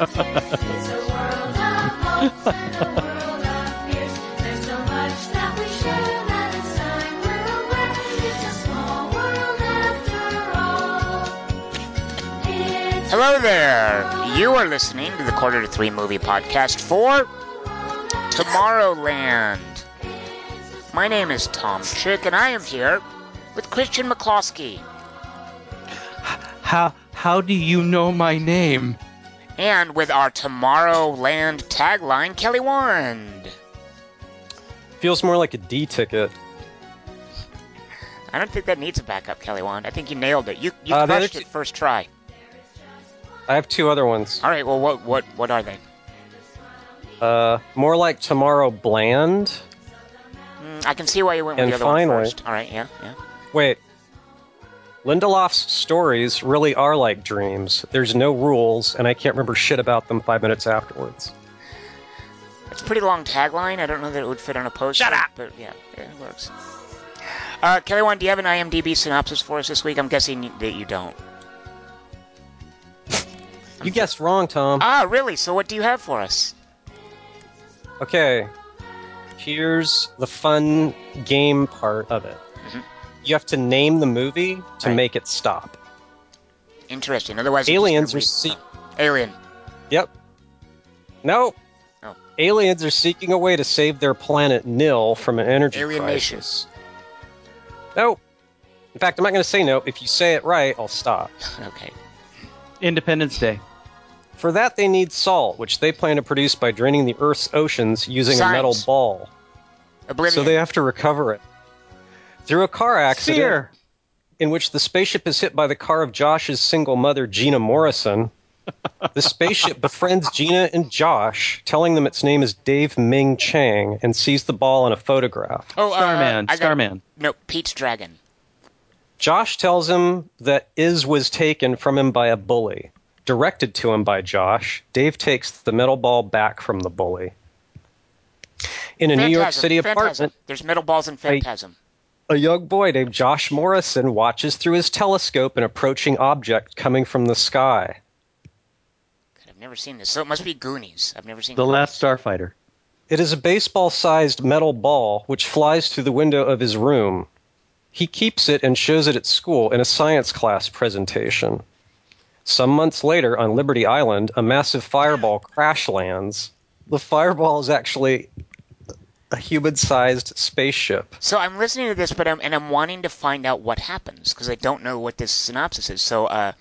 Hello there. You are listening to the Quarter to Three Movie Podcast for Tomorrowland. My name is Tom Chick, and I am here with Christian McCloskey How how do you know my name? And with our Tomorrowland tagline, Kelly Wand. Feels more like a D ticket. I don't think that needs a backup, Kelly Wand. I think you nailed it. You you Uh, crushed it first try. I have two other ones. All right. Well, what what what are they? Uh, more like tomorrow bland. Mm, I can see why you went with And the other finally- one first. All right. Yeah. Yeah. Wait. Lindelof's stories really are like dreams. There's no rules, and I can't remember shit about them five minutes afterwards. It's a pretty long tagline. I don't know that it would fit on a poster. Shut up! But yeah, it works. Uh, Kelly, Wand, do you have an IMDb synopsis for us this week? I'm guessing that you don't. You guessed wrong, Tom. Ah, really? So what do you have for us? Okay. Here's the fun game part of it. Mhm. You have to name the movie to Right. make it stop. Interesting. Otherwise, we're Aliens just are gonna see- read- oh. Alien. Yep. No. Oh. Aliens are seeking a way to save their planet Nil from an energy Alien Nation. crisis. No. In fact, I'm not going to say no. If you say it right, I'll stop. Okay. Independence Day. For that, they need salt, which they plan to produce by draining the Earth's oceans using a metal ball. Oblivion. So they have to recover it. Through a car accident Fear. in which the spaceship is hit by the car of Josh's single mother, Gina Morrison, the spaceship befriends Gina and Josh, telling them its name is Dave Ming Chang, and sees the ball in a photograph. oh, uh, Starman. I got- Starman. No, Pete's Dragon. Josh tells him that Iz was taken from him by a bully. Directed to him by Josh, Dave takes the metal ball back from the bully. In a New York Phantasm, City Phantasm. apartment, There's metal balls in Hey. Phantasm. A young boy named Josh Morrison watches through his telescope an approaching object coming from the sky. God, I've never seen this. So it must be Goonies. I've never seen The Goonies. Last Starfighter. It is a baseball sized metal ball which flies through the window of his room. He keeps it and shows it at school in a science class presentation. Some months later, on Liberty Island, a massive fireball crash lands. The fireball is actually a human sized spaceship. So I'm listening to this, but I'm and I'm wanting to find out what happens because I don't know what this synopsis is. So, uh,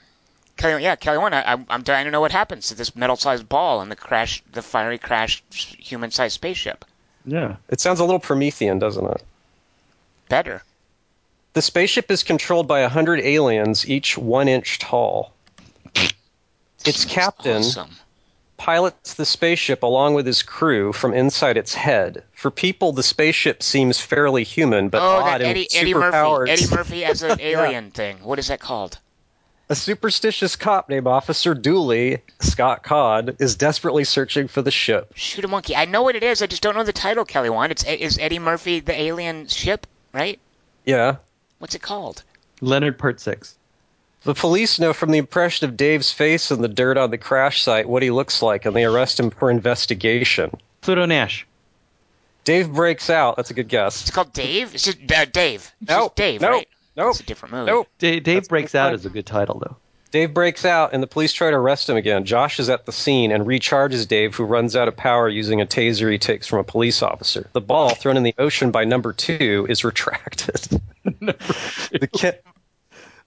Kelly, yeah, Kelly, Wand, I, I'm I'm dying to know what happens to this metal-sized ball and the crash, the fiery crash, human-sized spaceship. Yeah. It sounds a little Promethean, doesn't it? Better. The spaceship is controlled by a hundred aliens, each one inch tall. Its captain Awesome. Pilots the spaceship along with his crew from inside its head. For people, the spaceship seems fairly human, but oh, odd that and Eddie with Eddie superpowers. Murphy. Eddie Murphy as an alien thing. What is that called? A superstitious cop named Officer Dooley, Scott Caan, is desperately searching for the ship. Shoot a monkey. I know what it is. I just don't know the title. Kelly, Wand. It's is Eddie Murphy the alien ship, right? Yeah. What's it called? Leonard Part 6. The police know from the impression of Dave's face in the dirt on the crash site what he looks like, and they arrest him for investigation. Pluto Nash. Dave breaks out. That's a good guess. It's called Dave. It's just uh, Dave. It's Nope. just Dave, Nope. right? Nope. It's a different movie. Nope. Dave, Dave That's Breaks. Out is a good title, though. Dave breaks out, and the police try to arrest him again. Josh is at the scene and recharges Dave, who runs out of power using a taser he takes from a police officer. The ball, thrown in the ocean by number two, is retracted. the, ca-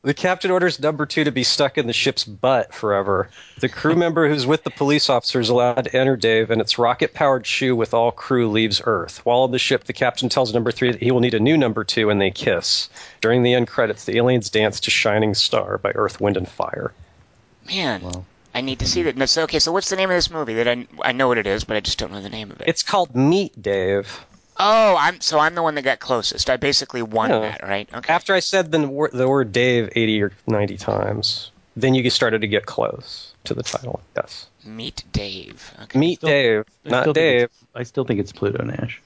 the captain orders number two to be stuck in the ship's butt forever. The crew member who's with the police officer is allowed to enter Dave, and its rocket powered shoe with all crew leaves Earth. While on the ship, the captain tells number three that he will need a new number two, and they kiss. During the end credits, the aliens dance to Shining Star by Earth, Wind, and Fire. Man, Wow. I need to see that. No, so, okay, so what's the name of this movie? That I I know what it is, but I just don't know the name of it. It's called Meet Dave. Oh, I'm so I'm the one that got closest. I basically won Yeah. that, right? Okay. After I said the word, the word Dave 80 or 90 times, then you started to get close to the title. Yes. Meet Dave. Okay. Meet Still- Dave, I not still think Dave. it's- I still think it's Pluto Nash.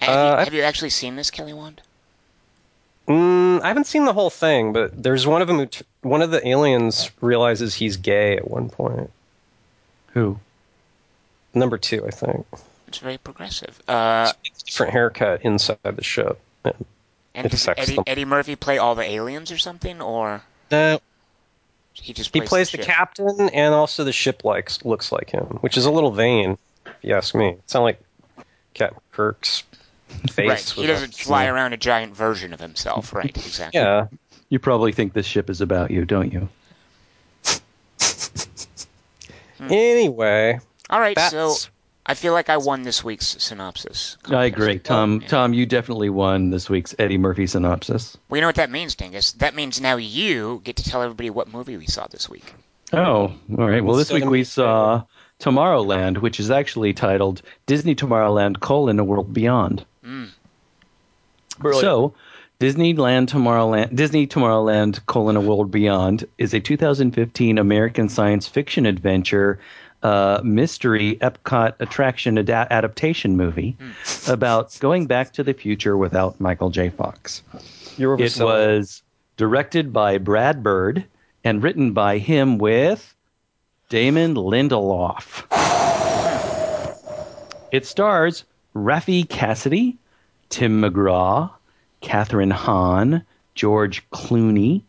Have, Uh, you, I- have you actually seen this, Kelly Wand? Mm, I haven't seen the whole thing, but there's one of them who, t- one of the aliens realizes he's gay at one point. Who? Number two, I think. It's very progressive. Uh, Different haircut inside the ship. and does Eddie. Eddie Murphy play all the aliens or something, or No, he just he plays, plays the captain, and also the ship likes looks like him, which is a little vain, if you ask me. It's not like Captain Kirk's face. Right. He doesn't a- fly around a giant version of himself. Right. Exactly. Yeah, You probably think this ship is about you, don't you? Anyway, All right. that's So I feel like I won this week's synopsis. I agree. Tom, Yeah. Tom, you definitely won this week's Eddie Murphy synopsis. Well, you know what that means, Dingus? That means now you get to tell everybody what movie we saw this week. Oh, all right. Well, this Instead week we saw Tomorrowland, which is actually titled Disney Tomorrowland: colon A World Beyond. Mm. So, Disneyland Tomorrowland, Disney Tomorrowland: colon A World Beyond is a 2015 American science fiction adventure. Uh, mystery Epcot attraction ada- adaptation movie about going back to the future without Michael J. Fox. You're It was directed by Brad Bird and written by him with Damon Lindelof. It stars Raffey Cassidy, Tim McGraw, Kathryn Hahn, George Clooney,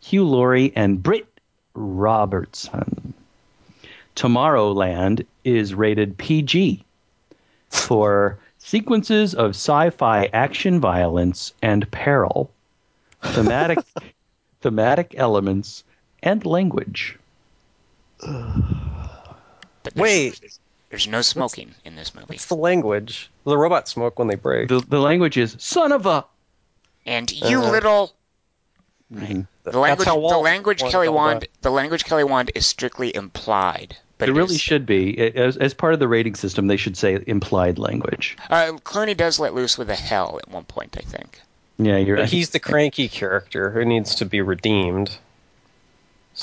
Hugh Laurie, and Britt Robertson. Tomorrowland is rated PG for sequences of sci-fi action violence and peril, thematic thematic elements, and language. But there's, Wait. There's no smoking in this movie. What's the language? The robots smoke when they break. The the language is son of a. And you Uh, little. Mhm. The language, the language Kelly Wand, the language Kelly Wand is strictly implied. But It really is- should be as as part of the rating system. They should say implied language. Uh, Clooney does let loose with a hell at one point, I think. Yeah, you're But right. he's the cranky character who needs to be redeemed.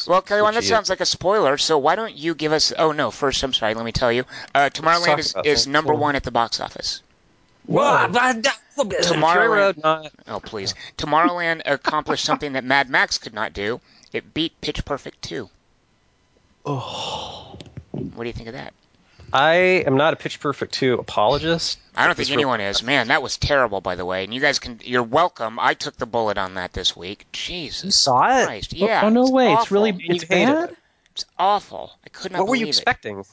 Well, Kelly Wand, that sounds like a spoiler. So why don't you give us? Oh no, first I'm sorry. Let me tell you. Uh, Tomorrowland is, is number Cool. one at the box office. Whoa. Tomorrowland- not. Oh please, Tomorrowland accomplished something that Mad Max could not do. It beat Pitch Perfect 2. Oh. What do you think of that? I am not a Pitch Perfect 2 apologist. I don't think anyone is. Man, that was terrible, by the way. And you guys can. You're welcome. I took the bullet on that this week. Jesus You saw it? Christ. Oh, Yeah. oh, no it's way! It's really it's bad. it. It's awful. I could not What were you believe it. expecting?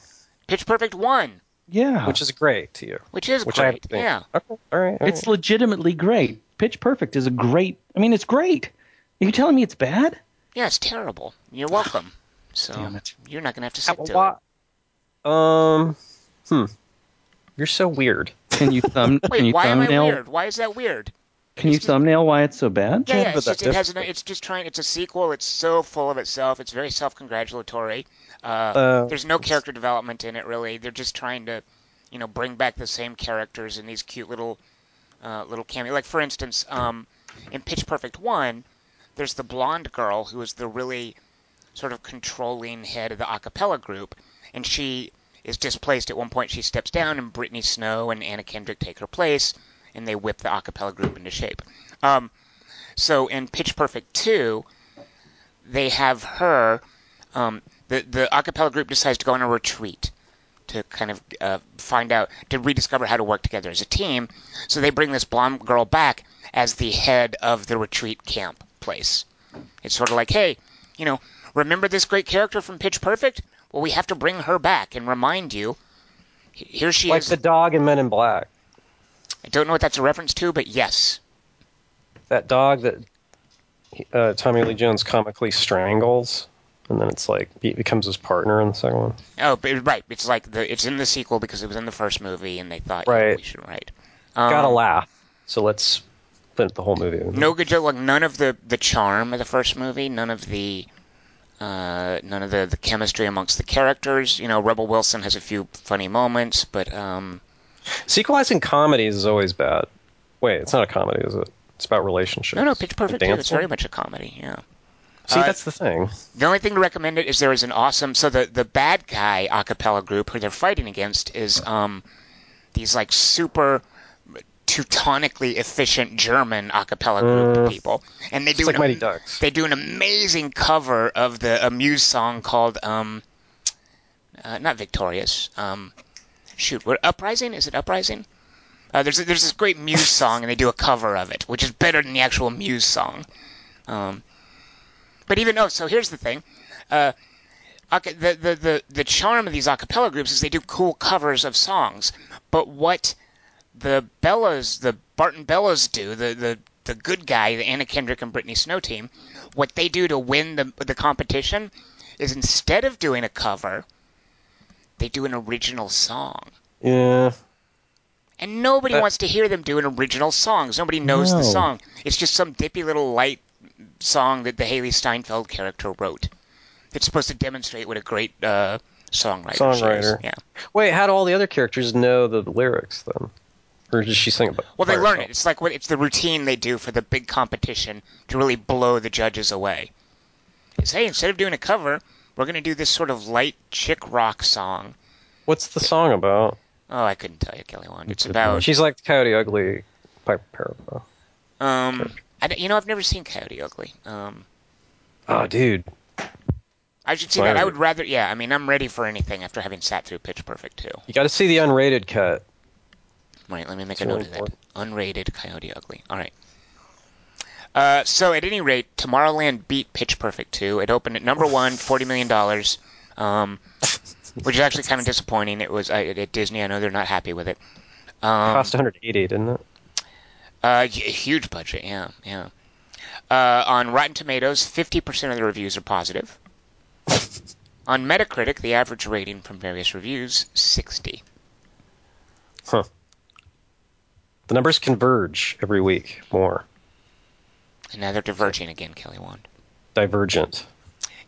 Pitch Perfect 1, Yeah, Which is great to you. which is Which great. think. Yeah. Okay. All right. all it's right. legitimately great. Pitch Perfect is a great. I mean, it's great. Are you telling me it's bad? Yeah, it's terrible. You're welcome. So Damn it. you're not gonna have to How- sit to why- Um. Hmm. You're so weird. Can you thumb? it. can you Wait, why am I thumbnail? weird? Why is that weird? Can you thumbnail why it's so bad? Yeah, yeah. It's just, it has. An, it's just trying. It's a sequel. It's so full of itself. It's very self-congratulatory. Uh, Uh, there's no character development in it really. They're just trying to, you know, bring back the same characters in these cute little, uh, little cameo. Like for instance, um, in Pitch Perfect one, there's the blonde girl who is the really sort of controlling head of the a cappella group, and she is displaced at one point. She steps down, and Brittany Snow and Anna Kendrick take her place, and they whip the a cappella group into shape. Um, so in Pitch Perfect 2, they have her. Um, the the a cappella group decides to go on a retreat to kind of uh, find out to rediscover how to work together as a team. So they bring this blonde girl back as the head of the retreat camp place. It's sort of like, hey, you know, remember this great character from Pitch Perfect? Well, we have to bring her back and remind you. Here she like is. Like the dog in Men in Black. I don't know what that's a reference to, but yes. That dog that uh, Tommy Lee Jones comically strangles, and then it's like he becomes his partner in the second one. Oh, but, right. It's like the it's in the sequel because it was in the first movie, and they thought yeah, Right. we should write. Um, Gotta laugh. So let's put the whole movie. No good joke. Like none of the the charm of the first movie. None of the uh, none of the the chemistry amongst the characters. You know, Rebel Wilson has a few funny moments, but um, Sequelizing comedies is always bad. Wait, it's not a comedy, is it? It's about relationships. no, no, Pitch Perfect. Too. It's very much a comedy. Yeah. See, Uh, that's the thing. The only thing to recommend it is there is an awesome. So the the bad guy a cappella group who they're fighting against is um these like super teutonically efficient German a cappella group of Mm. people, and they do like an, Mighty Ducks. they do an amazing cover of the Amuse song called um uh, not victorious. Um, shoot, what uprising? Is it uprising? Uh, there's there's this great Muse song, and they do a cover of it, which is better than the actual Muse song. Um, but even though, so here's the thing. Uh, the, the, the, the charm of these a cappella groups is they do cool covers of songs. But what the Bellas, the Barden Bellas do, the, the, the good guy, the Anna Kendrick and Brittany Snow team, what they do to win the, the competition is instead of doing a cover, they do an original song. Yeah. And nobody Uh, wants to hear them doing original songs. Nobody knows the song. It's just some dippy little light song that the Hailee Steinfeld character wrote. It's supposed to demonstrate what a great uh, songwriter, she is. Songwriter. Yeah. Wait, how do all the other characters know the lyrics then? Or does she sing about? Well, they learn herself? it. It's like what it's the routine they do for the big competition to really blow the judges away. Is hey, instead of doing a cover, we're going to do this sort of light chick rock song. What's the song about? Oh, I couldn't tell you, Kelly Wand. It's about She's like the Coyote Ugly Piper Perabo. um. I you know, I've never seen Coyote Ugly. Um, Oh, dude. I should see Sorry. that. I would rather. Yeah, I mean, I'm ready for anything after having sat through Pitch Perfect too. You got to see the unrated cut. Right, let me make It's a note of that. Unrated Coyote Ugly. All right. Uh, so at any rate, Tomorrowland beat Pitch Perfect 2. It opened at number one, $40 million, um, which is actually kind of disappointing. It was uh, at Disney. I know they're not happy with it. Um, Cost 180, didn't it? uh, huge budget, yeah, yeah. Uh, on Rotten Tomatoes, 50% of the reviews are positive. on Metacritic, the average rating from various reviews, 60. Huh. The numbers converge every week more. And now they're diverging again, Kelly Wand. Divergent.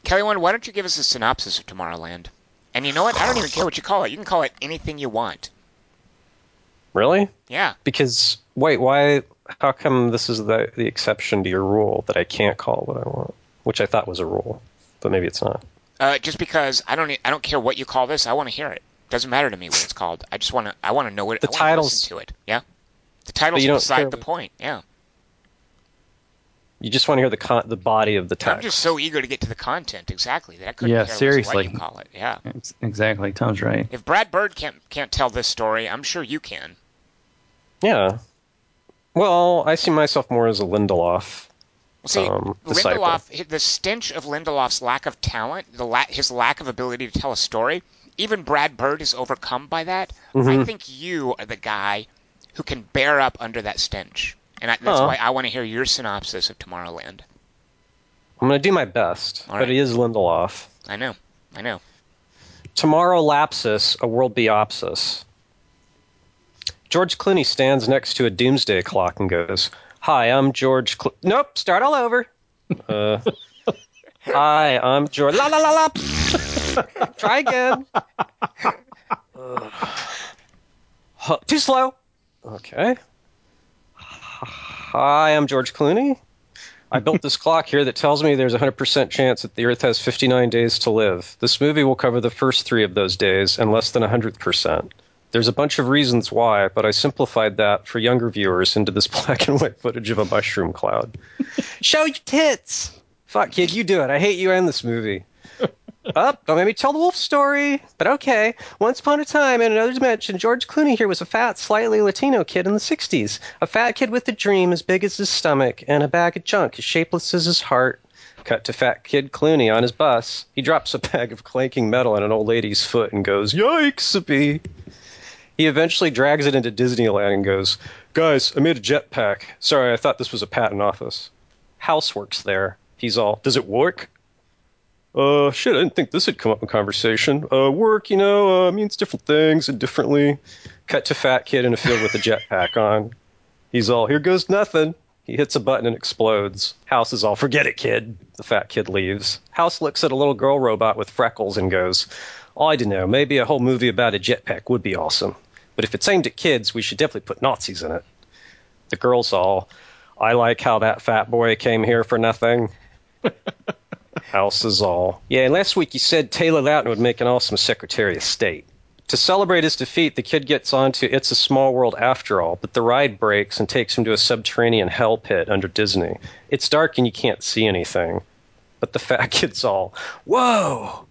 Kelly Wand, why don't you give us a synopsis of Tomorrowland? And you know what? I don't even care what you call it. You can call it anything you want. Really? Yeah. Because wait, why? How come this is the the exception to your rule that I can't call what I want? Which I thought was a rule, but maybe it's not. Uh, just because I don't, I don't care what you call this. I want to hear it. Doesn't matter to me what it's called. I just want to, I want to know what. The I titles- to it. Yeah. The title's you don't beside care the point. Yeah. You just want to hear the con- the body of the text. I'm just so eager to get to the content. Exactly. That couldn't Yeah, care seriously. what you call it. Yeah. It's- exactly. Tom's right. If Brad Bird can't can't tell this story, I'm sure you can. Yeah. Well, I see myself more as a Lindelof. See, Um, disciple. Lindelof, the stench of Lindelof's lack of talent, the la- his lack of ability to tell a story, even Brad Bird is overcome by that. I Mhm. think you are the guy who can bear up under that stench, and I, that's Huh. why I want to hear your synopsis of Tomorrowland. I'm going to do my best, but it is Lindelof. I know, I know. Tomorrow lapsus, a world beopsis. George Clooney stands next to a doomsday clock and goes, Hi, I'm George Clo- Nope, start all over. Uh, Hi, I'm George. La la la la. Try again. Too slow. Okay. Hi, I'm George Clooney. I built this clock here that tells me there's a 100% chance that the Earth has 59 days to live. This movie will cover the first three of those days and less than a hundredth percent. There's a bunch of reasons why, but I simplified that for younger viewers into this black and white footage of a mushroom cloud. Show your tits! Fuck, kid, you do it. I hate you and this movie. Up, don't make me tell the wolf story. But okay. Once upon a time, in another dimension, George Clooney here was a fat, slightly Latino kid in the 60s. A fat kid with a dream as big as his stomach and a bag of junk as shapeless as his heart. Cut to fat kid Clooney on his bus. He drops a bag of clanking metal on an old lady's foot and goes, Yikes! He eventually drags it into Disneyland and goes, Guys, I made a jetpack. Sorry, I thought this was a patent office. House works there. He's all, Does it work? Uh, shit, I didn't think this had come up in conversation. Uh, work, you know, uh, means different things and differently. Cut to fat kid in a field with a jetpack on. He's all, here goes nothing. He hits a button and explodes. House is all, forget it, kid. The fat kid leaves. House looks at a little girl robot with freckles and goes, oh, I don't know, maybe a whole movie about a jetpack would be awesome. But if it's aimed at kids, we should definitely put Nazis in it. The girl's all, I like how that fat boy came here for nothing. House is all. Yeah, and last week you said Taylor Lautner would make an awesome Secretary of State. To celebrate his defeat, the kid gets onto It's a Small World after all, but the ride breaks and takes him to a subterranean hell pit under Disney. It's dark and you can't see anything. But the fat kid's all, Whoa!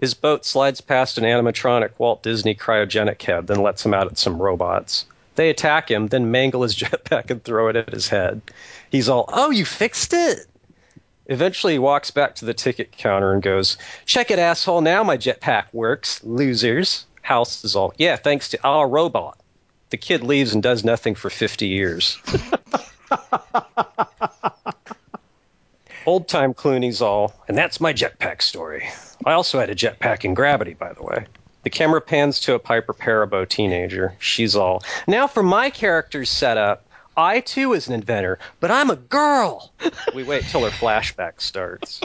His boat slides past an animatronic Walt Disney cryogenic head, then lets him out at some robots. They attack him, then mangle his jetpack and throw it at his head. He's all, Oh, you fixed it! Eventually, he walks back to the ticket counter and goes, Check it, asshole. Now my jetpack works. Losers. House is all, Yeah, thanks to our robot. The kid leaves and does nothing for 50 years. Old time Clooney's all, and that's my jetpack story. I also had a jetpack in Gravity, by the way. The camera pans to a Piper Perabo teenager. She's all, now for my character's setup. I too is an inventor, but I'm a girl. We wait till her flashback starts.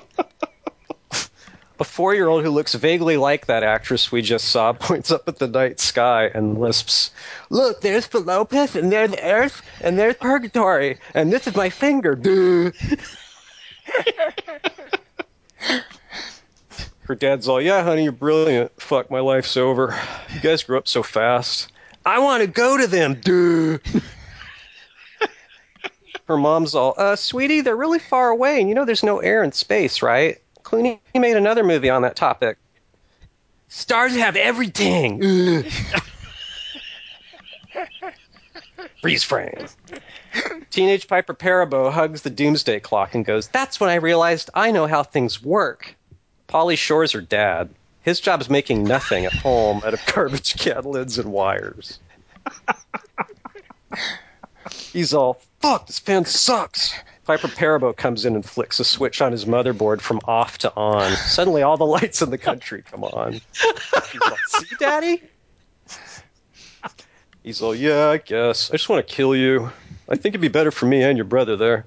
A four year old who looks vaguely like that actress we just saw points up at the night sky and lisps, Look, there's Pelopus, and there's Earth, and there's Purgatory, and this is my finger. Duh. Her dad's all, Yeah, honey, you're brilliant. Fuck, my life's over. You guys grew up so fast. I want to go to them. Duh. Her mom's all, uh, sweetie, they're really far away, and you know there's no air in space, right? Clooney made another movie on that topic. Stars have everything. Freeze frame. Teenage Piper Perabo hugs the doomsday clock and goes, That's when I realized I know how things work. Pauly Shore's her dad. His job's making nothing at home out of garbage can lids and wires. He's all, fuck, this fan sucks. Piper Perabo comes in and flicks a switch on his motherboard from off to on. Suddenly, all the lights in the country come on. He's all, see, Daddy? He's all, yeah, I guess. I just want to kill you. I think it'd be better for me and your brother there.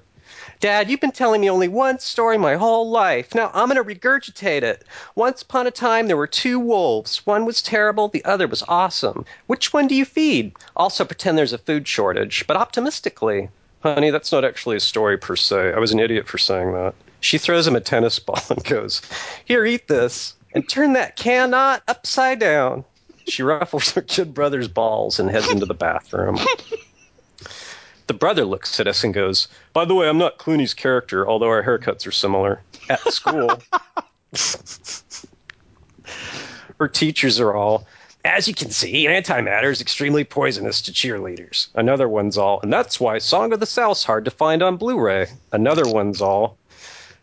Dad, you've been telling me only one story my whole life. Now I'm going to regurgitate it. Once upon a time, there were two wolves. One was terrible, the other was awesome. Which one do you feed? Also, pretend there's a food shortage, but optimistically. Honey, that's not actually a story per se. I was an idiot for saying that. She throws him a tennis ball and goes, Here, eat this, and turn that cannot upside down. She ruffles her kid brother's balls and heads into the bathroom. The brother looks at us and goes, By the way, I'm not Clooney's character, although our haircuts are similar. At school. Her teachers are all, As you can see, antimatter is extremely poisonous to cheerleaders. Another one's all, And that's why Song of the South's hard to find on Blu ray. Another one's all,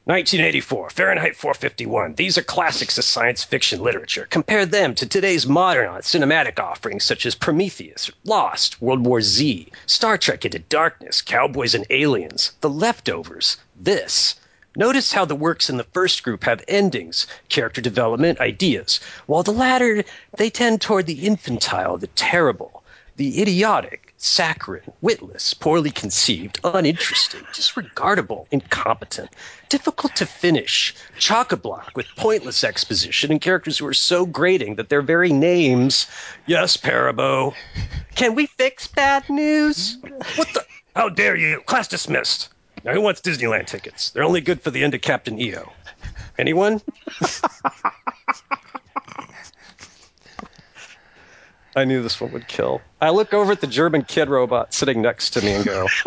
1984, Fahrenheit 451. These are classics of science fiction literature. Compare them to today's modern cinematic offerings such as Prometheus, Lost, World War Z, Star Trek Into Darkness, Cowboys and Aliens, The Leftovers, this. Notice how the works in the first group have endings, character development, ideas, while the latter, they tend toward the infantile, the terrible, the idiotic, saccharine, witless, poorly conceived, uninteresting, disregardable, incompetent, difficult to finish, chock a block with pointless exposition and characters who are so grating that their very names. Yes, Perabo. Can we fix bad news? What the? How dare you? Class dismissed. Now, who wants Disneyland tickets? They're only good for the end of Captain EO. Anyone? I knew this one would kill. I look over at the German kid robot sitting next to me and go,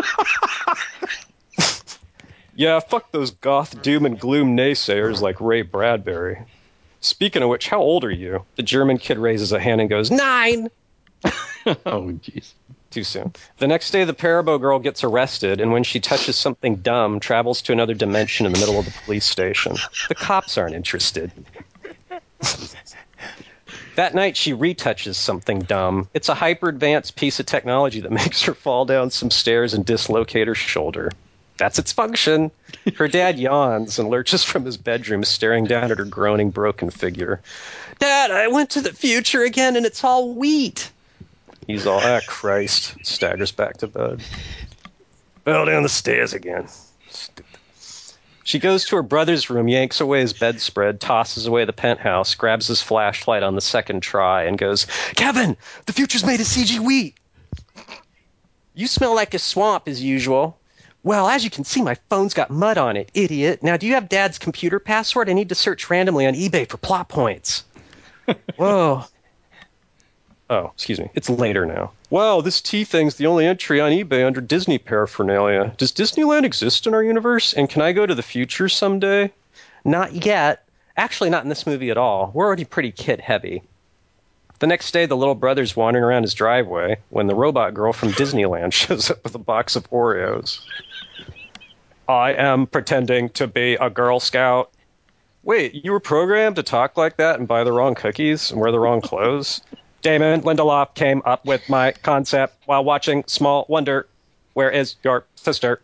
Yeah, fuck those goth doom and gloom naysayers like Ray Bradbury. Speaking of which, how old are you? The German kid raises a hand and goes, Nine! oh, jeez. Too soon. The next day, the Perabo girl gets arrested, and when she touches something dumb, travels to another dimension in the middle of the police station. The cops aren't interested. That night, she retouches something dumb. It's a hyper advanced piece of technology that makes her fall down some stairs and dislocate her shoulder. That's its function. Her dad yawns and lurches from his bedroom, staring down at her groaning, broken figure. Dad, I went to the future again and it's all wheat. He's all, ah, Christ. Staggers back to bed. Fell down the stairs again. She goes to her brother's room, yanks away his bedspread, tosses away the penthouse, grabs his flashlight on the second try, and goes, Kevin, the future's made of CG wheat. You smell like a swamp as usual. Well, as you can see, my phone's got mud on it, idiot. Now, do you have Dad's computer password? I need to search randomly on eBay for plot points. Whoa. Oh, excuse me. It's later now. Wow, this tea thing's the only entry on eBay under Disney paraphernalia. Does Disneyland exist in our universe? And can I go to the future someday? Not yet. Actually, not in this movie at all. We're already pretty kid heavy. The next day, the little brother's wandering around his driveway when the robot girl from Disneyland shows up with a box of Oreos. I am pretending to be a Girl Scout. Wait, you were programmed to talk like that and buy the wrong cookies and wear the wrong clothes? Damon Lindelof came up with my concept while watching Small Wonder. Where is your sister?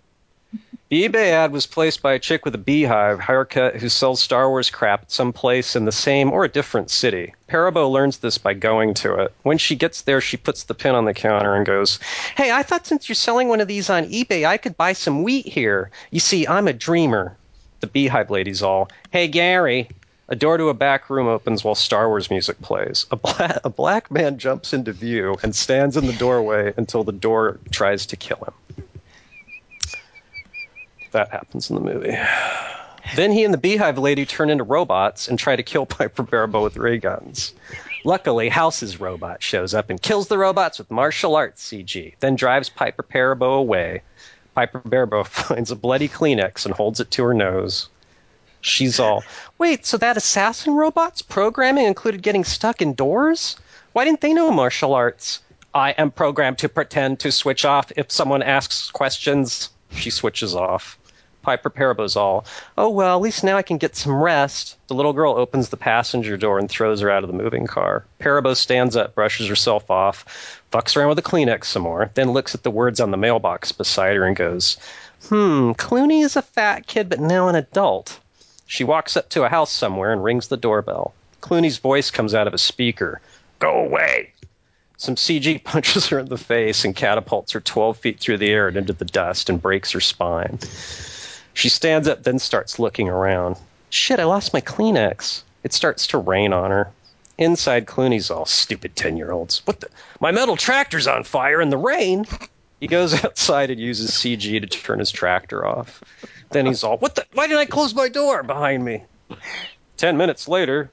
The eBay ad was placed by a chick with a beehive haircut who sells Star Wars crap at some place in the same or a different city. Perabo learns this by going to it. When she gets there, she puts the pin on the counter and goes, Hey, I thought since you're selling one of these on eBay, I could buy some wheat here. You see, I'm a dreamer. The beehive lady's all, Hey, Gary. A door to a back room opens while Star Wars music plays. A, bla- a black man jumps into view and stands in the doorway until the door tries to kill him. That happens in the movie. Then he and the beehive lady turn into robots and try to kill Piper Perabo with ray guns. Luckily, House's robot shows up and kills the robots with martial arts CG, then drives Piper Perabo away. Piper Perabo finds a bloody Kleenex and holds it to her nose. She's all, wait, so that assassin robot's programming included getting stuck indoors? Why didn't they know martial arts? I am programmed to pretend to switch off if someone asks questions. She switches off. Piper Perabo's all, oh well, at least now I can get some rest. The little girl opens the passenger door and throws her out of the moving car. Perabo stands up, brushes herself off, fucks around with a Kleenex some more, then looks at the words on the mailbox beside her and goes, hmm, Clooney is a fat kid but now an adult. She walks up to a house somewhere and rings the doorbell. Clooney's voice comes out of a speaker. Go away! Some CG punches her in the face and catapults her 12 feet through the air and into the dust and breaks her spine. She stands up, then starts looking around. Shit, I lost my Kleenex. It starts to rain on her. Inside, Clooney's all stupid 10 year olds. What the? My metal tractor's on fire in the rain! He goes outside and uses CG to turn his tractor off. Then he's all, What the? Why didn't I close my door behind me? Ten minutes later,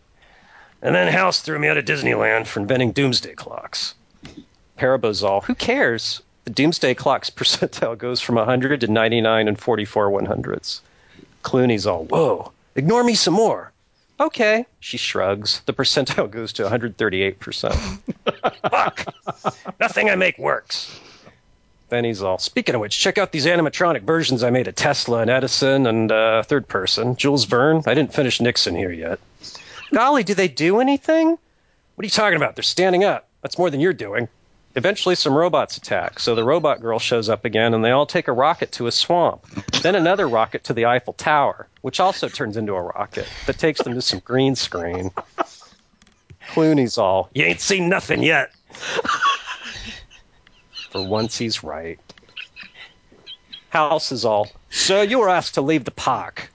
and then House threw me out of Disneyland for inventing doomsday clocks. Perabo's all, Who cares? The doomsday clock's percentile goes from 100 to 99 and 44 one hundredths. Clooney's all, Whoa, ignore me some more. Okay, she shrugs. The percentile goes to 138%. Fuck! Nothing I make works. Then he's all, speaking of which, check out these animatronic versions I made of Tesla and Edison and uh, third person. Jules Verne. I didn't finish Nixon here yet. Golly, do they do anything? What are you talking about? They're standing up. That's more than you're doing. Eventually, some robots attack, so the robot girl shows up again, and they all take a rocket to a swamp. Then another rocket to the Eiffel Tower, which also turns into a rocket that takes them to some green screen. Clooney's all, You ain't seen nothing yet. For once, he's right. House is all, Sir, you were asked to leave the park.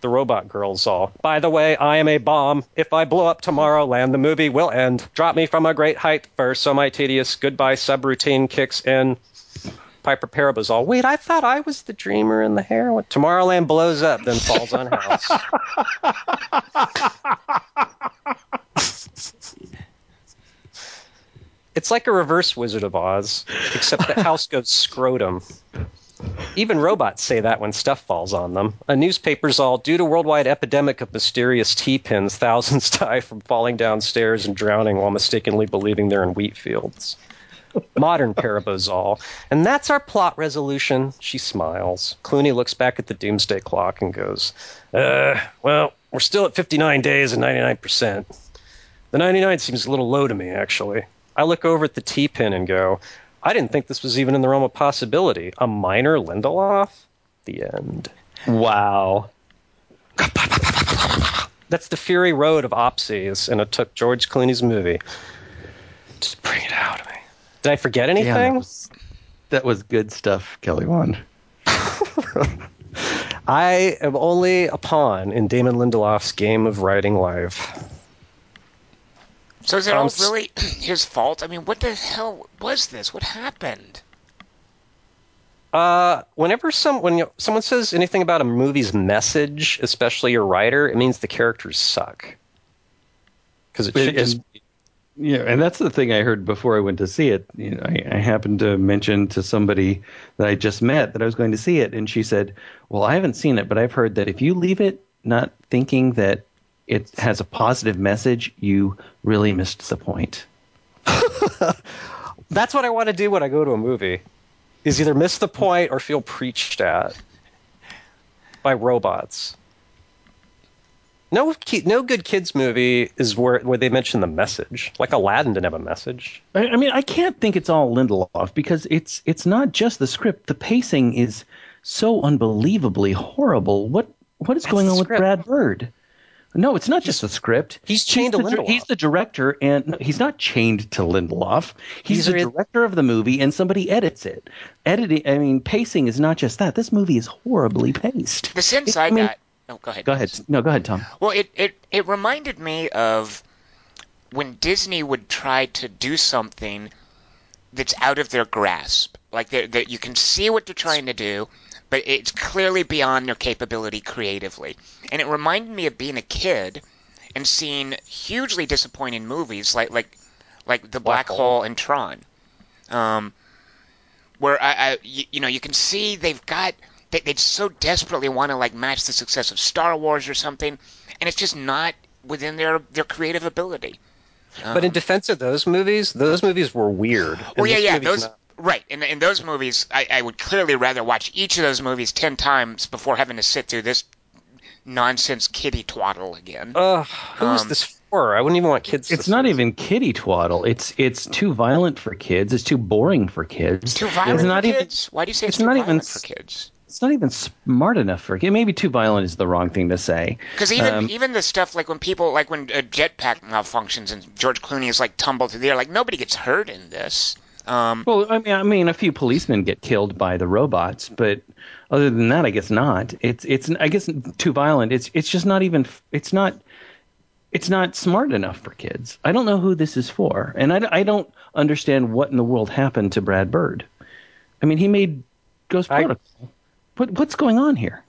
The robot girl's all, By the way, I am a bomb. If I blow up tomorrow, land the movie will end. Drop me from a great height first, so my tedious goodbye subroutine kicks in. Piper Perabo's all, Wait, I thought I was the dreamer in the heroine. Tomorrowland blows up, then falls on House. It's like a reverse Wizard of Oz, except the House goes scrotum. Even robots say that when stuff falls on them. A newspaper's all due to worldwide epidemic of mysterious T-pins, thousands die from falling downstairs and drowning while mistakenly believing they're in wheat fields. Modern Parabozol. And that's our plot resolution. She smiles. Clooney looks back at the doomsday clock and goes, Uh, well, we're still at 59 days and 99%. The 99 seems a little low to me, actually. I look over at the T pin and go, I didn't think this was even in the realm of possibility. A minor Lindelof? The end. Wow. That's the Fury Road of Opsies, and it took George Clooney's movie Just bring it out of me. Did I forget Damn, anything? that, was, that was good stuff, Kelly Wand. I am only a pawn in Damon Lindelof's game of writing life. So is it all Um, s- really his fault? I mean, what the hell was this? What happened? Uh, whenever some when you, someone says anything about a movie's message, especially your writer, it means the characters suck. Because it And- should just Yeah, and that's the thing I heard before I went to see it. You know, I, I happened to mention to somebody that I just met that I was going to see it, and she said, "Well, I haven't seen it, but I've heard that if you leave it not thinking that it has a positive message, you really missed the point. That's what I want to do when I go to a movie. Is either miss the point or feel preached at by robots. No, no good kids movie is where where they mention the message. Like Aladdin didn't have a message. I, I mean, I can't think it's all Lindelof because it's it's not just the script. The pacing is so unbelievably horrible. What what is going the on with script. Brad Bird? No, it's not just the script. He's chained to the, Lindelof. He's the director, and no, he's not chained to Lindelof. He's These the are- director of the movie, and somebody edits it. Editing, I mean, pacing is not just that. This movie is horribly paced. The sense It- I, I mean- got. Oh, go ahead. Go ahead. No, go ahead, Tom. Well, it, it, it reminded me of when Disney would try to do something that's out of their grasp. Like they're, they you can see what they're trying to do, but it's clearly beyond their capability creatively. And it reminded me of being a kid and seeing hugely disappointing movies like like like The Black, Black Hole. Hole and Tron. Um, where I, I you, you know you can see they've got they, they so desperately want to like match the success of Star Wars or something, and it's just not within their their creative ability. But in defense of those movies, those movies were weird. Well, yeah, yeah, those not. Right. In in those movies, I, I would clearly rather watch each of those movies ten times before having to sit through this nonsense kitty twaddle again. Ugh, who's Um, this for? I wouldn't even want kids. to It's see not this. even kiddie twaddle. It's it's too violent for kids. It's too boring for kids. It's too violent It's for not even. kids. Why do you say it's, it's too not even violent s- for kids? It's not even smart enough for kids. Maybe too violent is the wrong thing to say. Because even Um, even the stuff like when people like when a jetpack malfunctions and George Clooney is like tumbled through the air, like nobody gets hurt in this. Um, Well, I mean, I mean, a few policemen get killed by the robots, but other than that, I guess not. It's it's I guess too violent. It's it's just not even. It's not. It's not smart enough for kids. I don't know who this is for, and I, I don't understand what in the world happened to Brad Bird. I mean, he made Ghost I- Protocol. What what's going on here?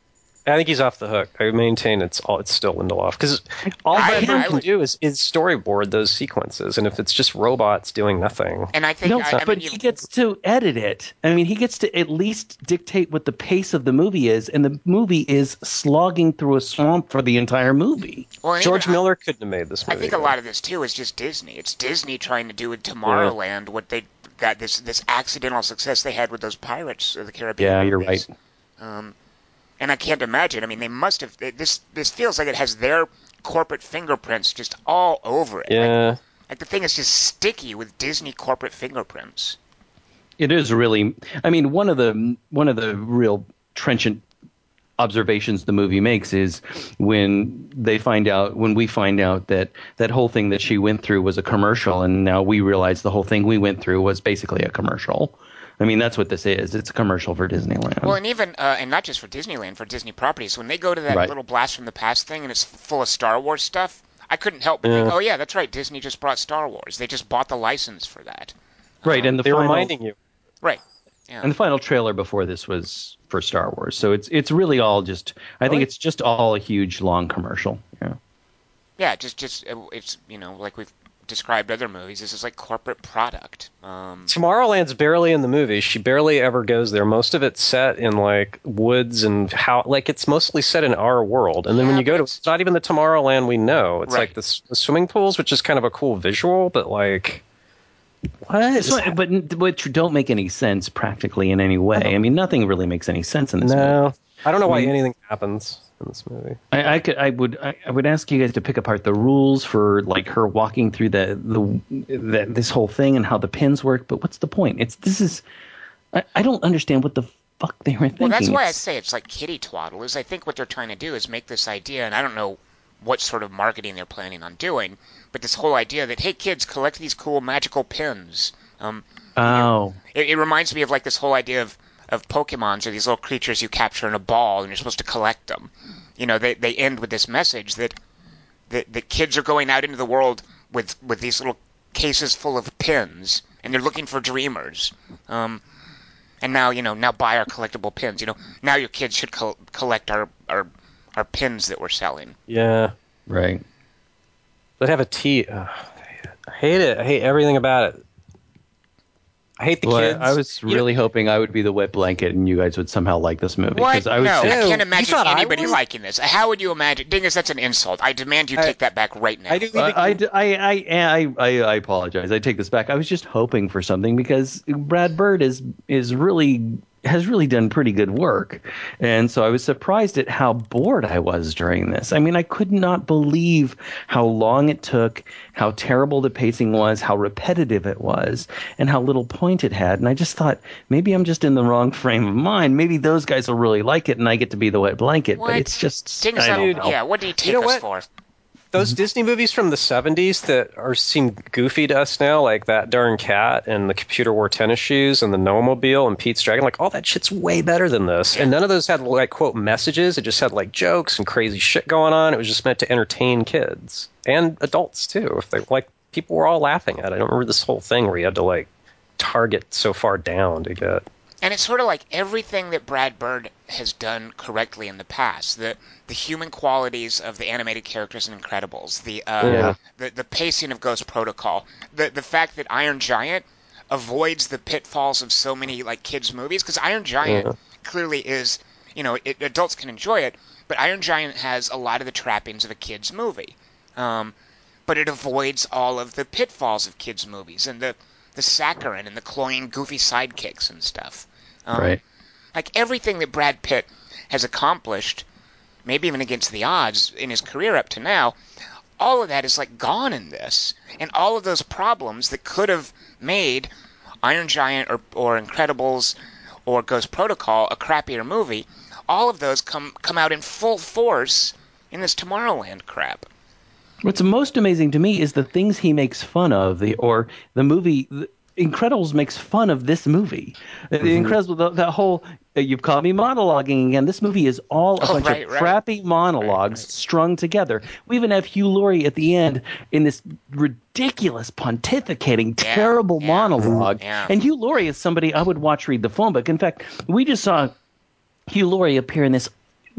I think he's off the hook. I maintain it's all it's still Lindelof because all I- Brad Bird can do is, is storyboard those sequences, and if it's just robots doing nothing, and I think No, I, I but mean, he gets to edit it. I mean, he gets to at least dictate what the pace of the movie is, and the movie is slogging through a swamp for the entire movie. well, George even- Miller couldn't have made this movie. I movie. think a lot of this too is just Disney. It's Disney trying to do with Tomorrowland what they got this this accidental success they had with those Pirates of the Caribbean. Yeah, you're right. Um, and I can't imagine. I mean, they must have. This this feels like it has their corporate fingerprints just all over it. Like, Yeah, like the thing is just sticky with Disney corporate fingerprints. It is really. I mean, one of the one of the real trenchant observations the movie makes is when they find out when we find out that that whole thing that she went through was a commercial and now we realize the whole thing we went through was basically a commercial i mean that's what this is it's a commercial for disneyland Well, and even uh, and not just for Disneyland, for Disney properties. When they go to that Right. little blast from the past thing and it's full of Star Wars stuff, I couldn't help but think, oh yeah, that's right. Disney just brought Star Wars. They just bought the license for that. right and the they're final, reminding you. Right. Yeah. and the final trailer before this was for star wars so it's it's really all just i think it's just all a huge long commercial yeah Yeah, just just uh, it's you know like we've described other movies. This is like corporate product. Um, Tomorrowland's barely in the movie. She barely ever goes there. Most of it's set in like woods and how like it's mostly set in our world. And then when you go to it's- it's not even the Tomorrowland we know. It's Right. like the, the swimming pools, which is kind of a cool visual, but like what? is So, but which don't make any sense practically in any way. I mean, nothing really makes any sense in this movie. no, I don't know why I mean- anything happens in this movie. I, I could, I would, I, I would ask you guys to pick apart the rules for like her walking through the the, the this whole thing and how the pins work. But what's the point? It's this is, I, I don't understand what the fuck they were thinking. well, that's why I say it's like kitty twaddle. Is I think what they're trying to do is make this idea, and I don't know what sort of marketing they're planning on doing, but this whole idea that hey kids collect these cool magical pins. Um, Oh, It, it reminds me of like this whole idea of of Pokemons or these little creatures you capture in a ball and you're supposed to collect them. You know, they they end with this message that that the kids are going out into the world with with these little cases full of pins and they're looking for dreamers. Um, and now you know now buy our collectible pins. You know now your kids should col- collect our our our pins that we're selling. Yeah, right. but have a T. ugh, I hate it. I hate everything about it. I hate the Well, kids. I was You know- really hoping I would be the wet blanket and you guys would somehow like this movie. What? 'cause I was no, just- I can't imagine anybody would? liking this. How would you imagine? Dingus, that's an insult. I demand you I- take that back right now. I do. Uh, I, I, I, I, I, I apologize. I take this back. I was just hoping for something because Brad Bird is is really has really done pretty good work, and so I was surprised at how bored I was during this. I mean, I could not believe how long it took, how terrible the pacing was, how repetitive it was, and how little point it had. And I just thought maybe I'm just in the wrong frame of mind. Maybe those guys will really like it, and I get to be the wet blanket. What? But it's just Dingus, I don't I- know. yeah. What do you take know us what? for? Those mm-hmm. Disney movies from the 70s that are seem goofy to us now, like that darn cat and the computer wore tennis shoes and the Gnome-Mobile and Pete's Dragon, like all that shit's way better than this. And none of those had like quote messages. It just had like jokes and crazy shit going on. It was just meant to entertain kids and adults too. If they like people were all laughing at it. I don't remember this whole thing where you had to like target so far down to get And it's sort of like everything that Brad Bird has done correctly in the past. The the human qualities of the animated characters in Incredibles, the uh, Yeah. the the pacing of Ghost Protocol, the the fact that Iron Giant avoids the pitfalls of so many like kids movies because Iron Giant Yeah. clearly is you know it, adults can enjoy it, but Iron Giant has a lot of the trappings of a kids movie. Um, but it avoids all of the pitfalls of kids movies and the the saccharine and the cloying goofy sidekicks and stuff. Um, Right. Like everything that Brad Pitt has accomplished, maybe even against the odds in his career up to now, all of that is like gone in this. And all of those problems that could have made Iron Giant or, or Incredibles or Ghost Protocol a crappier movie, all of those come come out in full force in this Tomorrowland crap. What's most amazing to me is the things he makes fun of, the or the movie. Incredibles makes fun of this movie. The Mm-hmm. Incredibles, the, that whole uh, "you've caught me monologuing again." This movie is all a Oh, bunch right, of right. crappy monologues strung together. We even have Hugh Laurie at the end in this ridiculous pontificating, Yeah, terrible yeah, monologue. yeah. And Hugh Laurie is somebody I would watch read the phone book. In fact, we just saw Hugh Laurie appear in this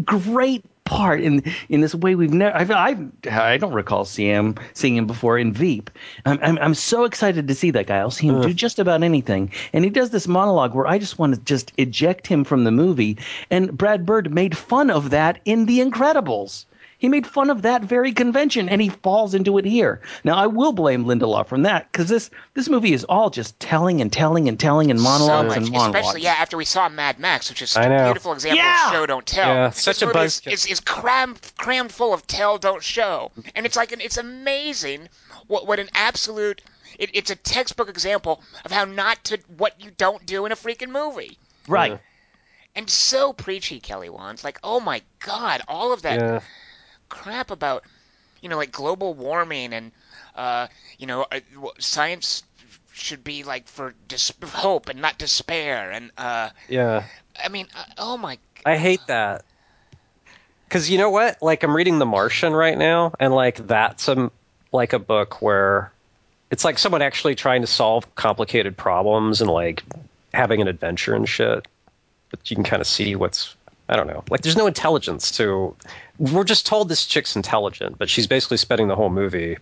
great part in in this way we've never I've, I've I don't recall seeing him seeing him before in Veep. I'm, I'm I'm so excited to see that guy. I'll see him do just about anything, and he does this monologue where I just want to just eject him from the movie. And Brad Bird made fun of that in The Incredibles. He made fun of that very convention, and he falls into it here. Now, I will blame Lindelof from that because this this movie is all just telling and telling and telling and so monologues much, and monologues. especially yeah after we saw Mad Max, which is a beautiful example Yeah! of show don't tell. Yeah, This such a movie is, is, is crammed crammed full of tell don't show, and it's like an, it's amazing what what an absolute it, it's a textbook example of how not to what you don't do in a freaking movie. right. And so preachy, Kelly Wands. Like, oh my God, all of that yeah. Crap about, you know, like global warming and, uh, you know, science should be like for dis- hope and not despair. And, uh, Yeah. I mean, uh, oh my. I hate that. Cuz you know what? Like I'm reading The Martian right now and like that's a like a book where it's like someone actually trying to solve complicated problems and like having an adventure and shit. But you can kind of see what's I don't know. Like there's no intelligence to we're just told this chick's intelligent, but she's basically spending the whole movie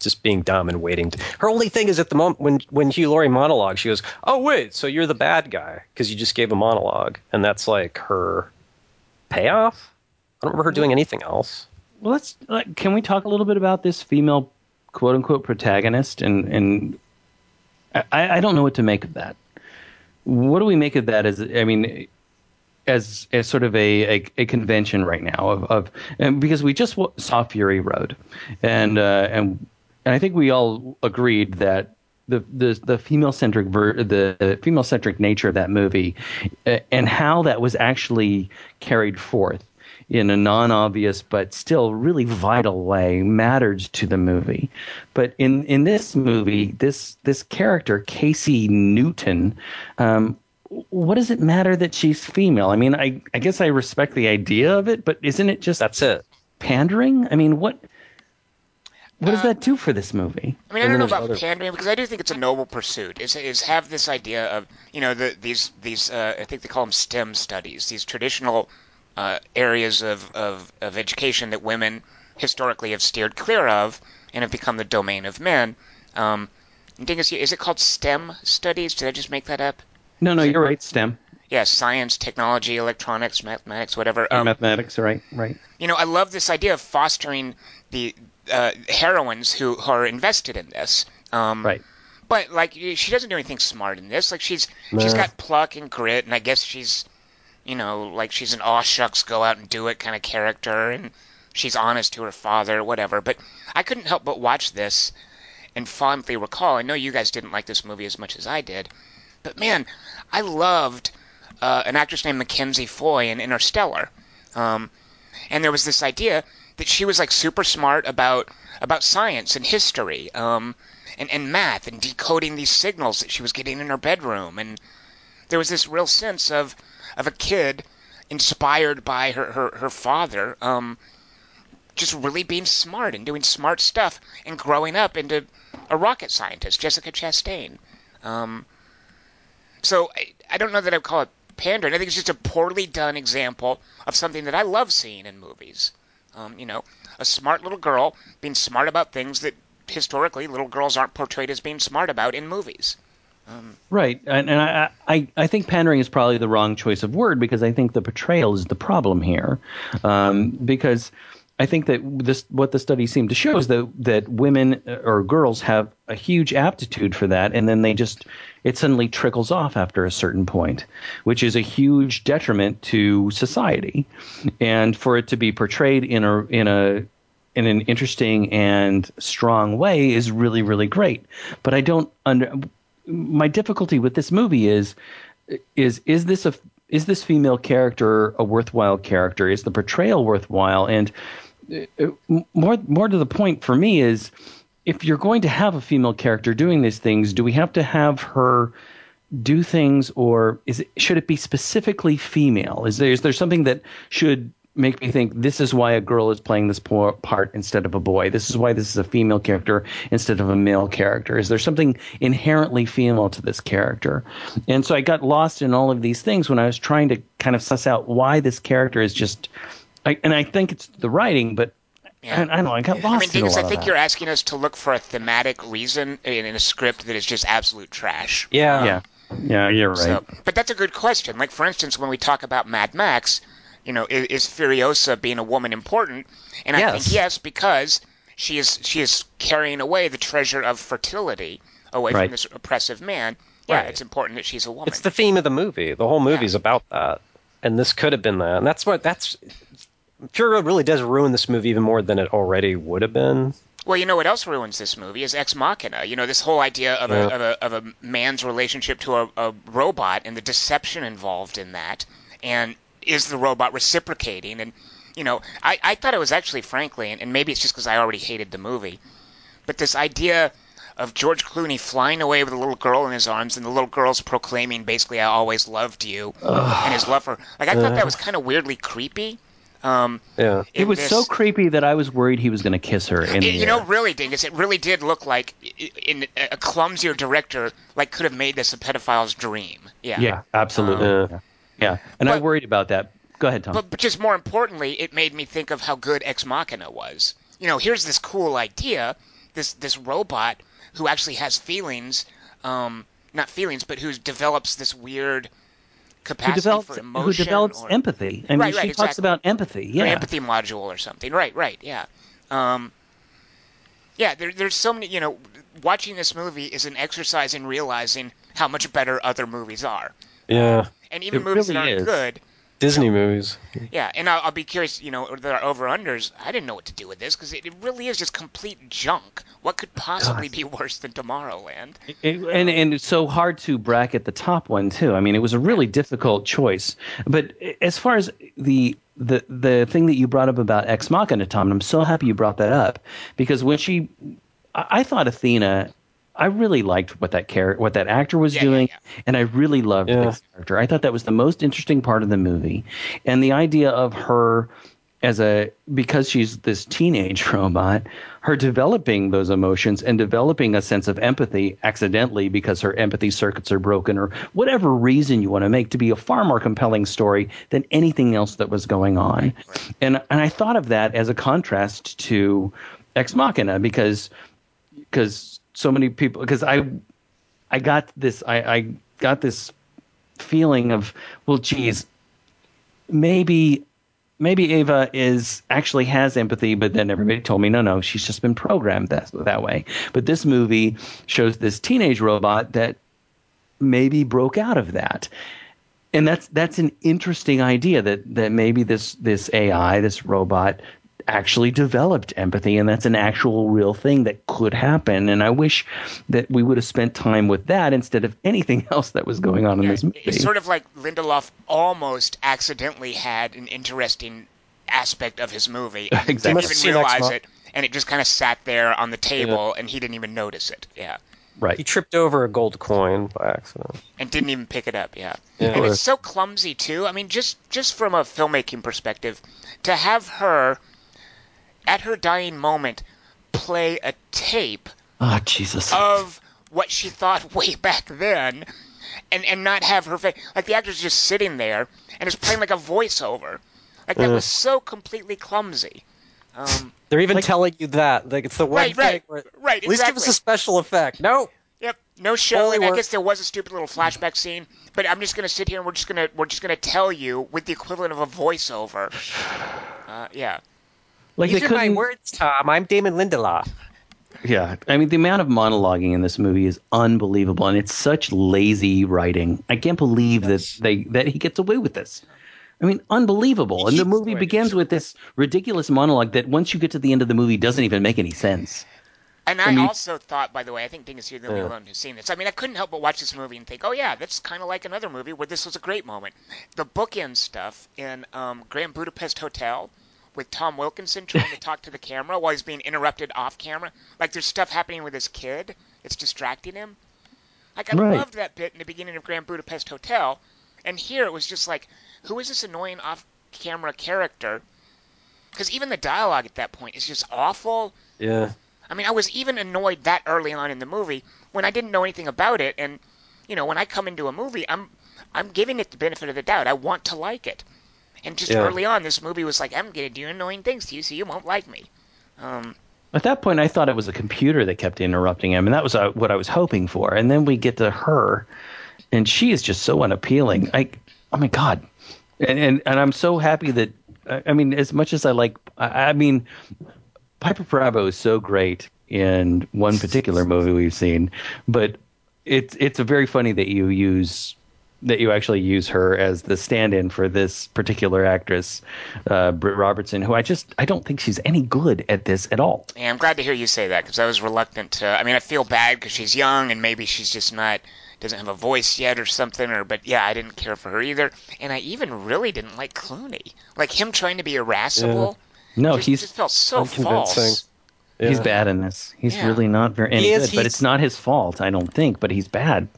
just being dumb and waiting. To, her only thing is at the moment when when Hugh Laurie monologue, she goes, "Oh wait, so you're the bad guy because you just gave a monologue," and that's like her payoff. I don't remember her doing anything else. Well, let's. Like, can we talk a little bit about this female "quote unquote" protagonist? And and I, I don't know what to make of that. What do we make of that? As I mean, as as sort of a, a, a convention right now of of and because we just saw Fury Road, and uh, and and I think we all agreed that the the the female centric ver- the female centric nature of that movie, uh, and how that was actually carried forth in a non-obvious but still really vital way mattered to the movie. But in in this movie, this this character Casey Newton. Um, what does it matter that she's female? I mean, I, I guess I respect the idea of it, but isn't it just That's it. pandering? I mean, what what does Uh, that do for this movie? I mean, I don't know about other- pandering because I do think it's a noble pursuit. Is is have this idea of you know the, these these uh, I think they call them STEM studies, these traditional uh, areas of, of of education that women historically have steered clear of and have become the domain of men. Um, And Dingus, is it called STEM studies? Did I just make that up? No, no, you're right. STEM, Yeah, science, technology, electronics, mathematics, whatever. Um, mathematics, right, right. you know, I love this idea of fostering the uh, heroines who, who are invested in this. Um, Right. But like, she doesn't do anything smart in this. Like, she's she's No. got pluck and grit, and I guess she's, you know, like she's an aw shucks, go out and do it kind of character, and she's honest to her father, whatever. But I couldn't help but watch this and fondly recall. I know you guys didn't like this movie as much as I did, but man, I loved uh, an actress named Mackenzie Foy in Interstellar. Um, and there was this idea that she was like super smart about about science and history um, and, and math and decoding these signals that she was getting in her bedroom and there was this real sense of of a kid inspired by her her, her father um, just really being smart and doing smart stuff and growing up into a rocket scientist Jessica Chastain um, so I, I don't know that I'd call it pandering. I think it's just a poorly done example of something that I love seeing in movies. Um, you know, a smart little girl being smart about things that historically little girls aren't portrayed as being smart about in movies. Right, and, and I, I I think pandering is probably the wrong choice of word because I think the portrayal is the problem here, um, because I think that this what the study seemed to show is that that women uh, or girls have a huge aptitude for that, and then they just it suddenly trickles off after a certain point, which is a huge detriment to society, and for it to be portrayed in a in a in an interesting and strong way is really really great, but I don't under my difficulty with this movie is is is this a is this female character a worthwhile character? Is the portrayal worthwhile? And Uh, more more to the point for me is if you're going to have a female character doing these things, do we have to have her do things, or is it should it be specifically female? Is there is there something that should make me think this is why a girl is playing this part instead of a boy? This is why this is a female character instead of a male character. Is there something inherently female to this character? And so I got lost in all of these things when I was trying to kind of suss out why this character is just. I, and I think it's the writing, but Yeah. I, I don't know. I got lost. I lost mean, in a lot I think that. you're asking us to look for a thematic reason in, in a script that is just absolute trash. Yeah. Um, yeah, yeah, you're right. So, but that's a good question. Like, for instance, when we talk about Mad Max, you know, is, is Furiosa being a woman important? And I Yes. think yes, because she is she is carrying away the treasure of fertility away Right. from this oppressive man. Yeah, Right. it's important that she's a woman. It's the theme of the movie. The whole movie's about that, and this could have been that. And that's what that's. Fury Road really does ruin this movie even more than it already would have been. Well, you know what else ruins this movie is Ex Machina. You know, this whole idea of, Yeah. a, of, a, of a man's relationship to a, a robot and the deception involved in that. And is the robot reciprocating? And, you know, I, I thought it was actually, frankly, and, and maybe it's just because I already hated the movie, but this idea of George Clooney flying away with a little girl in his arms and the little girl's proclaiming basically, I always loved you, and his love for. Like, I thought that was kind of weirdly creepy. Um, Yeah. It in was this- so creepy that I was worried he was going to kiss her. In it- the you know, really, Dingus, it really did look like in a clumsier director like could have made this a pedophile's dream. Yeah. yeah, absolutely. Um, yeah. yeah, and I but- worried about that. Go ahead, Tom. But, but just more importantly, it made me think of how good Ex Machina was. You know, here's this cool idea, this this robot who actually has feelings, um, not feelings, but who develops this weird who develops for who develops or, empathy? I mean, Right, she right, talks about empathy. or Yeah, empathy module or something. Right, right, yeah. Um, yeah, there, there's so many. You know, watching this movie is an exercise in realizing how much better other movies are, Yeah. and even It movies really that aren't is. good. Disney movies. Yeah, and I'll, I'll be curious. You know, there are over unders. I didn't know what to do with this because it, it really is just complete junk. What could possibly be worse than Tomorrowland? It- and and it's so hard to bracket the top one too. I mean, it was a really difficult choice. But as far as the the the thing that you brought up about Ex Machina, Tom, and I'm so happy you brought that up because when she, I, I thought Athena. I really liked what that character, what that actor was Yeah, yeah, doing, yeah. and I really loved Yeah. the character. I thought that was the most interesting part of the movie, and the idea of her as a because she's this teenage robot, her developing those emotions and developing a sense of empathy accidentally because her empathy circuits are broken or whatever reason you want to make to be a far more compelling story than anything else that was going on. And and I thought of that as a contrast to Ex Machina because because so many people because I I got this I, I got this feeling of well, geez, maybe maybe Ava is actually has empathy, but then everybody told me no, no, she's just been programmed that that way. But this movie shows this teenage robot that maybe broke out of that. And that's that's an interesting idea that that maybe this this AI, this robot actually developed empathy and that's an actual real thing that could happen and I wish that we would have spent time with that instead of anything else that was going on in Yeah, this movie. It's sort of like Lindelof almost accidentally had an interesting aspect of his movie. and Exactly. Didn't even realize it, and it just kind of sat there on the table, and he didn't even notice it. Yeah, right. He tripped over a gold coin by accident. and didn't even pick it up. Yeah, Yeah. and it's so clumsy too. I mean, just just from a filmmaking perspective, to have her at her dying moment play a tape Oh Jesus. of what she thought way back then and and not have her face like the actor's just sitting there and is playing like a voiceover like that Yeah. was so completely clumsy um They're even Like- telling you that. Like it's the one Right, thing. right, where, right, At least give us a special effect. No. yep no showing i work. guess there was a stupid little flashback scene but i'm just gonna sit here and we're just gonna we're just gonna tell you with the equivalent of a voiceover uh, yeah like These they are my words, Tom. I'm Damon Lindelof. Yeah, I mean the amount of monologuing in this movie is unbelievable, and it's such lazy writing. I can't believe Yes. that they that he gets away with this. I mean, unbelievable. And the movie begins with this ridiculous monologue that once you get to the end of the movie doesn't even make any sense. And I, I mean- also thought, by the way, I think Dingus, you're the only Yeah. one who's seen this. I mean, I couldn't help but watch this movie and think, oh yeah, that's kind of like another movie where this was a great moment. The bookend stuff in um, Grand Budapest Hotel with Tom Wilkinson trying to talk to the camera while he's being interrupted off camera. Like there's stuff happening with his kid. It's distracting him. Like I Right. loved that bit in the beginning of Grand Budapest Hotel, and here it was just like, who is this annoying off-camera character? Because even the dialogue at that point is just awful. Yeah. I mean, I was even annoyed that early on in the movie when I didn't know anything about it, and you know, when I come into a movie, I'm I'm giving it the benefit of the doubt. I want to like it, and just Yeah. early on, this movie was like, I'm gonna do annoying things to you, so you won't like me. Um, At that point, I thought it was a computer that kept interrupting him, and that was uh, what I was hoping for. And then we get to her, and she is just so unappealing. I, oh my god, and and, and I'm so happy that I I mean, as much as I like, I, I mean, Piper Perabo is so great in one particular movie we've seen, but it's it's a very funny that you use that you actually use her as the stand-in for this particular actress, uh, Britt Robertson, who I just I don't think she's any good at this at all. and I'm glad to hear you say that because I was reluctant to. I mean, I feel bad because she's young and maybe she's just not doesn't have a voice yet or something. Or but yeah, I didn't care for her either, and I even really didn't like Clooney. Like him trying to be irascible. No, just, he's just felt so unconvincing. false. yeah. He's bad in this. He's Yeah. really not very any He is- good, but it's not his fault, I don't think. But he's bad.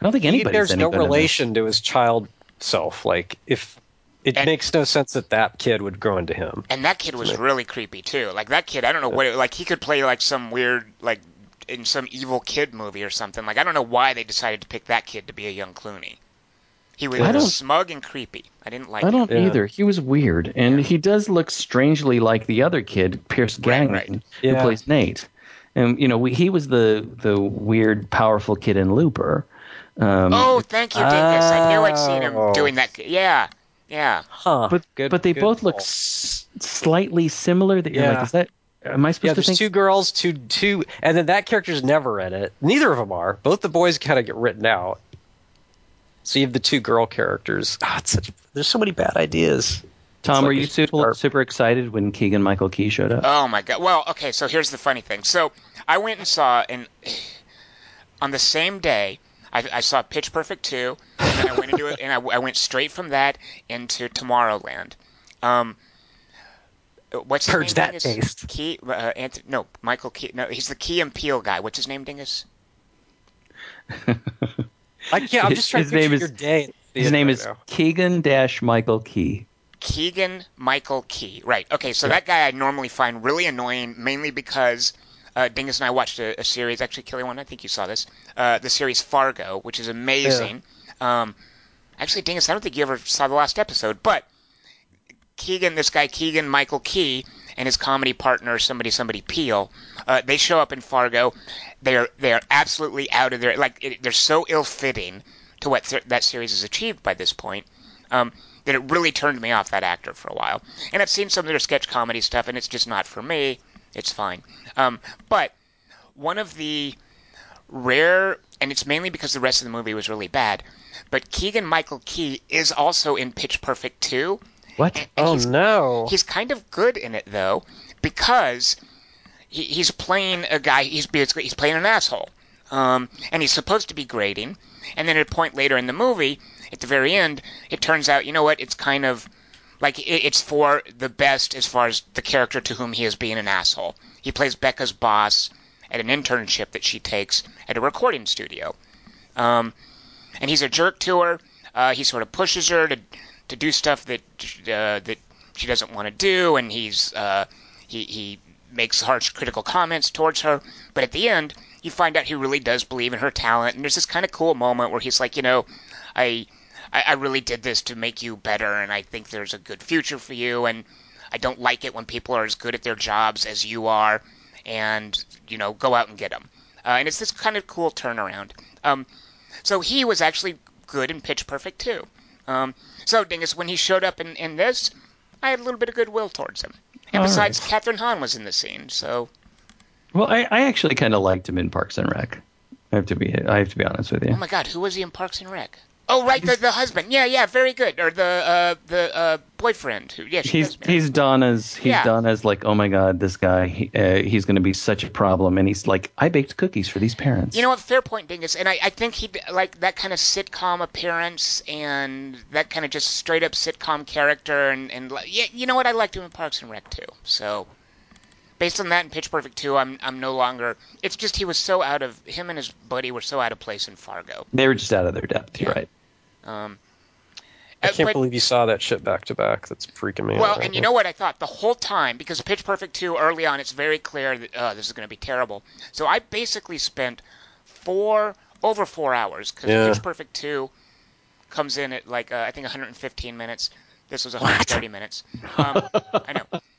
I don't think He- anybody's there's any no good in this. relation to his child self. Like if it And- makes no sense that that kid would grow into him. And that kid was really creepy too. Like that kid, I don't know what it, like he could play like some weird like in some evil kid movie or something. Like I don't know why they decided to pick that kid to be a young Clooney. He was I don't- smug and creepy. I didn't like I don't Yeah. either. He was weird, and he does look strangely like the other kid, Pierce Right, Gagnon, right. who Yeah. plays Nate. And you know, we, he was the the weird, powerful kid in Looper. Um, Oh, thank you, Dingus. I knew I'd seen him Oh. doing that. Yeah, yeah. Huh. but Good- but they good both look s- slightly similar. That you're like, Yeah. is that? Am I supposed Yeah, to there's think? two girls, two two, and then that character's never in it. Neither of them are. Both the boys kind of get written out. So you have the two girl characters. Ah, it's such. There's so many bad ideas. Tom, It's were you super super excited when Keegan Michael Key showed up? Oh my god. Well, okay. So here's the funny thing. So I went and saw and on the same day. I, I saw Pitch Perfect 2, and then I went into it, and I, I went straight from that into Tomorrowland. Um, what's his Purge name, that Dingus? taste. Key, uh, Anthony, no, Michael Key. No, he's the Key and Peele guy. What's his name, Dingus? I can't. I'm just trying His to picture name is- your day. His name right is now. Keegan Dash Michael Key. Keegan Michael Key. Right. Okay. So that guy I normally find really annoying, mainly because uh, Dingus and I watched a, a series. Actually, Kelly Wand, I think you saw this. Uh, the series Fargo, which is amazing. Um, actually, Dingus, I don't think you ever saw the last episode, but Keegan, this guy Keegan Michael Key, and his comedy partner, somebody somebody Peele, uh, they show up in Fargo. They are they are absolutely out of their like it, they're so ill fitting to what th- that series has achieved by this point. Um, that it really turned me off that actor for a while. And I've seen some of their sketch comedy stuff, and it's just not for me. It's fine. Um, but one of the rare, and it's mainly because the rest of the movie was really bad, but Keegan Michael Key is also in Pitch Perfect 2. What? And, and Oh he's, no! he's kind of good in it, though, because he, he's playing a guy, he's basically, he's playing an asshole. Um, and he's supposed to be grading. And then at a point later in the movie, at the very end, it turns out, you know what, it's kind of like it's for the best as far as the character to whom he is being an asshole. He plays Becca's boss at an internship that she takes at a recording studio. Um, and he's a jerk to her. Uh, he sort of pushes her to to do stuff that uh, that she doesn't want to do, and he's uh, he he makes harsh critical comments towards her. But at the end, you find out he really does believe in her talent, and there's this kind of cool moment where he's like, you know, I I, I really did this to make you better, and I think there's a good future for you, and I don't like it when people are as good at their jobs as you are, and you know, go out and get them. Uh, and it's this kind of cool turnaround. Um, so he was actually good in Pitch Perfect 2. Um, so Dingus, when he showed up in, in this, I had a little bit of goodwill towards him. And All besides, right. Kathryn Hahn was in the scene, so Well, I, I actually kind of liked him in Parks and Rec. I have to be I have to be honest with you. oh my God, who was he in Parks and Rec? Oh, right, the, the husband. Yeah, yeah, very good. Or the uh, the uh, boyfriend. Who? Yeah, she He's does marry. he's Donna's he's Yeah. Donna's like oh my god this guy he, uh, he's going to be such a problem and he's like I baked cookies for these parents. You know what? Fair point, Dingus. And I, I think he like that kind of sitcom appearance and that kind of just straight up sitcom character. And, and yeah, you know what? I liked him in Parks and Rec too. So based on that and Pitch Perfect 2, I'm I'm no longer. It's just he was so out of him and his buddy were so out of place in Fargo. they were just out of their depth. You're right. Um, I can't but- believe you saw that shit back to back. That's freaking me out. Well, right and you now. know what I thought the whole time because Pitch Perfect 2 early on it's very clear that uh, this is going to be terrible. So I basically spent four over four hours because Yeah. Pitch Perfect 2 comes in at like uh, I think 115 minutes. This was 130 minutes. Um, I know.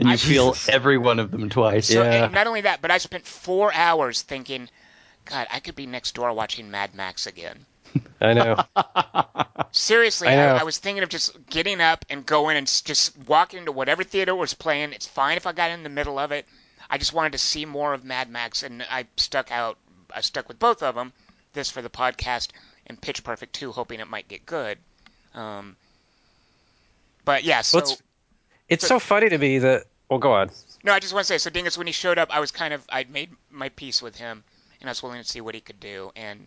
And you I- feel every one of them twice. So Yeah. and not only that, but I spent four hours thinking, God, I could be next door watching Mad Max again. I know. Seriously, I I, know. I, was thinking of just getting up and going and just walking into whatever theater was playing. It's fine if I got in the middle of it. I just wanted to see more of Mad Max, and I stuck out. I stuck with both of them. This for the podcast, and Pitch Perfect 2, hoping it might get good. Um, but yeah, so Let's- It's so funny to me that. Well, go on. no, I just want to say, so Dingus, when he showed up, I was kind of I'd made my peace with him, and I was willing to see what he could do. And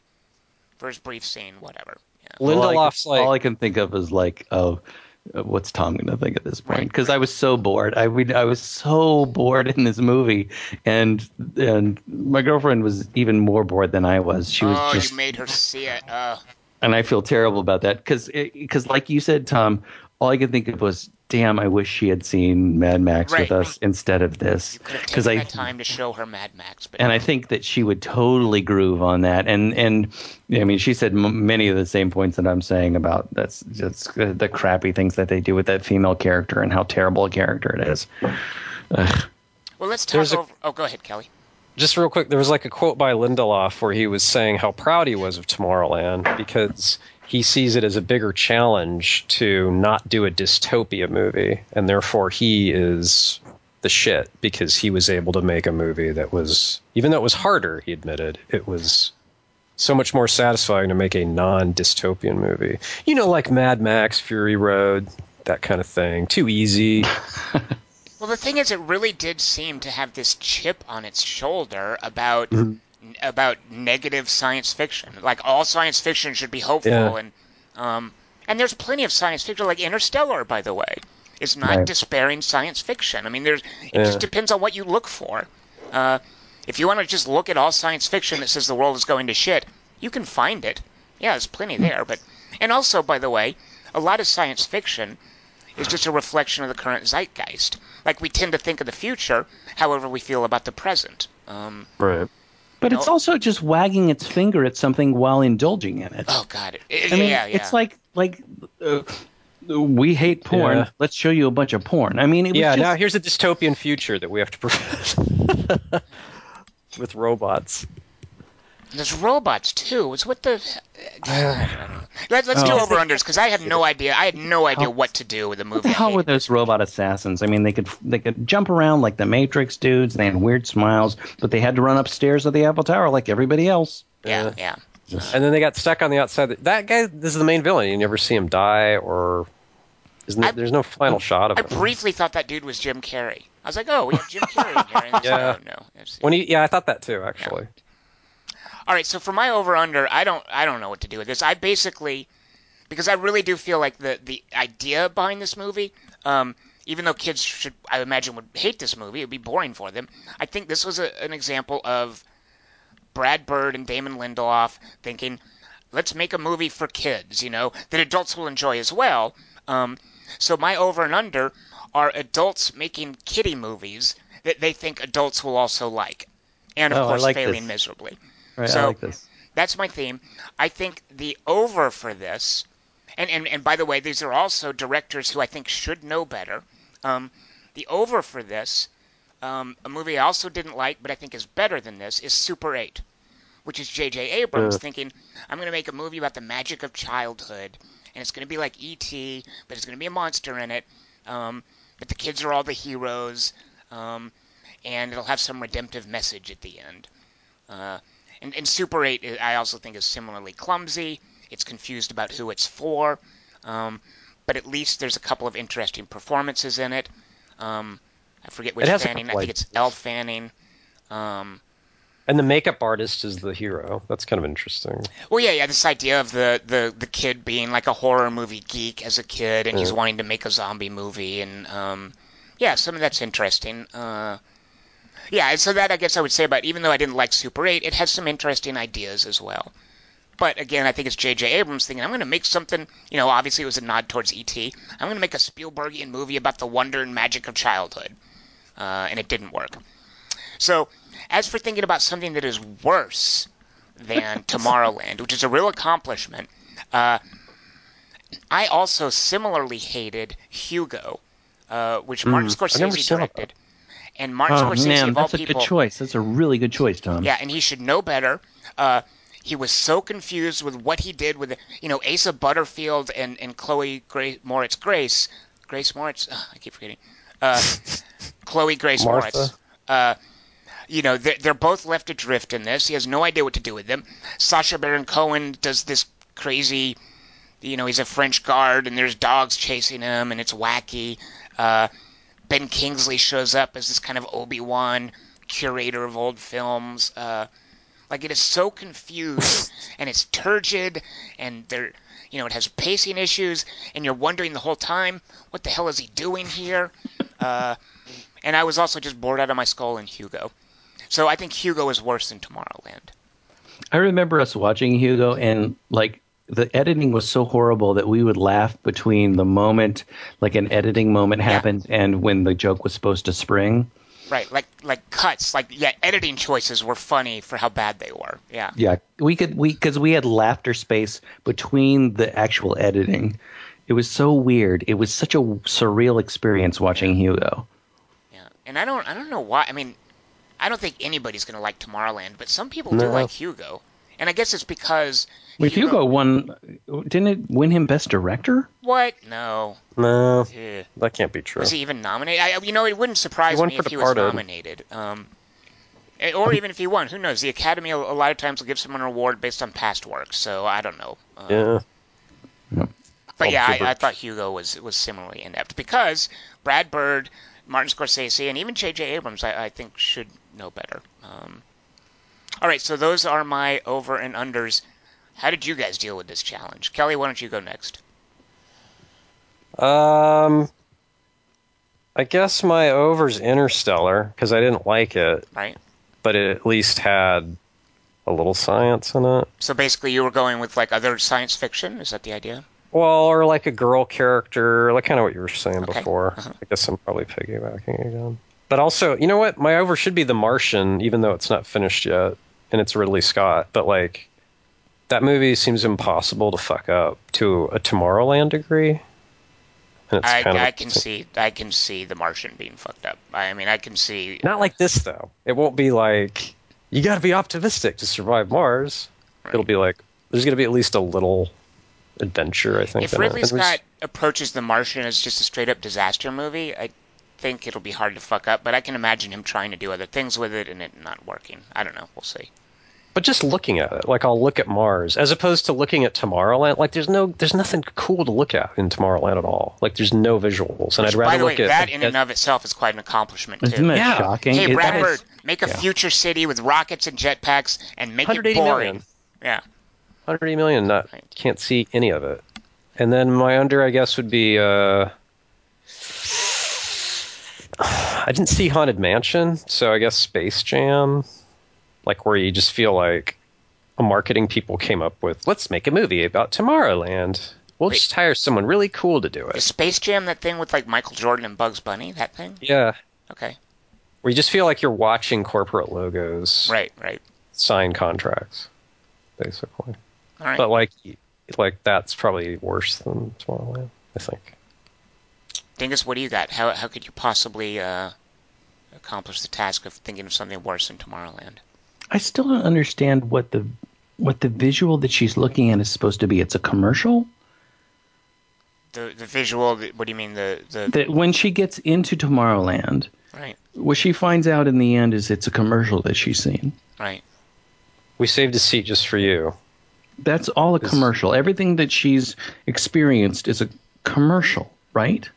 for his brief scene, whatever. Yeah. All I can- like. all I can think of is like oh. What's Tom going to think at this point? Right, Because I was so bored. I we, I was so bored in this movie, and and my girlfriend was even more bored than I was. She was oh, just you made her see it. Uh, and I feel terrible about that because because like you said, Tom, all I could think of was, damn, I wish she had seen Mad Max with Right. us instead of this you could have because I that time to show her Mad Max, but and no. I think that she would totally groove on that and and I mean she said m- many of the same points that I'm saying about that's just the, the crappy things that they do with that female character and how terrible a character it is. Ugh. Well, let's talk There's a- Oh, go ahead, Kelly. Just real quick, there was like a quote by Lindelof where he was saying how proud he was of Tomorrowland because he sees it as a bigger challenge to not do a dystopia movie, and therefore he is the shit because he was able to make a movie that was, even though it was harder, he admitted, it was so much more satisfying to make a non dystopian movie. You know, like Mad Max, Fury Road, that kind of thing. Too easy. Well, the thing is, it really did seem to have this chip on its shoulder about Mm-hmm. about negative science fiction. Like all science fiction should be hopeful, Yeah. and um, and there's plenty of science fiction, like Interstellar, by the way, is not Right. despairing science fiction. I mean, there's it Yeah. just depends on what you look for. Uh, if you want to just look at all science fiction that says the world is going to shit, you can find it. Yeah, there's plenty there, but and also, by the way, a lot of science fiction is just a reflection of the current zeitgeist. Like we tend to think of the future, however we feel about the present. Um, Right. But it's No. also just wagging its finger at something while indulging in it. oh God, it, it- I mean, yeah, yeah. it's like like uh, we hate porn. Yeah. Let's show you a bunch of porn. I mean, it was Yeah, just, now here's a dystopian future that we have to prevent with robots. There's robots too. It's what the. Let's, let's do Oh. over unders because I had no idea. I had no idea what to do with the movie. What the hell I were those robot assassins? I mean, they could they could jump around like the Matrix dudes. They had weird smiles, but they had to run upstairs of the Eiffel Tower like everybody else. Yeah, yeah. And then they got stuck on the outside. That guy, this is the main villain. You never see him die, or isn't there, I- there's no final shot of I him. briefly thought that dude was Jim Carrey. I was like, oh, we have Jim Carrey in here. And it's Yeah. like, oh, no. When he, yeah, I thought that too, actually. All right, so for my over under, I don't I don't know what to do with this. I basically because I really do feel like the the idea behind this movie, um, even though kids should I imagine would hate this movie, it'd be boring for them. I think this was a, an example of Brad Bird and Damon Lindelof thinking, let's make a movie for kids, you know, that adults will enjoy as well. Um, so my over and under are adults making kiddie movies that they think adults will also like, and of Oh, course like failing this. miserably. Right, So- like. That's my theme. I think the over for this, and, and, and by the way, these are also directors who I think should know better. Um, the over for this, um, a movie I also didn't like, but I think is better than this, is Super 8, which is J.J. Abrams Uh. thinking, I'm going to make a movie about the magic of childhood, and it's going to be like E.T., but it's going to be a monster in it, um, but the kids are all the heroes, um, and it'll have some redemptive message at the end. Uh, and, and Super 8, i- I also think, is similarly clumsy. It's confused about who it's for. Um, but at least there's a couple of interesting performances in it. Um, I forget which Fanning. I think it's. Elle Fanning. Um, And the makeup artist is the hero. That's kind of interesting. well, yeah, yeah. This idea of the, the, the kid being like a horror movie geek as a kid, and he's wanting to make a zombie movie, and um, yeah, some of that's interesting. Uh, yeah, so that I guess I would say about even though I didn't like Super 8, it has some interesting ideas as well. But again, I think it's J.J. Abrams thinking, I'm going to make something, you know, obviously it was a nod towards E.T. I'm going to make a Spielbergian movie about the wonder and magic of childhood. Uh, and it didn't work. So, as for thinking about something that is worse than Tomorrowland, which is a real accomplishment, uh, I also similarly hated Hugo, uh, which Martin never Scorsese directed. And Martin Oh Scorsese, man, of all that's a good choice. That's a really good choice, Tom. yeah, and he should know better. Uh, he was so confused with what he did with, you know, Asa Butterfield and, and Chloe Gra- Moretz Grace. Grace Moretz? I keep forgetting. Uh, Chloe Grace Martha. Moretz. Uh, you know, they're, they're both left adrift in this. He has no idea what to do with them. Sacha Baron Cohen does this crazy, you know, he's a French guard and there's dogs chasing him and it's wacky. Uh, Ben Kingsley shows up as this kind of Obi Wan curator of old films. Uh, like it is so confused and it's turgid and there, you know, it has pacing issues and you're wondering the whole time what the hell is he doing here. Uh, and I was also just bored out of my skull in Hugo. So I think Hugo is worse than Tomorrowland. I remember us watching Hugo, and like the editing was so horrible that we would laugh between the moment, like an editing moment happened, and when the joke was supposed to spring. Right, like like cuts, like yeah, editing choices were funny for how bad they were. Yeah. Yeah, we could we because we had laughter space between the actual editing. It was so weird. It was such a surreal experience watching Hugo. Yeah, and I don't, I don't know why. I mean, I don't think anybody's gonna like Tomorrowland, but some people do like Hugo, and I guess it's because If Hugo won, didn't it win him Best Director? What? No. No, Eh. that can't be true. Was he even nominated? I, you know, it wouldn't surprise me if he was nominated. Um, eh, or even if he won. Who knows? The Academy a a lot of times will give someone an award based on past work, so I don't know. Uh, yeah. But yeah, I, I thought Hugo was was similarly inept because Brad Bird, Martin Scorsese, and even J.J. Abrams, I, I think, should know better. Um, all right, so those are my over and unders. How did you guys deal with this challenge, Kelly? Why don't you go next? Um, I guess my over's Interstellar because I didn't like it, Right. but it at least had a little science in it. So basically, you were going with like other science fiction. Is that the idea? Well, or like a girl character, like kind of what you were saying Okay. before. Uh-huh. I guess I'm probably piggybacking again. But also, you know what? My over should be The Martian, even though it's not finished yet, and it's Ridley Scott. But like, that movie seems impossible to fuck up to a Tomorrowland degree. And it's I, kind of I can see I can see the Martian being fucked up. I mean, I can see Not like this though. It won't be like you got to be optimistic to survive Mars. It'll be like there's going to be at least a little adventure. I think. if. Ridley And it was- Scott approaches The Martian as just a straight up disaster movie, I think it'll be hard to fuck up. But I can imagine him trying to do other things with it and it not working. I don't know. We'll see. but just looking at it, like I'll look at Mars as opposed to looking at Tomorrowland. Like there's no, there's nothing cool to look at in Tomorrowland at all. Like there's no visuals, and I'd rather By the way, look at that in at- and of itself is quite an accomplishment Isn't too. that Yeah. shocking? Hey, It- Brad that Bird, is- make a yeah. future city with rockets and jetpacks and make it 180 boring. million. Yeah. 180 million. Not Right. can't see any of it. And then my under, I guess, would be. uh I didn't see Haunted Mansion, so I guess Space Jam, like where you just feel like a marketing people came up with, let's make a movie about Tomorrowland. We'll Wait. just hire someone really cool to do Is it. Space Jam that thing with like Michael Jordan and Bugs Bunny? That thing? Yeah, Okay. where you just feel like you're watching corporate logos Right, right. sign contracts, basically. All right. But like, like that's probably worse than Tomorrowland. I think. Dingus, what do you got? How how could you possibly uh, accomplish the task of thinking of something worse than Tomorrowland? I still don't understand what the what the visual that she's looking at is supposed to be. It's a commercial. The the visual. What do you mean? The the That when she gets into Tomorrowland, right what she finds out in the end is it's a commercial that she's seen. right. We saved a seat just for you. That's all a commercial. Everything that she's experienced is a commercial, right?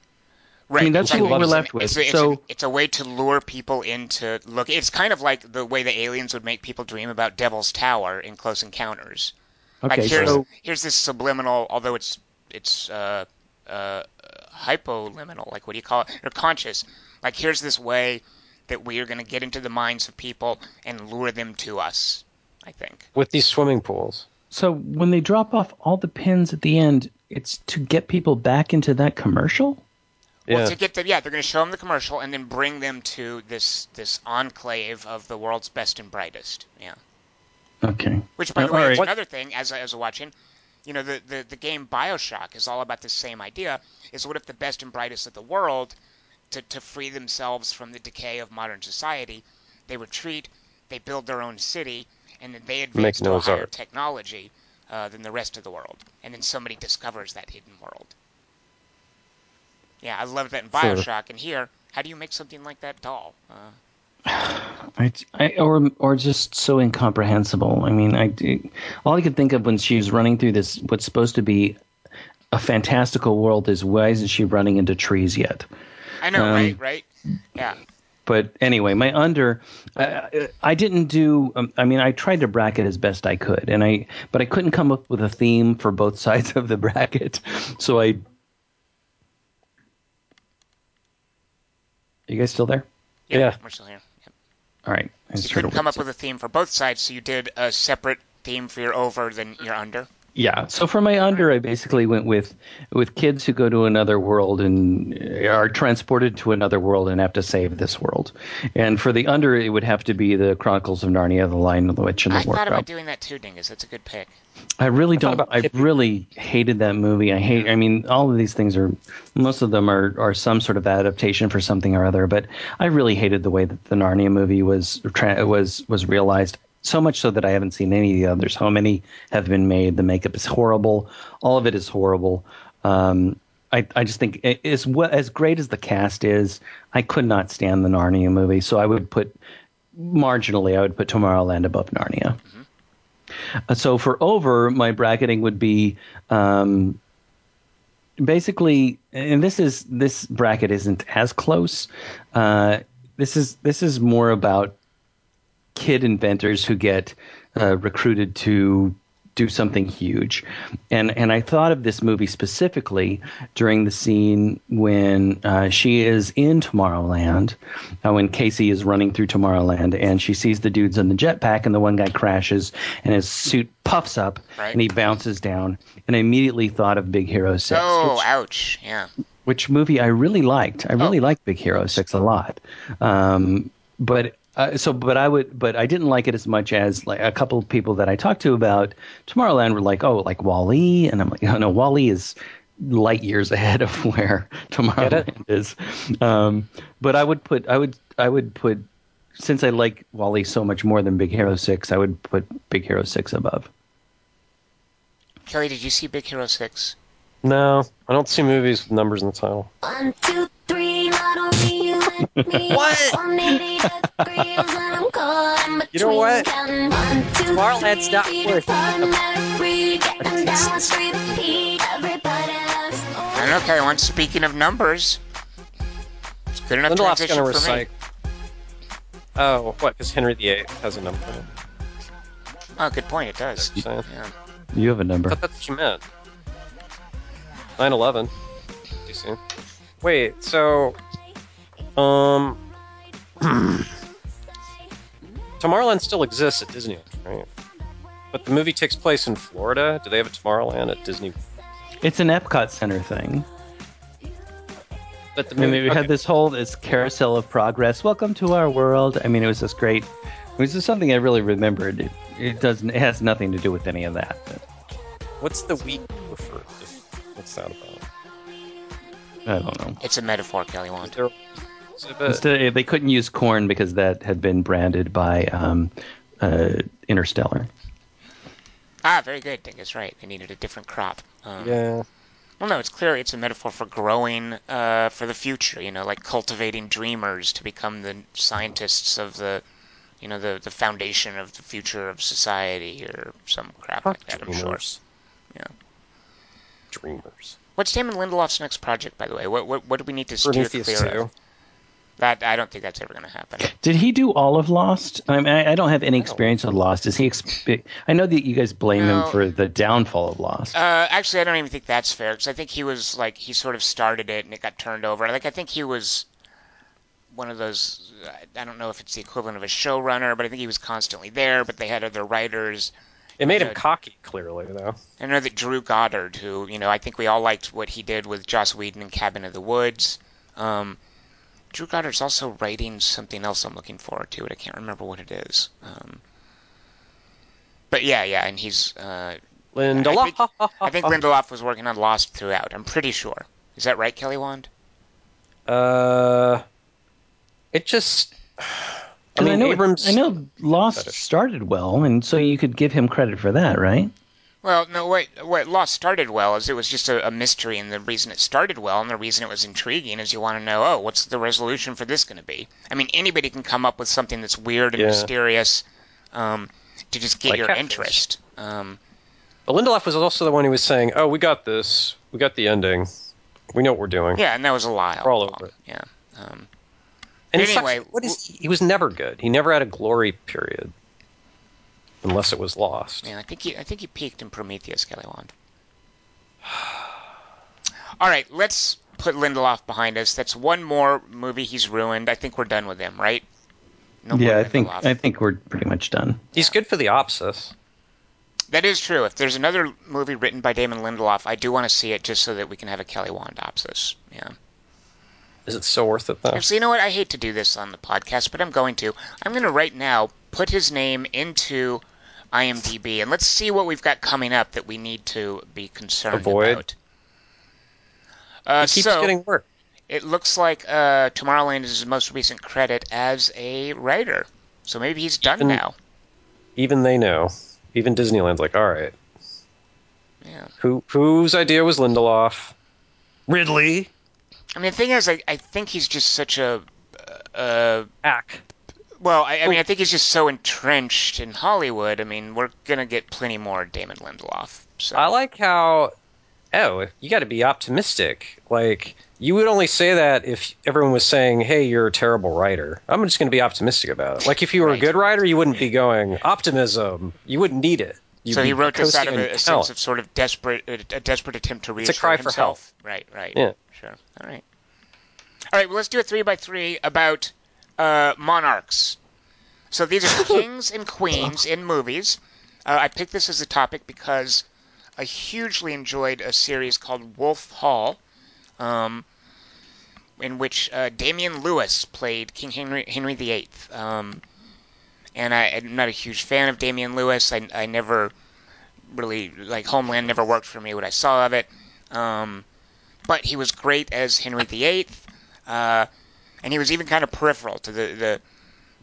Right. mean, that's It's what we're left with. It's a, it's, So- it's a way to lure people into look. It's kind of like the way the aliens would make people dream about Devil's Tower in Close Encounters. Okay, like here's so here's this subliminal, although it's it's uh, uh, hypoliminal, like what do you call it? Or conscious. Like here's this way that we are going to get into the minds of people and lure them to us. I think. with these swimming pools. so when they drop off all the pins at the end, it's to get people back into that commercial. Yeah, Well, to get them, yeah, they're going to show them the commercial and then bring them to this this enclave of the world's best and brightest. Yeah. Okay. Which, by the Uh, way, all is right. another thing. As I as I was watching, you know, the, the the game Bioshock is all about the same idea. Is what if the best and brightest of the world, to to free themselves from the decay of modern society, they retreat, they build their own city, and then they advance to a higher Ark. technology uh, than the rest of the world, and then somebody discovers that hidden world. Yeah, I love that in Sure. Bioshock, and here, how do you make something like that doll? Uh, I, I, or or just so incomprehensible. I mean, I all I could think of when she was running through this what's supposed to be a fantastical world is why isn't she running into trees yet? I know, Um, right? Right? Yeah. But anyway, my under, I, I didn't do. Um, I mean, I tried to bracket as best I could, and I, but I couldn't come up with a theme for both sides of the bracket. So I. you guys still there? Yeah, Yeah. we're still here. Yep. All right. I You couldn't come up with a theme for both sides, so you did a separate theme for your over than your under. Yeah. So for my under, I basically went with with kids who go to another world and are transported to another world and have to save this world. And for the under, it would have to be the Chronicles of Narnia: The Lion, the Witch, and the I thought Wardrobe. about doing that too, Dingus. That's a good pick. I really don't. about I Hippie. really hated that movie. I hate. I mean, all of these things are. Most of them are are some sort of adaptation for something or other. But I really hated the way that the Narnia movie was was was realized. So much so that I haven't seen any of the others. How many have been made? The makeup is horrible. All of it is horrible. Um, I, I just think what as great as the cast is. I could not stand the Narnia movie, so I would put marginally. I would put Tomorrowland above Narnia. Uh, so for over, my bracketing would be um, basically, and this is this bracket isn't as close. Uh, this is this is more about kid inventors who get uh, recruited to do something huge, and and I thought of this movie specifically during the scene when uh, she is in Tomorrowland, uh, when Casey is running through Tomorrowland, and she sees the dudes in the jetpack, and the one guy crashes, and his suit puffs up, Right. and he bounces down, and I immediately thought of Big Hero Six, Oh, which, ouch! Yeah. which movie I really liked. I really Oh. liked Big Hero Six a lot, um, but. Uh, so, but I would, but I didn't like it as much as like a couple of people that I talked to about Tomorrowland were like, oh, like WALL-E, and I'm like, oh no, WALL-E is light years ahead of where Tomorrowland is. Um, but I would put I would I would put since I like WALL-E so much more than Big Hero Six, I would put Big Hero Six above. Kelly, did you see Big Hero Six? No, I don't see movies with numbers in the title. One, two, What? One eighty degrees and I'm caught in You know between what? counting one, two, Tomorrowland's three, not feet worth apart, matter free, getting down the street, repeat. Everybody loves I don't know, Kelly. One. Speaking of numbers, it's good enough Lindelof's transition going to for me. recite. Oh, what? Because Henry VIII has a number. Oh, good point. It does. Yeah. You have a number. thought that's what you meant. 9 11. Too soon. Wait, so. Um. Tomorrowland still exists at Disneyland, right? But the movie takes place in Florida. Do they have a Tomorrowland at Disney? It's an Epcot Center thing. But the I mean, we okay. had this whole this carousel of progress. Welcome to our world. I mean, it was just great. It was just something I really remembered. It, it doesn't. It has nothing to do with any of that. But What's the week refer? What's that about? I don't know. It's a metaphor, Kelly Is there exhibit? Instead, they couldn't use corn because that had been branded by um, uh, Interstellar. Ah, very good. Dingus, right. They needed a different crop. Um, Yeah. Well, no, it's clear it's a metaphor for growing uh, for the future. You know, like cultivating dreamers to become the scientists of the, you know, the the foundation of the future of society or some crap like that. I'm sure. Yeah. Dreamers. What's Damon Lindelof's next project, by the way? What what, what do we need to steer Prometheus clear 2. of? That I don't think that's ever going to happen. Did he do all of Lost? I mean, I, I don't have any experience with Lost. Is he? Exp- I know that you guys blame No. him for the downfall of Lost. Uh, actually, I don't even think that's fair because I think he was like he sort of started it and it got turned over. Like I think he was one of those. I- I don't know if it's the equivalent of a showrunner, but I think he was constantly there. But they had other writers. It made him Good. cocky, clearly, though. I know that Drew Goddard, who you know, I think we all liked what he did with Joss Whedon and Cabin of the Woods. Um, Drew Goddard's also writing something else I'm looking forward to. It I can't remember what it is. Um, but yeah, yeah, and he's. Uh, Linda. I think- I think Lindelof was working on Lost throughout. I'm pretty sure. Is that right, Kelly Wand? Uh, it just. I mean, know, it- Abrams. I know Lost started well, and so you could give him credit for that, right? Well, no, wait. What Lost started well is it was just a, a mystery, and the reason it started well and the reason it was intriguing is you want to know, oh, what's the resolution for this going to be? I mean, anybody can come up with something that's weird and Yeah. mysterious um, to just get Like your Catfish. interest. Um, But Lindelof was also the one who was saying, "Oh, we got this. We got the ending. We know what we're doing." yeah, and that was a lie. We're all over it. Yeah. Um, And Anyway, sucks- what is he? He was never good. He never had a glory period, unless it was lost. Man, I think he, I think he peaked in Prometheus, Kelly Wand. All right, let's put Lindelof behind us. That's one more movie he's ruined. I think we're done with him, right? No more yeah, I think Lindelof. I think we're pretty much done. He's good for the Opsis. that is true. If there's another movie written by Damon Lindelof, I do want to see it just so that we can have a Kelly Wand opsis. Yeah. Is it so worth it though? Actually, you know what? I hate to do this on the podcast, but I'm going to. I'm going to right now put his name into IMDb, and let's see what we've got coming up that we need to be concerned Avoid. about. Uh, He keeps so getting work. it looks like uh, Tomorrowland is his most recent credit as a writer. So maybe he's done Even- now. Even they know. Even Disneyland's like, all right. Yeah. Who whose idea was Lindelof? Ridley. I mean, the thing is, I, I think he's just such a. Uh, Ack. Well, I, I mean, oh. I think he's just so entrenched in Hollywood. I mean, we're gonna get plenty more Damon Lindelof. So I like how. Oh, you got to be optimistic. Like you would only say that if everyone was saying, "Hey, you're a terrible writer." I'm just going to be optimistic about it. Like if you were Right. a good writer, you wouldn't be going optimism. You wouldn't need it. You'd so he wrote this out of a, a sense of sort of desperate, a, a desperate attempt to a reassure cry for himself. Right, right. Yeah. Sure. All right. All right. Well, let's do a three by three about uh, monarchs. So these are kings and queens in movies. Uh, I picked this as a topic because I hugely enjoyed a series called Wolf Hall, um, in which uh, Damian Lewis played King Henry Henry VIII. Um, and I, I'm not a huge fan of Damian Lewis. I, I never really like Homeland never worked for me. What I saw of it, um, but he was great as Henry VIII, uh, and he was even kind of peripheral to the the.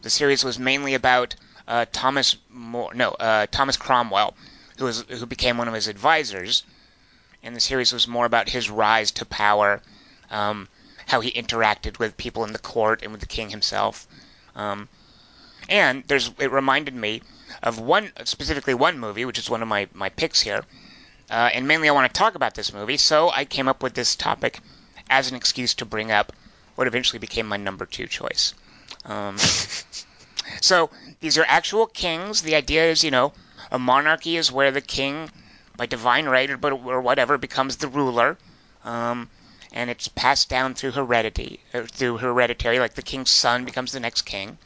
The series was mainly about uh, Thomas no, uh, Thomas Cromwell, who was who became one of his advisors, and the series was more about his rise to power, um, how he interacted with people in the court and with the king himself. Um, and there's it reminded me of one specifically one movie, which is one of my my picks here. Uh, and mainly, I want to talk about this movie, so I came up with this topic as an excuse to bring up what eventually became my number two choice. Um, so these are actual kings. The idea is, you know, a monarchy is where the king, by divine right or, or whatever, becomes the ruler. Um, and it's passed down through heredity, through hereditary, like the king's son becomes the next king.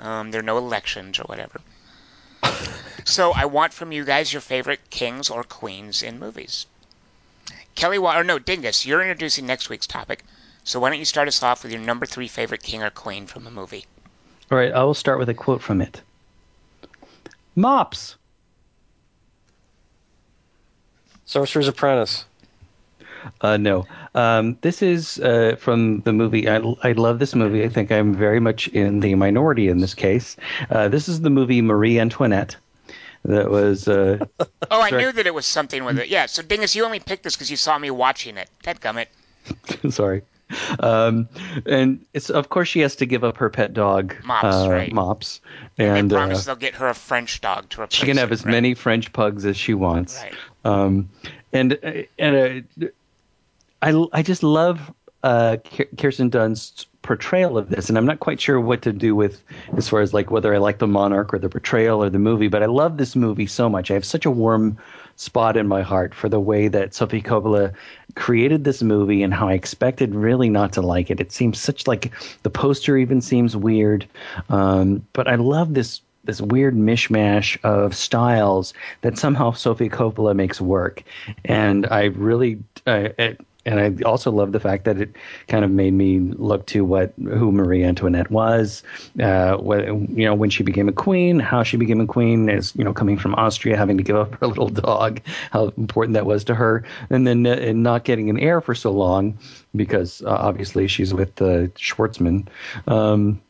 Um, there are no elections or whatever. so I want from you guys your favorite kings or queens in movies. Kelly, or no, Dingus, you're introducing next week's topic. So why don't you start us off with your number three favorite king or queen from a movie? All right, I will start with a quote from it. Mops. Sorcerer's Apprentice. Uh, no, um, this is uh, from the movie. I, I love this movie. I think I'm very much in the minority in this case. Uh, this is the movie Marie Antoinette. That was. Uh, oh, I knew that it was something with it. Yeah. So, Dingus, you only picked this because you saw me watching it. Dadgummit. sorry. Um, and it's of course she has to give up her pet dog, Mops, uh, right. Mops, And, they uh, promise they'll get her a French dog to replace she can have it, as right? many French pugs as she wants. Right. Um, and and uh, I I just love uh, Kirsten Dunst's portrayal of this, and I'm not quite sure what to do with as far as like whether I like the Monarch or the portrayal or the movie, but I love this movie so much. I have such a warm spot in my heart for the way that Sophie Coppola created this movie and how I expected really not to like it. It seems such like the poster even seems weird, um, but I love this this weird mishmash of styles that somehow Sophie Coppola makes work, and I really. Uh, it, and I also love the fact that it kind of made me look to what who Marie Antoinette was, uh, what, you know, when she became a queen, how she became a queen, as you know, coming from Austria, having to give up her little dog, how important that was to her, and then uh, and not getting an heir for so long because uh, obviously she's with uh, Schwartzman. Um,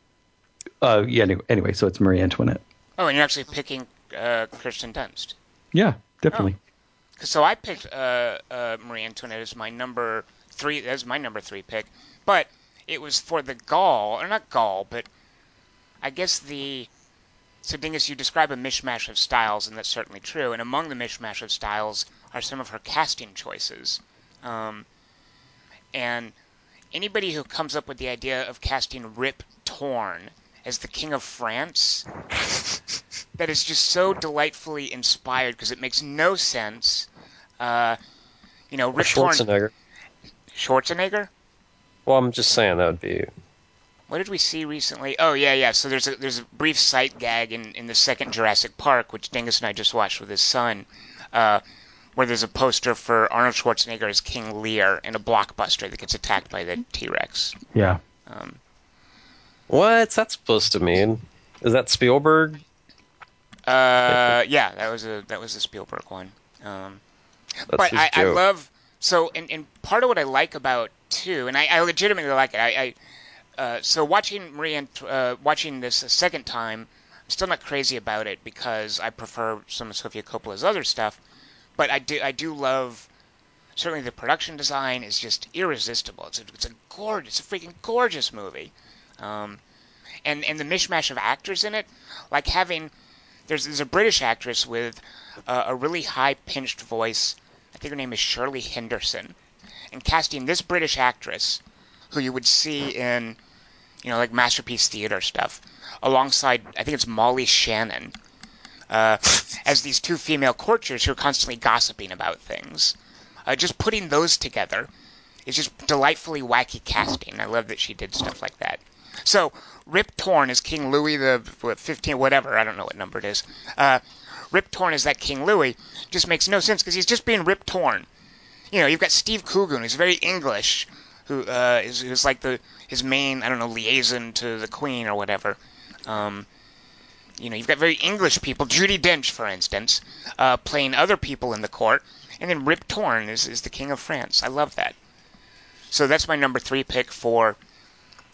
uh, yeah. Anyway, anyway, so it's Marie Antoinette. Oh, and you're actually picking uh, Kirsten Dunst. Yeah, definitely. So I picked uh, uh, Marie Antoinette as my number three. As my number three pick, but it was for the gall, or not gall, but I guess the. So Dingus, you describe a mishmash of styles, and that's certainly true. And among the mishmash of styles are some of her casting choices. Um, and anybody who comes up with the idea of casting Rip Torn as the King of France, that is just so delightfully inspired because it makes no sense. Uh, you know, Or Rip Torn. Schwarzenegger. Schwarzenegger? Well, I'm just saying that would be. What did we see recently? Oh yeah, yeah. So there's a there's a brief sight gag in, in the second Jurassic Park, which Dingus and I just watched with his son, uh, where there's a poster for Arnold Schwarzenegger as King Lear in a blockbuster that gets attacked by the T Rex. Yeah. Um, What's that supposed to mean? Is that Spielberg? uh, yeah, that was a that was a Spielberg one. Um, That's but I, I love so and, and part of what I like about too, and I, I legitimately like it. I, I uh, so watching Marie uh, watching this a second time, I'm still not crazy about it because I prefer some of Sofia Coppola's other stuff. But I do I do love certainly the production design is just irresistible. It's a, it's a gorgeous, it's a freaking gorgeous movie. Um, and and the mishmash of actors in it, like having there's there's a British actress with uh, a really high pitched voice. I think her name is Shirley Henderson, and casting this British actress, who you would see in, you know, like masterpiece theater stuff, alongside I think it's Molly Shannon, uh, as these two female courtiers who are constantly gossiping about things. Uh, just putting those together is just delightfully wacky casting. I love that she did stuff like that. So Rip Torn is King Louis the what, 15, whatever. I don't know what number it is. Uh, Rip Torn is that King Louis. Just makes no sense because he's just being Rip Torn. You know, you've got Steve Coogan, who's very English, who uh, is who's like the his main I don't know liaison to the Queen or whatever. Um, you know, you've got very English people, Judi Dench, for instance, uh, playing other people in the court, and then Rip Torn is, is the King of France. I love that. So that's my number three pick for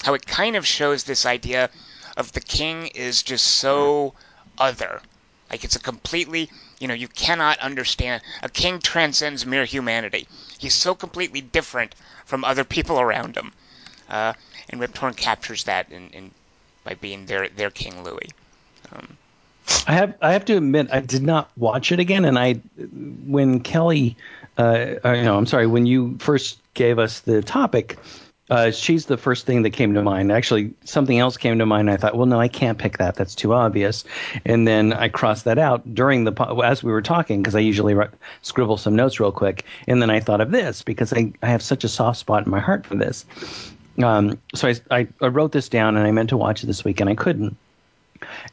how it kind of shows this idea of the king is just so other. Like it's a completely, you know, you cannot understand. A king transcends mere humanity. He's so completely different from other people around him. Uh, and Rip Torn captures that in, in by being their their King Louis. I have I have to admit I did not watch it again, and I when Kelly, uh, uh, no, I'm sorry, when you first gave us the topic, uh, she's the first thing that came to mind. Actually, something else came to mind. I thought, well, no, I can't pick that. That's too obvious. And then I crossed that out during the po- as we were talking because I usually scribble some notes real quick. And then I thought of this because I, I have such a soft spot in my heart for this. Um, so I, I, I wrote this down and I meant to watch it this week and I couldn't.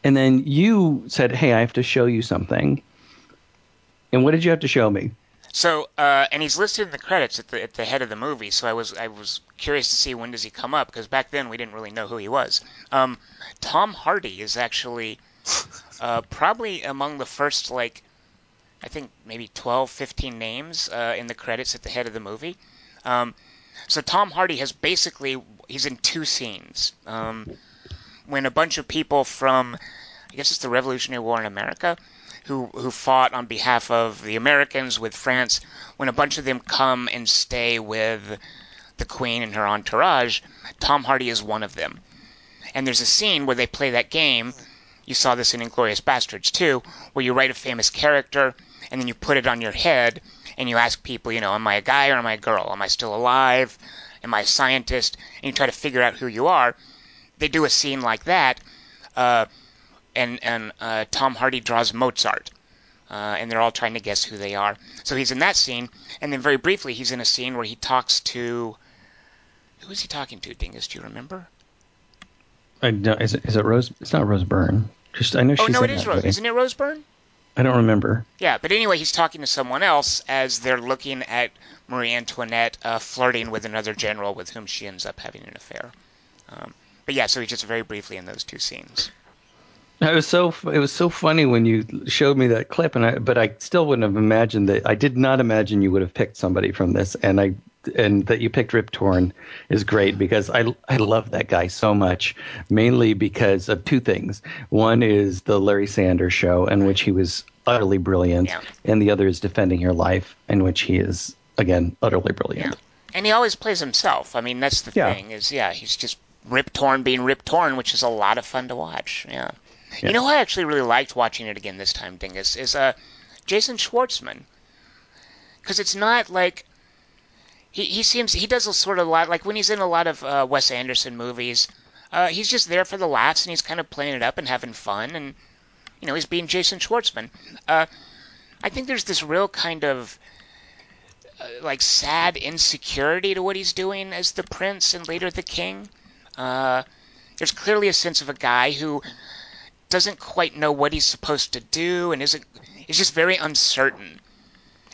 And then you said, "Hey, I have to show you something." And what did you have to show me? So, uh, and he's listed in the credits at the at the head of the movie. So I was I was curious to see when does he come up because back then we didn't really know who he was. Um, Tom Hardy is actually uh, probably among the first like I think maybe 12, 15 names uh, in the credits at the head of the movie. Um, so Tom Hardy has basically he's in two scenes. Um, when a bunch of people from I guess it's the Revolutionary War in America who who fought on behalf of the Americans with France, when a bunch of them come and stay with the Queen and her entourage, Tom Hardy is one of them. And there's a scene where they play that game. You saw this in Inglourious Basterds too, where you write a famous character and then you put it on your head and you ask people, you know, am I a guy or am I a girl? Am I still alive? Am I a scientist? And you try to figure out who you are. They do a scene like that, uh, and and uh, Tom Hardy draws Mozart, uh, and they're all trying to guess who they are. So he's in that scene, and then very briefly he's in a scene where he talks to. Who is he talking to, Dingus? Do you remember? I don't, is it is it Rose? It's not Rose Byrne. Just I know Oh she's no, it is Rose. movie. Isn't it Rose Byrne? I don't remember. Yeah, but anyway, he's talking to someone else as they're looking at Marie Antoinette uh, flirting with another general with whom she ends up having an affair. Um, but yeah, so he's just very briefly in those two scenes. It was so it was so funny when you showed me that clip, and I but I still wouldn't have imagined that. I did not imagine you would have picked somebody from this, and I and that you picked Rip Torn is great because I I love that guy so much, mainly because of two things. One is the Larry Sanders Show, in which he was utterly brilliant, Yeah. and the other is Defending Your Life, in which he is again utterly brilliant. Yeah. And he always plays himself. I mean, that's the Yeah. thing is, yeah, he's just Rip Torn being Rip Torn, which is a lot of fun to watch. Yeah. Yeah. You know, I actually really liked watching it again this time, Dingus, is uh, Jason Schwartzman. Because it's not like he he seems he does a sort of lot like when he's in a lot of uh, Wes Anderson movies. Uh, he's just there for the laughs and he's kind of playing it up and having fun and you know he's being Jason Schwartzman. Uh, I think there's this real kind of uh, like sad insecurity to what he's doing as the prince and later the king. Uh, there's clearly a sense of a guy who doesn't quite know what he's supposed to do and isn't is just very uncertain.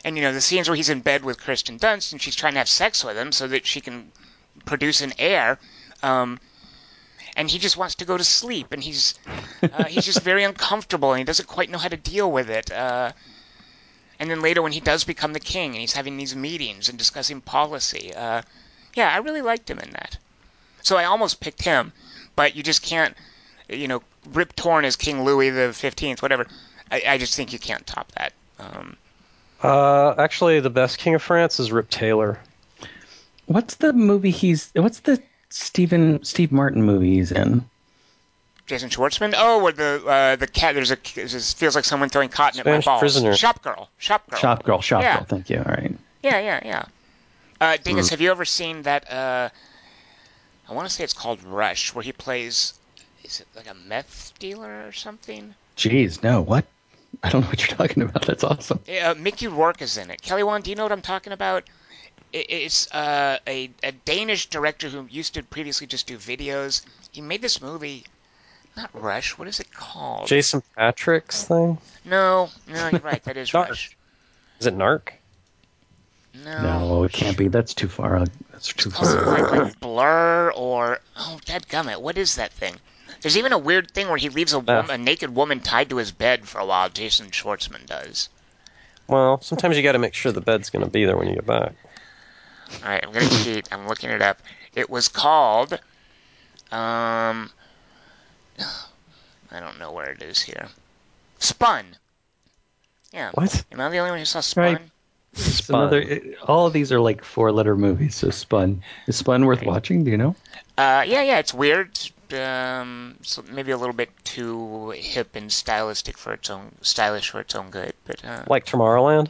And you know the scenes where he's in bed with Kristen Dunst and she's trying to have sex with him so that she can produce an heir. Um, and he just wants to go to sleep, and he's uh, he's just very uncomfortable, and he doesn't quite know how to deal with it. Uh, and then later, when he does become the king, and he's having these meetings and discussing policy, uh, yeah, I really liked him in that. So I almost picked him, but you just can't, you know, Rip Torn as King Louis the Fifteenth, whatever. I, I just think you can't top that. Um, Uh, actually, the best King of France is Rip Taylor. What's the movie he's? What's the Stephen Steve Martin movie he's in? Jason Schwartzman. Oh, where the uh, the cat. There's a. It feels like someone throwing cotton at my Spanish balls. Prisoner. Shop girl. Shop girl. Shop Girl. Shop Yeah. Girl. Thank you. All right. Yeah, yeah, yeah. Uh, Dingus, have you ever seen that? Uh, I want to say it's called Rush, where he plays. Is it like a meth dealer or something? Jeez, no. What? I don't know what you're talking about. That's awesome. Uh, Mickey Rourke is in it. Kelly Wand, do you know what I'm talking about? It's uh, a, a Danish director who used to previously just do videos. He made this movie. Not Rush. What is it called? Jason Patric's thing? no, no, you're right. That is Narc. Rush. Is it Narc? No. No, it can't be. That's too far. That's too far. like, like Blur or oh, dadgummit, what is that thing? There's even a weird thing where he leaves a, woman, a naked woman tied to his bed for a while. Jason Schwartzman does. Well, sometimes you got to make sure the bed's going to be there when you get back. All right, I'm gonna cheat. I'm looking it up. It was called. Um, I don't know where it is here. Spun. Yeah. What? Am I the only one who saw Spun? Right. It's another. it- all of these are like four-letter movies. So Spun is Spun worth watching? Do you know? Uh, yeah, yeah, it's weird. Um, maybe a little bit too hip and stylistic for its own, stylish for its own good. But uh, Like Tomorrowland?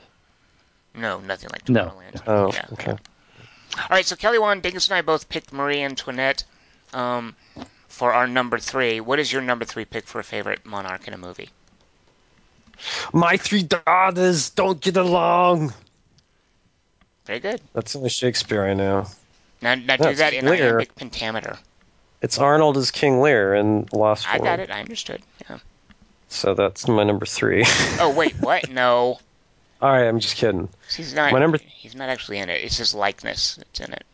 no, nothing like Tomorrowland. No. Tomorrowland. Oh, yeah. okay. All right, so Kelly Wand, Dingus, and I both picked Marie Antoinette um, for our number three. What is your number three pick for a favorite monarch in a movie? My three daughters don't get along. Very good. That's in the Shakespeare I know. Now, now do That's that in Lear. iambic pentameter. It's Arnold as King Lear in Lost I World. got it. I understood. Yeah. So that's my number three. Oh wait, what? No, All right, I'm just kidding. he's not. My number- He's not actually in it. It's his likeness that's in it.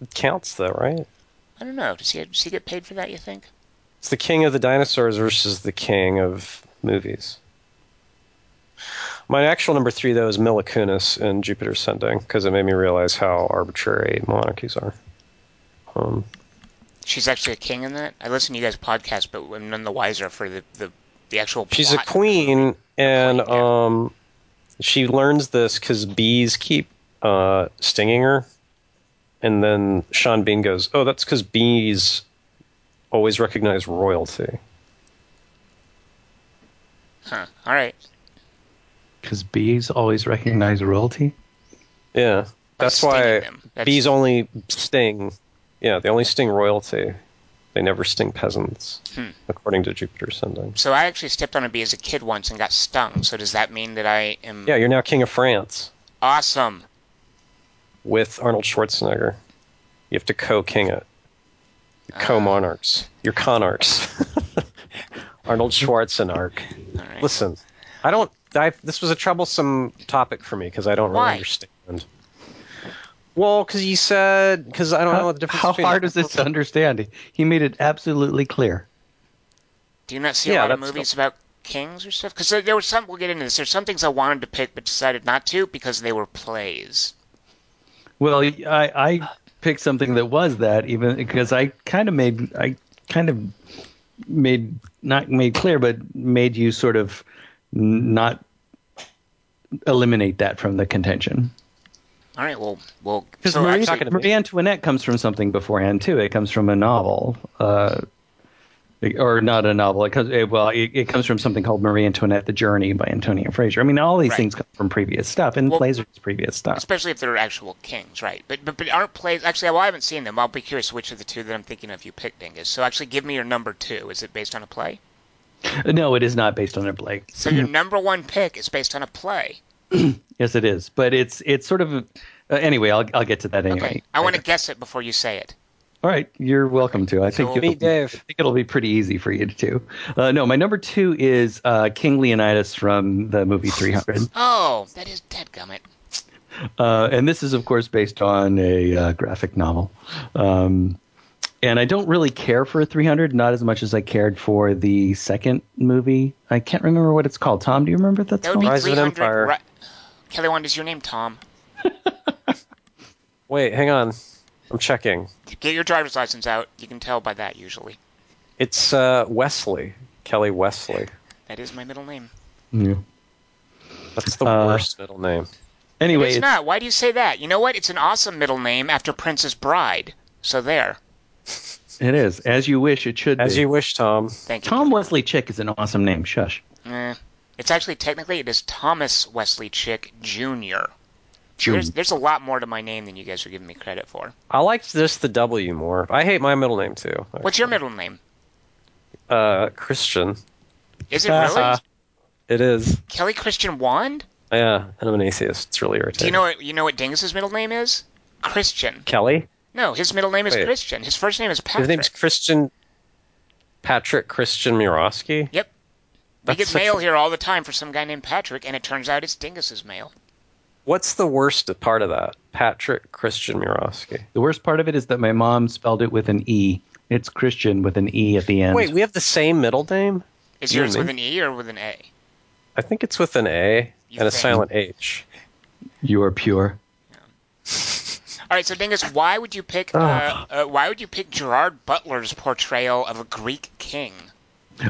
It counts though, right? I don't know. Does he does he get paid for that? You think? It's the king of the dinosaurs versus the king of movies. My actual number three, though, is Mila Kunis in Jupiter Ascending because it made me realize how arbitrary monarchies are. Um, She's actually a king in that. I listen to you guys' podcast, but I'm none the wiser for the the, the actual. she's a queen, and Queen, yeah. um, she learns this because bees keep uh, stinging her. And then Sean Bean goes, "Oh, that's because bees always recognize royalty." Huh. All right. Because bees always recognize royalty. Yeah, that's why them. Bees only sting. Yeah, they only sting royalty. They never sting peasants, Hmm. according to Jupiter Ascending. So I actually stepped on a bee as a kid once and got stung. So does that mean that I am Yeah, you're now king of France awesome? with Arnold Schwarzenegger. You have to co-king it. Ah. co-monarchs. You're conarchs. Arnold Schwarzenegger. Right. Listen, I don't. I, this was a troublesome topic for me because I don't really understand. Well, because you said because I don't know How, what the difference. how between hard is this to understand? He made it absolutely clear. Do you not see Yeah, a lot of that's- movies about kings or stuff? Because there, there were some. We'll get into this. There's some things I wanted to pick but decided not to because they were plays. Well, I, I picked something that was that even because I kind of made I kind of made not made clear, but made you sort of not eliminate that from the contention. All right. Well, well. Because So Marie, actually, talking to me. Marie Antoinette comes from something beforehand too. It comes from a novel, uh, or not a novel. It comes well, it, it comes from something called Marie Antoinette: The Journey by Antonia Fraser. I mean, all these Right. things come from previous stuff, and Well- plays are previous stuff. especially if they're actual kings, right? But but but aren't plays actually? Well, I haven't seen them. I'll be curious which of the two that I'm thinking of you picked, Dingus. So actually, give me your number two. Is it based on a play? No, it is not based on a play. So your number one pick is based on a play. Yes, it is, but it's it's sort of. Uh, anyway, I'll I'll get to that anyway. Okay. I want to guess it before you say it. All right, you're welcome to. I think So- it'll be- Dave. I think it'll be pretty easy for you to. Uh, no, my number two is uh, King Leonidas from the movie 300, Oh, that is Deadgummit. uh, and this is of course based on a uh, graphic novel. Um, and I don't really care for 300, not as much as I cared for the second movie. I can't remember what it's called. Tom, do you remember what that's That would be called? Rise of an 300. Empire. Ri- Kelly, Wand is your name Tom? Wait, hang on. I'm checking. Get your driver's license out. You can tell by that usually. It's uh, Wesley. Kelly Wesley. That is my middle name. Yeah. That's the Uh, worst middle name. Anyway, it's, it's, not. Why do you say that? You know what? It's an awesome middle name after Princess Bride. So there. it is as you wish. It should be. As be. you wish, Tom. Thank you. Tom Wesley Chick is an awesome name. Shush. Eh. It's actually technically it is Thomas Wesley Chick Jr. June. There's there's a lot more to my name than you guys are giving me credit for. I liked this the W more. I hate my middle name too. What's your middle name? Uh, Christian. Is it really it is. Kelly Christian Wand? Yeah, and I'm an atheist. It's really irritating. Do you know what you know what Dingus's middle name is? Christian. Kelly? No, his middle name is Wait. Christian. His first name is Patrick. His name's Christian. Patrick Christian Mirosky. Yep. We get mail a- here all the time for some guy named Patrick, and it turns out it's Dingus's mail. What's the worst part of that? Patrick Christian Mirosky. The worst part of it is that my mom spelled it with an E. It's Christian with an E at the end. Wait, we have the same middle name? Is You yours with an E or with an A? I think it's with an A You and a silent H. you are pure. All right, so Dingus, why would you pick? Uh, uh, why would you pick Gerard Butler's portrayal of a Greek king?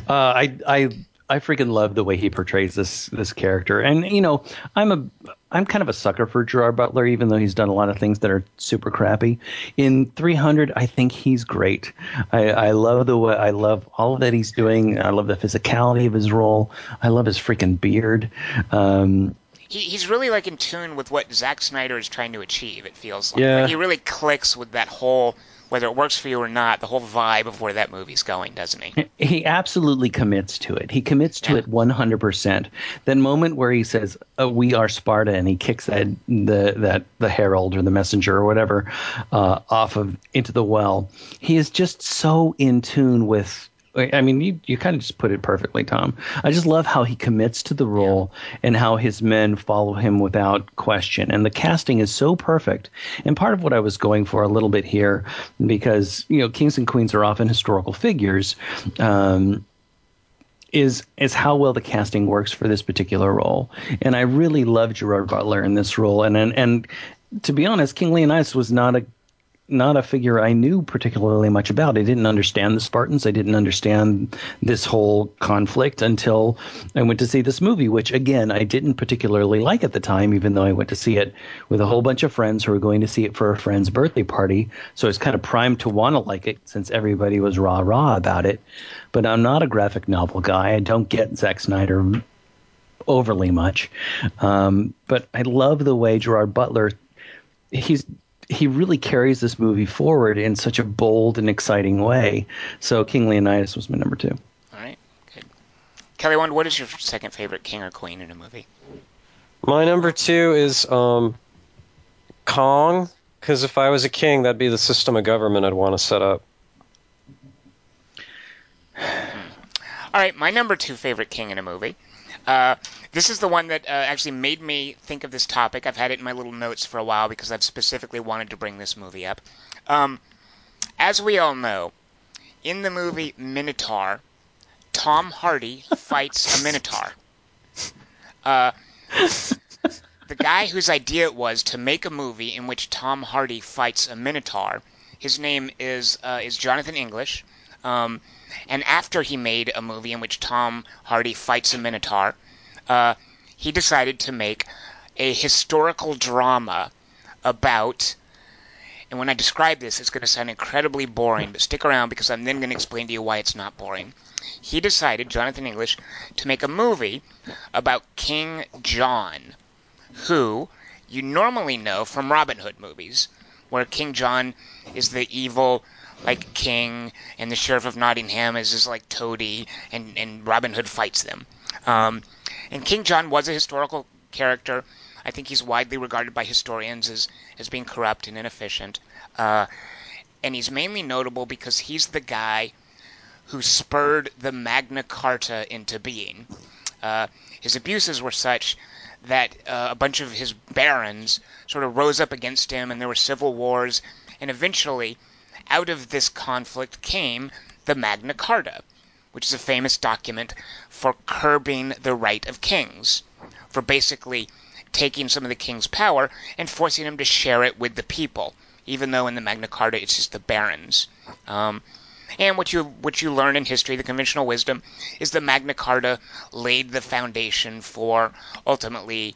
Uh, I I I freaking love the way he portrays this this character, and you know, I'm a I'm kind of a sucker for Gerard Butler, even though he's done a lot of things that are super crappy. In 300, I think he's great. I, I love the way I love all that he's doing. I love the physicality of his role. I love his freaking beard. Um, He, he's really like in tune with what Zack Snyder is trying to achieve. It feels like, Yeah. Like, he really clicks with that whole, whether it works for you or not, the whole vibe of where that movie's going, doesn't he? he absolutely commits to it. He commits to Yeah. it 100%. That moment where he says, oh, "We are Sparta," and he kicks that the that the herald or the messenger or whatever uh, off of into the well. He is just so in tune with. I mean, you, you kind of just put it perfectly, Tom. I just love how he commits to the role and how his men follow him without question. And the casting is so perfect. And part of what I was going for a little bit here, because, you know, kings and queens are often historical figures. Um, is is how well the casting works for this particular role, and I really love Gerard Butler in this role. And and, and to be honest, King Leonidas was not a not a figure I knew particularly much about. I didn't understand the Spartans. I didn't understand this whole conflict until I went to see this movie, which again I didn't particularly like at the time, even though I went to see it with a whole bunch of friends who were going to see it for a friend's birthday party. So I was kind of primed to want to like it since everybody was rah rah about it. But I'm not a graphic novel guy. I don't get Zack Snyder overly much. Um, but I love the way Gerard Butler he's he really carries this movie forward in such a bold and exciting way. So King Leonidas was my number two. All right, good. Kelly, Wand, what is your second favorite king or queen in a movie? My number two is um, Kong, because if I was a king, that'd be the system of government I'd want to set up. All right, my number two favorite king in a movie. Uh, this is the one that uh, actually made me think of this topic. I've had it in my little notes for a while because I've specifically wanted to bring this movie up. Um, as we all know, in the movie Minotaur, Tom Hardy fights a Minotaur. Uh, the guy whose idea it was to make a movie in which Tom Hardy fights a Minotaur, his name is uh, is Jonathan English. Um, and after he made a movie in which Tom Hardy fights a Minotaur, uh, he decided to make a historical drama about. And when I describe this, it's going to sound incredibly boring, but stick around because I'm then going to explain to you why it's not boring. He decided, Jonathan English, to make a movie about King John, who you normally know from Robin Hood movies, where King John is the evil like king, and the sheriff of Nottingham is just like Toady, and and Robin Hood fights them. Um, and King John was a historical character. I think he's widely regarded by historians as as being corrupt and inefficient. Uh, and he's mainly notable because he's the guy who spurred the Magna Carta into being. Uh, his abuses were such that uh, a bunch of his barons sort of rose up against him, and there were civil wars, and eventually out of this conflict came the Magna Carta, which is a famous document for curbing the right of kings, for basically taking some of the king's power and forcing him to share it with the people, even though in the Magna Carta it's just the barons. Um, and what you what you learn in history, the conventional wisdom, is the Magna Carta laid the foundation for ultimately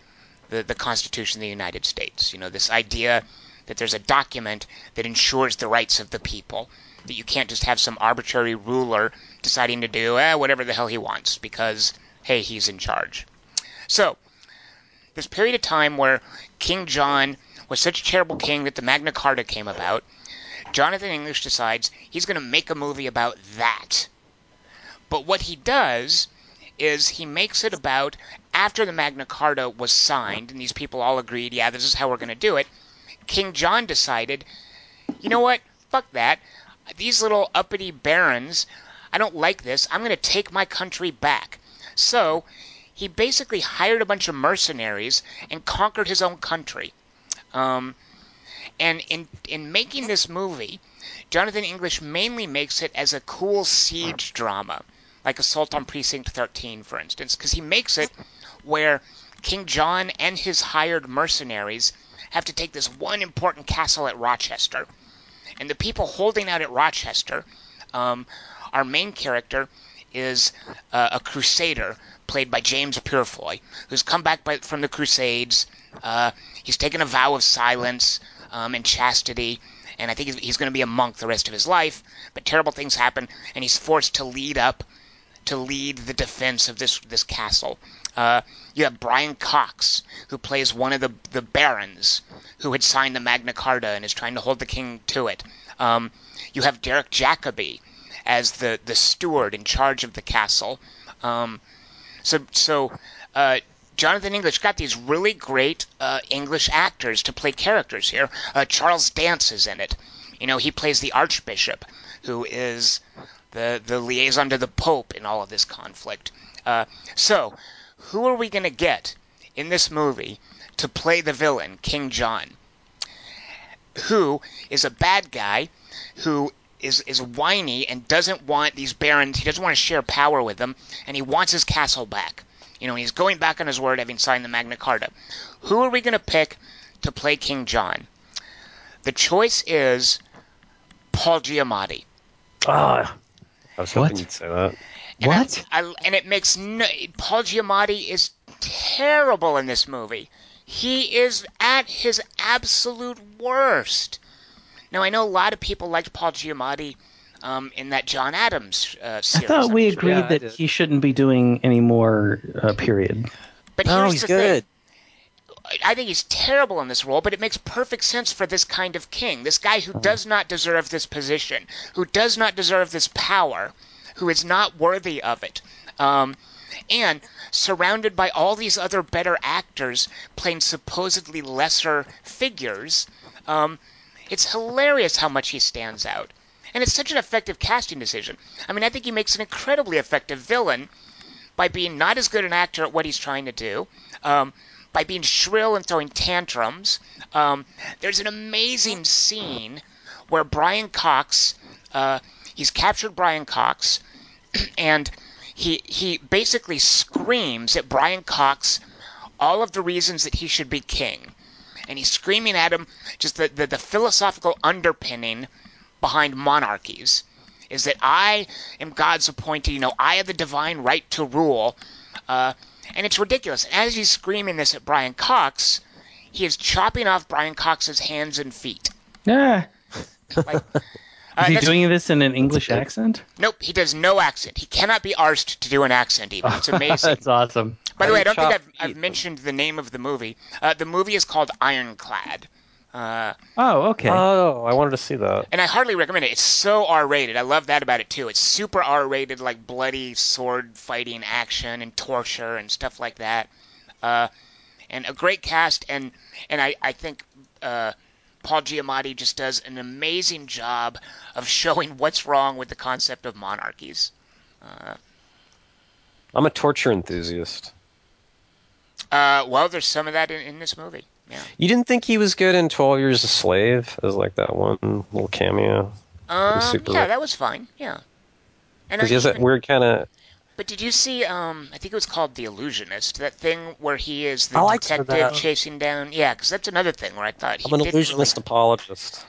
the, the Constitution of the United States. You know, this idea that there's a document that ensures the rights of the people. That you can't just have some arbitrary ruler deciding to do eh, whatever the hell he wants because, hey, he's in charge. So, this period of time where King John was such a terrible king that the Magna Carta came about, Jonathan English decides he's going to make a movie about that. But what he does is he makes it about after the Magna Carta was signed and these people all agreed, yeah, this is how we're going to do it. King John decided, you know what? Fuck that. These little uppity barons, I don't like this. I'm going to take my country back. So, he basically hired a bunch of mercenaries and conquered his own country. Um, and in in making this movie, Jonathan English mainly makes it as a cool siege drama, like Assault on Precinct 13, for instance, because he makes it where King John and his hired mercenaries have to take this one important castle at Rochester. And the people holding out at Rochester, um, our main character is uh, a crusader played by James Purefoy, who's come back by, from the Crusades. Uh, he's taken a vow of silence um, and chastity, and I think he's, he's going to be a monk the rest of his life. But terrible things happen, and he's forced to lead up to lead the defense of this this castle. Uh, you have Brian Cox, who plays one of the the barons who had signed the Magna Carta and is trying to hold the king to it. Um, you have Derek Jacobi as the the steward in charge of the castle. Um, so so. Uh, Jonathan English got these really great uh, English actors to play characters here. Uh, Charles Dance is in it. You know, he plays the Archbishop, who is the the liaison to the Pope in all of this conflict. Uh, so, who are we going to get in this movie to play the villain, King John? Who is a bad guy who is is whiny and doesn't want these barons. He doesn't want to share power with them, and he wants his castle back. You know, he's going back on his word, having signed the Magna Carta. Who are we going to pick to play King John? The choice is Paul Giamatti. Ah, I was hoping What? you'd say that. And I- What? I, and it makes no. Paul Giamatti is terrible in this movie. He is at his absolute worst. Now I know a lot of people liked Paul Giamatti um, in that John Adams uh, I thought we agreed Yeah, that he shouldn't be doing any more. Uh, period. But No, here's he's the good. thing. I think he's terrible in this role, but it makes perfect sense for this kind of king. This guy who does not deserve this position, who does not deserve this power, who is not worthy of it. Um, and surrounded by all these other better actors playing supposedly lesser figures, um, it's hilarious how much he stands out. And it's such an effective casting decision. I mean, I think he makes an incredibly effective villain by being not as good an actor at what he's trying to do, um, by being shrill and throwing tantrums. Um, there's an amazing scene where Brian Cox, uh, he's captured Brian Cox, and he he basically screams at Brian Cox all of the reasons that he should be king, and he's screaming at him just the the, the philosophical underpinning behind monarchies is that I am God's appointee. You know, I have the divine right to rule. Uh, and it's ridiculous. As he's screaming this at Brian Cox, he is chopping off Brian Cox's hands and feet. Ah, Like, uh, is he doing this in an English accent? Nope, he does no accent. He cannot be arsed to do an accent, even. It's amazing. That's awesome. By the way, I don't think I've, I've mentioned the name of the movie. Uh, the movie is called Ironclad. Uh, Oh, okay. Oh, I wanted to see that. and I hardly recommend it. It's so R-rated. I love that about it too. It's super R-rated, like bloody sword fighting action and torture and stuff like that. Uh, and a great cast, and and I I think uh, Paul Giamatti just does an amazing job of showing what's wrong with the concept of monarchies. Uh, I'm a torture enthusiast. uh, well, there's some of that in, in this movie. Yeah. You didn't think he was good in 12 Years a Slave as like that one little cameo? Um, yeah, that was fine. Yeah. And Because he has that weird kind of. But did you see? Um, I think it was called The Illusionist. That thing where he is the I liked detective that. chasing down. Yeah, because that's another thing where I thought he I'm an didn't illusionist really- apologist.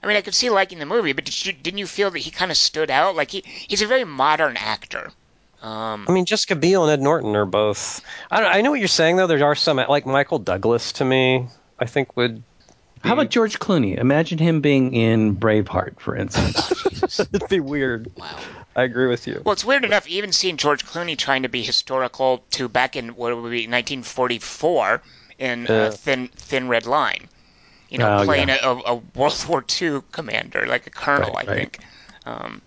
I mean, I could see liking the movie, but did you, didn't you feel that he kind of stood out? Like he he's a very modern actor. Um, I mean, Jessica Biel and Ed Norton are both. I, don't, I know what you're saying though. There are some like Michael Douglas to me. I think would. How about George Clooney? Imagine him being in Braveheart, for instance. It'd be weird. wow. I agree with you. Well, it's weird enough, even seeing George Clooney trying to be historical to back in what would be 1944 in uh. Thin Thin Red Line. You know, Oh, playing yeah. a, a, World War II commander, like a colonel, Right, I right. think. Um,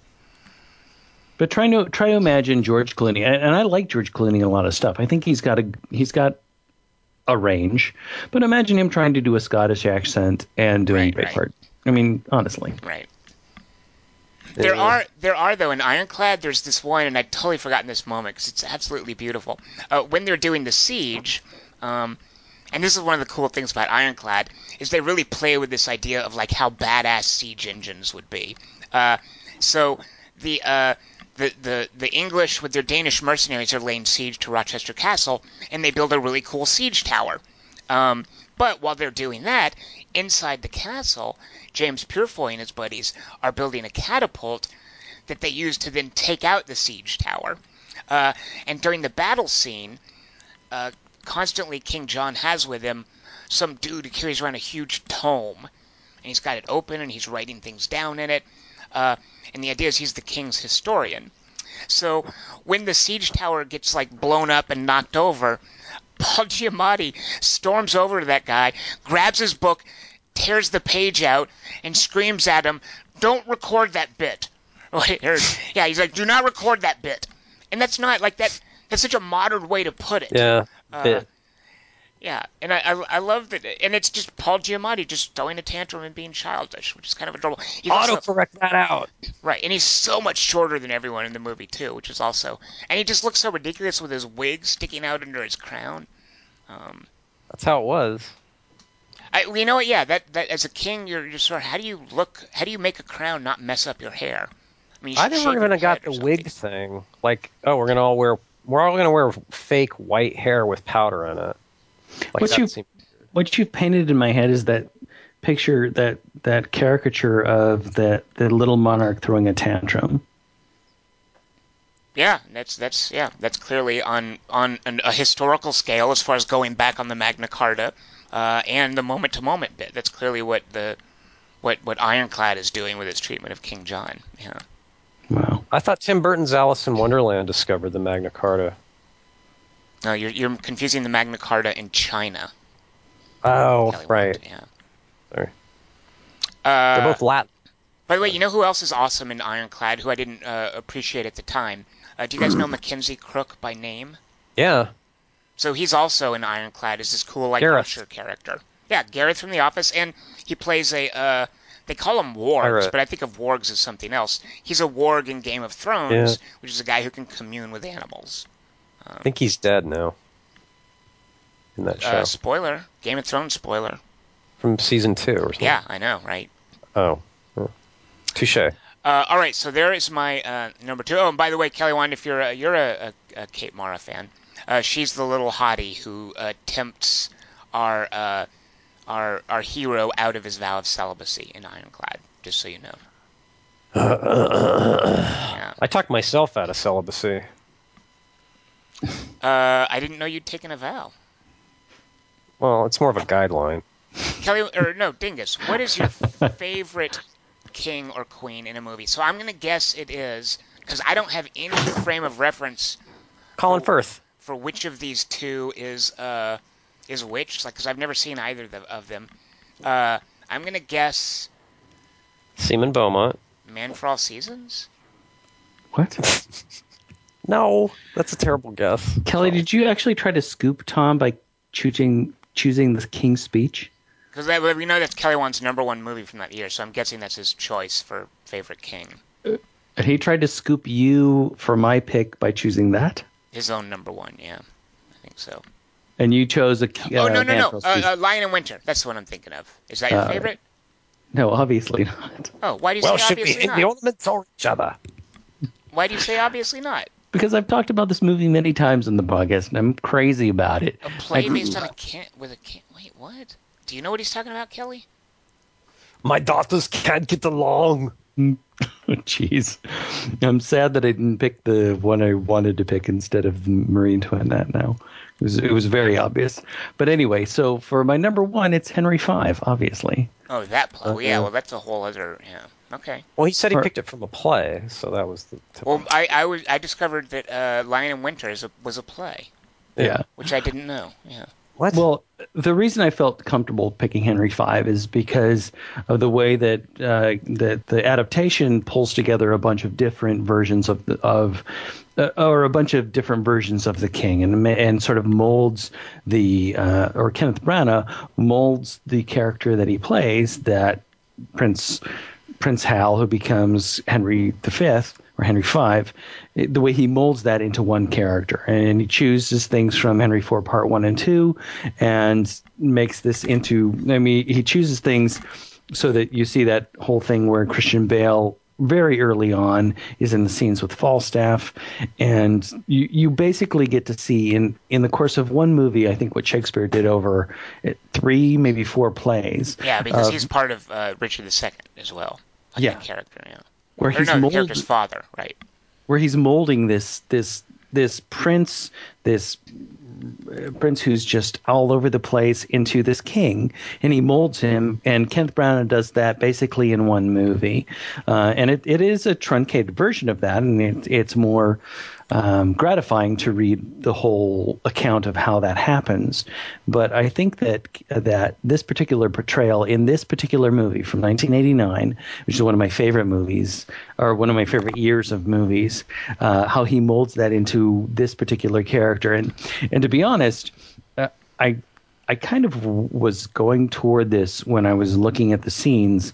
But try to try to imagine George Clooney, and, and I like George Clooney in a lot of stuff. I think he's got a he's got a range. But imagine him trying to do a Scottish accent and doing Right, right. Braveheart. I mean, honestly, Right. There Yeah. are there are though in Ironclad. There's this one, and I'd totally forgotten this moment because it's absolutely beautiful. Uh, when they're doing the siege, um, and this is one of the cool things about Ironclad is they really play with this idea of like how badass siege engines would be. Uh, so the uh, the, the, the English with their Danish mercenaries are laying siege to Rochester Castle, and they build a really cool siege tower. Um, but while they're doing that, inside the castle, James Purefoy and his buddies are building a catapult that they use to then take out the siege tower. Uh, and during the battle scene, uh, constantly King John has with him some dude who carries around a huge tome. And he's got it open and he's writing things down in it. Uh, and the idea is he's the king's historian. So when the siege tower gets like blown up and knocked over, Paul Giamatti storms over to that guy, grabs his book, tears the page out, and screams at him, "Don't record that bit." Or- yeah, he's like, "Do not record that bit." And that's not like that. That's such a modern way to put it. Yeah. Uh, bit. Yeah, and I, I I love that, and it's just Paul Giamatti just throwing a tantrum and being childish, which is kind of adorable. Autocorrect that out. right, and he's so much shorter than everyone in the movie too, which is also, and he just looks so ridiculous with his wig sticking out under his crown. Um, That's how it was. I, you know what? Yeah, that that as a king, you're just sort of how do you look? How do you make a crown not mess up your hair? I mean, you I never even got the wig thing. Like, oh, we're gonna all wear we're all gonna wear fake white hair with powder in it. Like What you- seemed- What you've painted in my head is that picture, that that caricature of that the little monarch throwing a tantrum. Yeah, that's that's yeah, that's clearly on on an, a historical scale as far as going back on the Magna Carta uh, and the moment to moment bit. That's clearly what the what what Ironclad is doing with its treatment of King John. Yeah. Wow. I thought Tim Burton's Alice in Wonderland discovered the Magna Carta. No, you're you're confusing the Magna Carta in China. Oh, Kelly right. Yeah. Sorry. Uh, They're both Latin. By the way, you know who else is awesome in Ironclad, who I didn't uh, appreciate at the time? Uh, do you guys know Mackenzie Crook by name? Yeah. So he's also in Ironclad as this cool like Gareth. Usher character. Yeah, Gareth from The Office, and he plays a. Uh, they call him wargs, but I think of wargs as something else. He's a warg in Game of Thrones, which is a guy who can commune with animals. I think he's dead now. In that show. Uh, spoiler, Game of Thrones spoiler. From season two or something. Yeah, I know, right? Oh. oh. Touche. Uh, all right, so there is my uh, number two. Oh, and by the way, Kelly Wand, if you're a, you're a, a, a Kate Mara fan, uh, she's the little hottie who uh, tempts our uh, our our hero out of his vow of celibacy in Ironclad. Just so you know. yeah. I talked myself out of celibacy. Uh, I didn't know you'd taken a vow. Well, it's more of a guideline. Kelly, or no, Dingus. What is your favorite king or queen in a movie? So I'm gonna guess it is because I don't have any frame of reference Colin Oh. Firth. for which of these two is uh is which like because i've never seen either of them, of them. uh i'm gonna guess Seaman Beaumont. man for all seasons What? No, that's a terrible guess. Kelly, did you actually try to scoop Tom by choosing choosing the King's Speech? because we know that's kelly Wand's number one movie from that year so i'm guessing that's his choice for favorite king. And he tried to scoop you for my pick by choosing that, his own number one yeah. I think so. And you chose a. Uh, oh no no no. Mantrel uh, uh, lion in winter. That's the one i'm thinking of. Is that your Uh, favorite? no, obviously not, oh why do you Well, say should we obviously hit the not? ornaments or each other? why do you say obviously not because I've talked about this movie many times in the podcast, and I'm crazy about it. a play I- based on a king with a king wait what do you know what he's talking about kelly My daughters can't get along. Jeez, I'm sad that I didn't pick the one I wanted to pick instead of Marie Antoinette. Now it was it was very obvious. But anyway, so for my number one, it's Henry V, obviously. Oh, that play. Well, yeah, well, that's a whole other. Yeah. Okay. Well, he said he picked it from a play, so that was the. Well, I I was I discovered that uh, Lion in Winter is a, was a play, Yeah. which I didn't know. Yeah. what? Well, the reason I felt comfortable picking Henry V is because of the way that uh, that the adaptation pulls together a bunch of different versions of the, of uh, or a bunch of different versions of the king and and sort of molds the uh, or Kenneth Branagh molds the character that he plays that Prince Prince Hal who becomes Henry V or Henry V the way he molds that into one character and he chooses things from Henry IV part 1 and 2 and makes this into I mean he chooses things so that you see that whole thing where Christian Bale very early on is in the scenes with Falstaff, and you you basically get to see in in the course of one movie, I think what Shakespeare did over eh, three maybe four plays. Yeah, because of- he's part of uh, Richard II as well. Yeah. character, yeah. where Or he's no, the character's father, right? where he's molding this this this prince this uh, prince who's just all over the place into this king and he molds him and kenneth branagh does that basically in one movie uh, and it, it is a truncated version of that and it, it's more um, gratifying to read the whole account of how that happens. But i think that that this particular portrayal in this particular movie from 1989 which is one of my favorite movies or one of my favorite years of movies uh, how he molds that into this particular character. And and to be honest uh, i I kind of was going toward this when I was looking at the scenes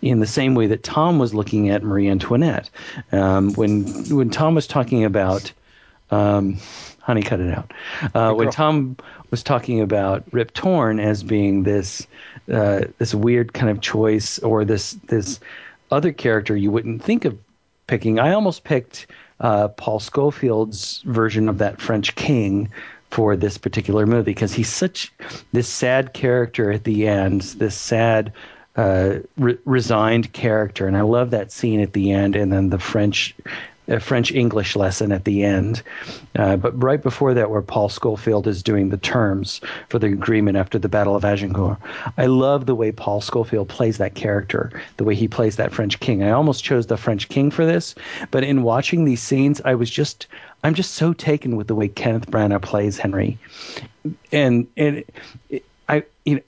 in the same way that Tom was looking at Marie Antoinette. Um, when when Tom was talking about, um, honey, cut it out. Uh, when Tom was talking about Rip Torn as being this uh, this weird kind of choice or this this other character you wouldn't think of picking. I almost picked uh, Paul Scofield's version of that French king for this particular movie because he's such this sad character at the end, this sad, uh, re- resigned character, and I love that scene at the end, and then the French. A French English lesson at the end, uh, but right before that, where Paul Scofield is doing the terms for the agreement after the Battle of Agincourt, I love the way Paul Scofield plays that character, the way he plays that French king. I almost chose the French king for this, but in watching these scenes, I was just, I'm just so taken with the way Kenneth Branagh plays Henry, and and it, I, you know,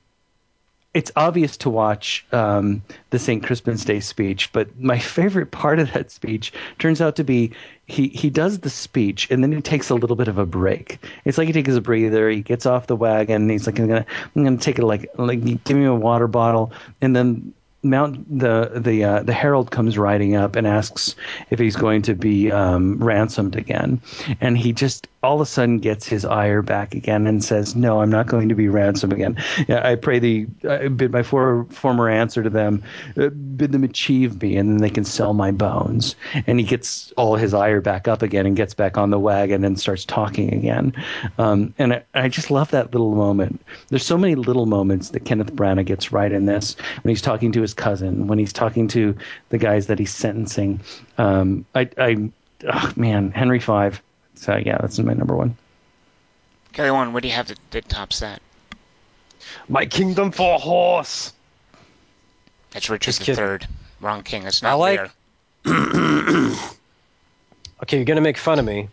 it's obvious to watch um, the St. Crispin's Day speech, but my favorite part of that speech turns out to be he, he does the speech and then he takes a little bit of a break. It's like he takes a breather. He gets off the wagon. And he's like, I'm gonna I'm gonna take it like like give me a water bottle, and then Mount the the uh, the herald comes riding up and asks if he's going to be um, ransomed again, and he just all of a sudden gets his ire back again and says, "No, I'm not going to be ransomed again. I pray the I bid my for, former answer to them, uh, bid them achieve me, and then they can sell my bones." And he gets all his ire back up again and gets back on the wagon and starts talking again. Um, and I, I just love that little moment. There's so many little moments that Kenneth Branagh gets right in this when he's talking to his cousin, when he's talking to the guys that he's sentencing. Um, I, I, oh, man, Henry Five. So yeah, that's my number one. Kelly Wand, what do you have that, that tops that? My kingdom for a horse. That's Richard Just kidding. III. Wrong king. That's I not like- Lear. Okay, you're gonna make fun of me,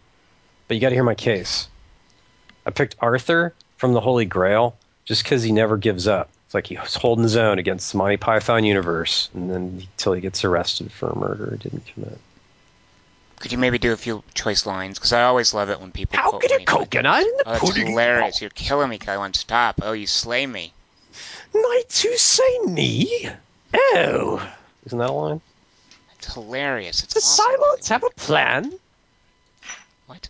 but you got to hear my case. I picked Arthur from the Holy Grail just because he never gives up. It's like he's holding his own against the Monty Python universe, and then until he gets arrested for a murder he didn't commit. Could you maybe do a few choice lines? Because I always love it when people. How could a coconut in the Oh, that's hilarious. You're killing me, Kelly Wand. Stop. Oh, you slay me. Knights who say knee? Oh, Isn't that a line? It's hilarious. It's the awesome, Kelly have a plan. What?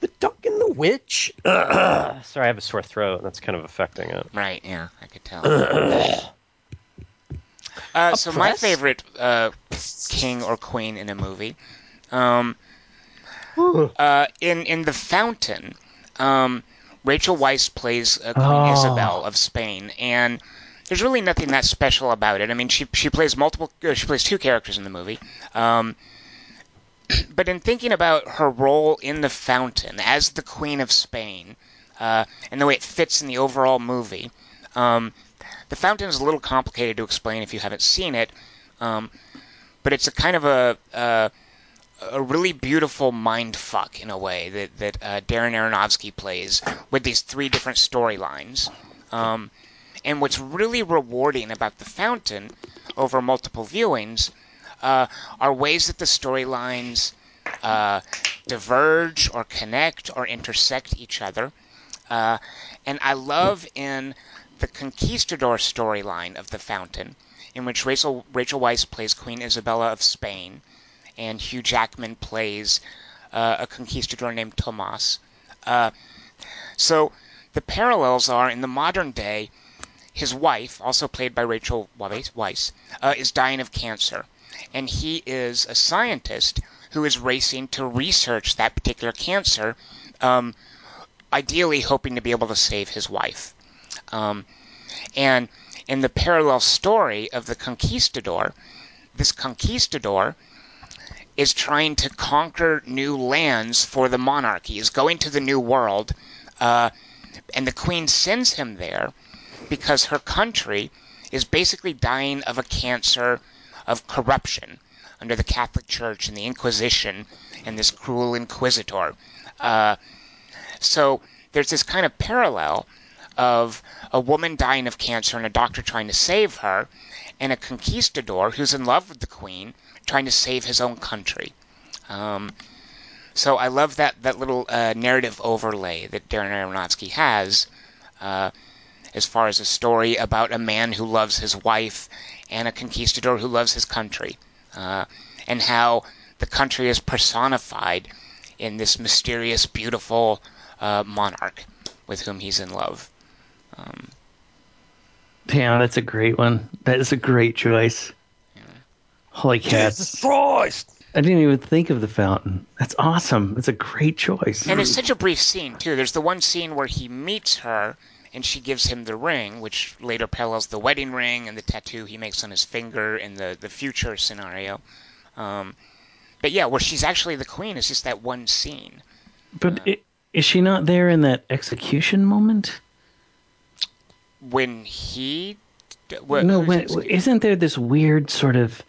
The duck and the witch. Sorry, I have a sore throat, that's kind of affecting it. Right, yeah, I could tell. uh, so my favorite uh, king or queen in a movie, um, uh, in in The Fountain, um, Rachel Weisz plays uh, Queen Oh. Isabel of Spain, and there's really nothing that special about it. I mean, she she plays multiple, uh, she plays two characters in the movie. Um, but in thinking about her role in The Fountain as the Queen of Spain, uh, and the way it fits in the overall movie, um, The Fountain is a little complicated to explain if you haven't seen it, um, but it's a kind of a, a a really beautiful mind fuck in a way that that uh, Darren Aronofsky plays with these three different storylines. Um, and what's really rewarding about The Fountain over multiple viewings uh, are ways that the storylines uh, diverge or connect or intersect each other. Uh, and I love in the Conquistador storyline of The Fountain, in which Rachel, Rachel Weisz plays Queen Isabella of Spain, and Hugh Jackman plays uh, a conquistador named Tomas. Uh, so the parallels are in the modern day, his wife, also played by Rachel Weisz, uh, is dying of cancer, and he is a scientist who is racing to research that particular cancer, um, ideally hoping to be able to save his wife. Um, and in the parallel story of the conquistador, this conquistador is trying to conquer new lands for the monarchy, is going to the new world, uh, and the queen sends him there because her country is basically dying of a cancer of corruption under the Catholic Church and the Inquisition and this cruel inquisitor. Uh, so there's this kind of parallel of a woman dying of cancer and a doctor trying to save her, and a conquistador who's in love with the queen trying to save his own country. Um, so I love that that little uh, narrative overlay that Darren Aronofsky has, uh, as far as a story about a man who loves his wife and a conquistador who loves his country, uh, and how the country is personified in this mysterious, beautiful uh, monarch with whom he's in love. Um, Damn, that's a great one. That is a great choice. Holy Jesus cats. Christ! I didn't even think of the fountain. That's awesome. That's a great choice. And it's such a brief scene too. There's the one scene where he meets her and she gives him the ring, which later parallels the wedding ring and the tattoo he makes on his finger in the the future scenario. Um, but yeah, where she's actually the queen is just that one scene. but i- is she not there in that execution moment? When he, what, no, when, isn't there this weird sort of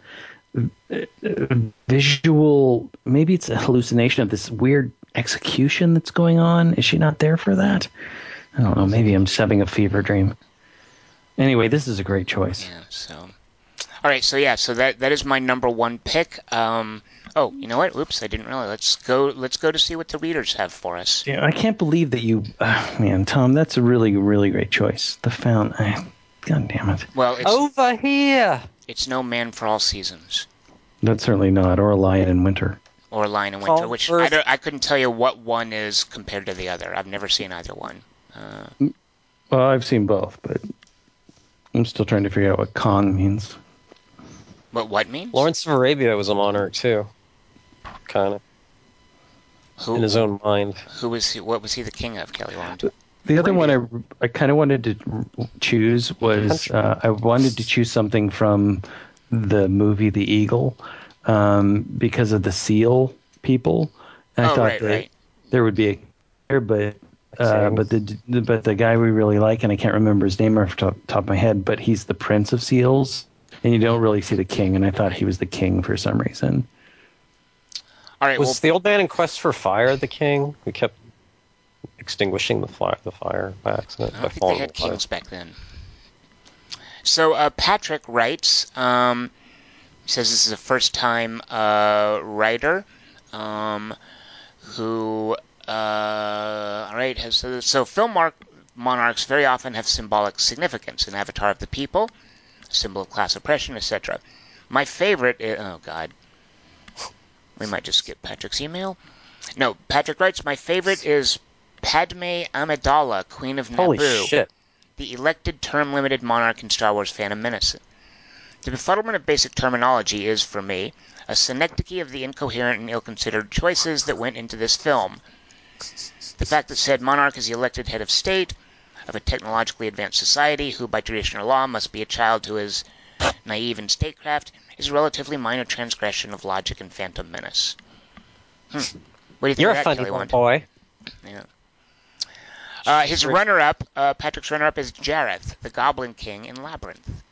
uh, uh, visual? Maybe it's a hallucination of this weird execution that's going on. Is she not there for that? I don't know. Maybe I'm just having a fever dream. Anyway, this is a great choice. Yeah. So, all right. So yeah. So that that is my number one pick. Um. Oh, you know what? Oops, I didn't realize. Let's go. Let's go to see what the readers have for us. Yeah, I can't believe that you, uh, man, Tom. That's a really, really great choice. The fountain. I, God damn it. Well, it's Over here! it's no man for all seasons. That's certainly not. Or a lion in winter. or a Lion in Winter, Call which I, don't, I couldn't tell you what one is compared to the other. I've never seen either one. Uh, Well, I've seen both, but I'm still trying to figure out what Kong means. but what means? Lawrence of Arabia was a monarch too, kind of who, in his own mind. who was he, what was he the king of, Kelly Wand? The other one I, I kind of wanted to choose was uh, I wanted to choose something from the movie The Eagle um, because of the seal people. And I Oh, thought right, that right. there would be a but uh, but the but the guy we really like and I can't remember his name off the top, top of my head, but he's the prince of seals, and you don't really see the king, and I thought he was the king for some reason. All right, Was well, the old man in Quest for Fire the king We kept extinguishing the fire, the fire by accident? I by don't think they had the kings back then. So uh, Patrick writes, um, says this is a first-time uh, writer um, who, all right, so, uh, so film mark, monarchs very often have symbolic significance. An avatar of the people, symbol of class oppression, etc. My favorite, i oh God, we might just skip Patrick's email. No, Patrick writes, my favorite is Padme Amidala, Queen of Holy Naboo shit! the elected term limited monarch in Star Wars Phantom Menace. The befuddlement of basic terminology is, for me, a synecdoche of the incoherent and ill considered choices that went into this film. The fact that said monarch is the elected head of state of a technologically advanced society who, by traditional law, must be a child who is naive in statecraft is a relatively minor transgression of logic and Phantom Menace. Hmm. What do you think You're of a funny Kelly Wand? boy. Yeah. Uh, his runner-up, uh, Patrick's runner-up is Jareth, the Goblin King in Labyrinth.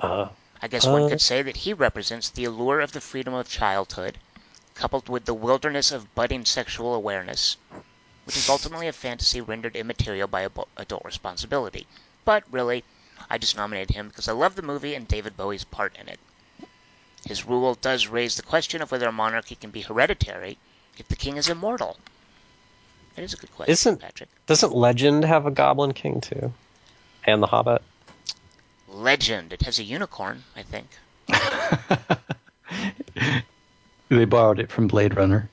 Uh, I guess one Uh. could say that he represents the allure of the freedom of childhood, coupled with the wilderness of budding sexual awareness, which is ultimately a fantasy rendered immaterial by adult responsibility. But really, I just nominated him because I love the movie and David Bowie's part in it. His rule does raise the question of whether a monarchy can be hereditary if the king is immortal. That is a good question, Isn't- Patrick. doesn't Legend have a Goblin King too? And the Hobbit. Legend. It has a unicorn, I think. They borrowed it from Blade Runner.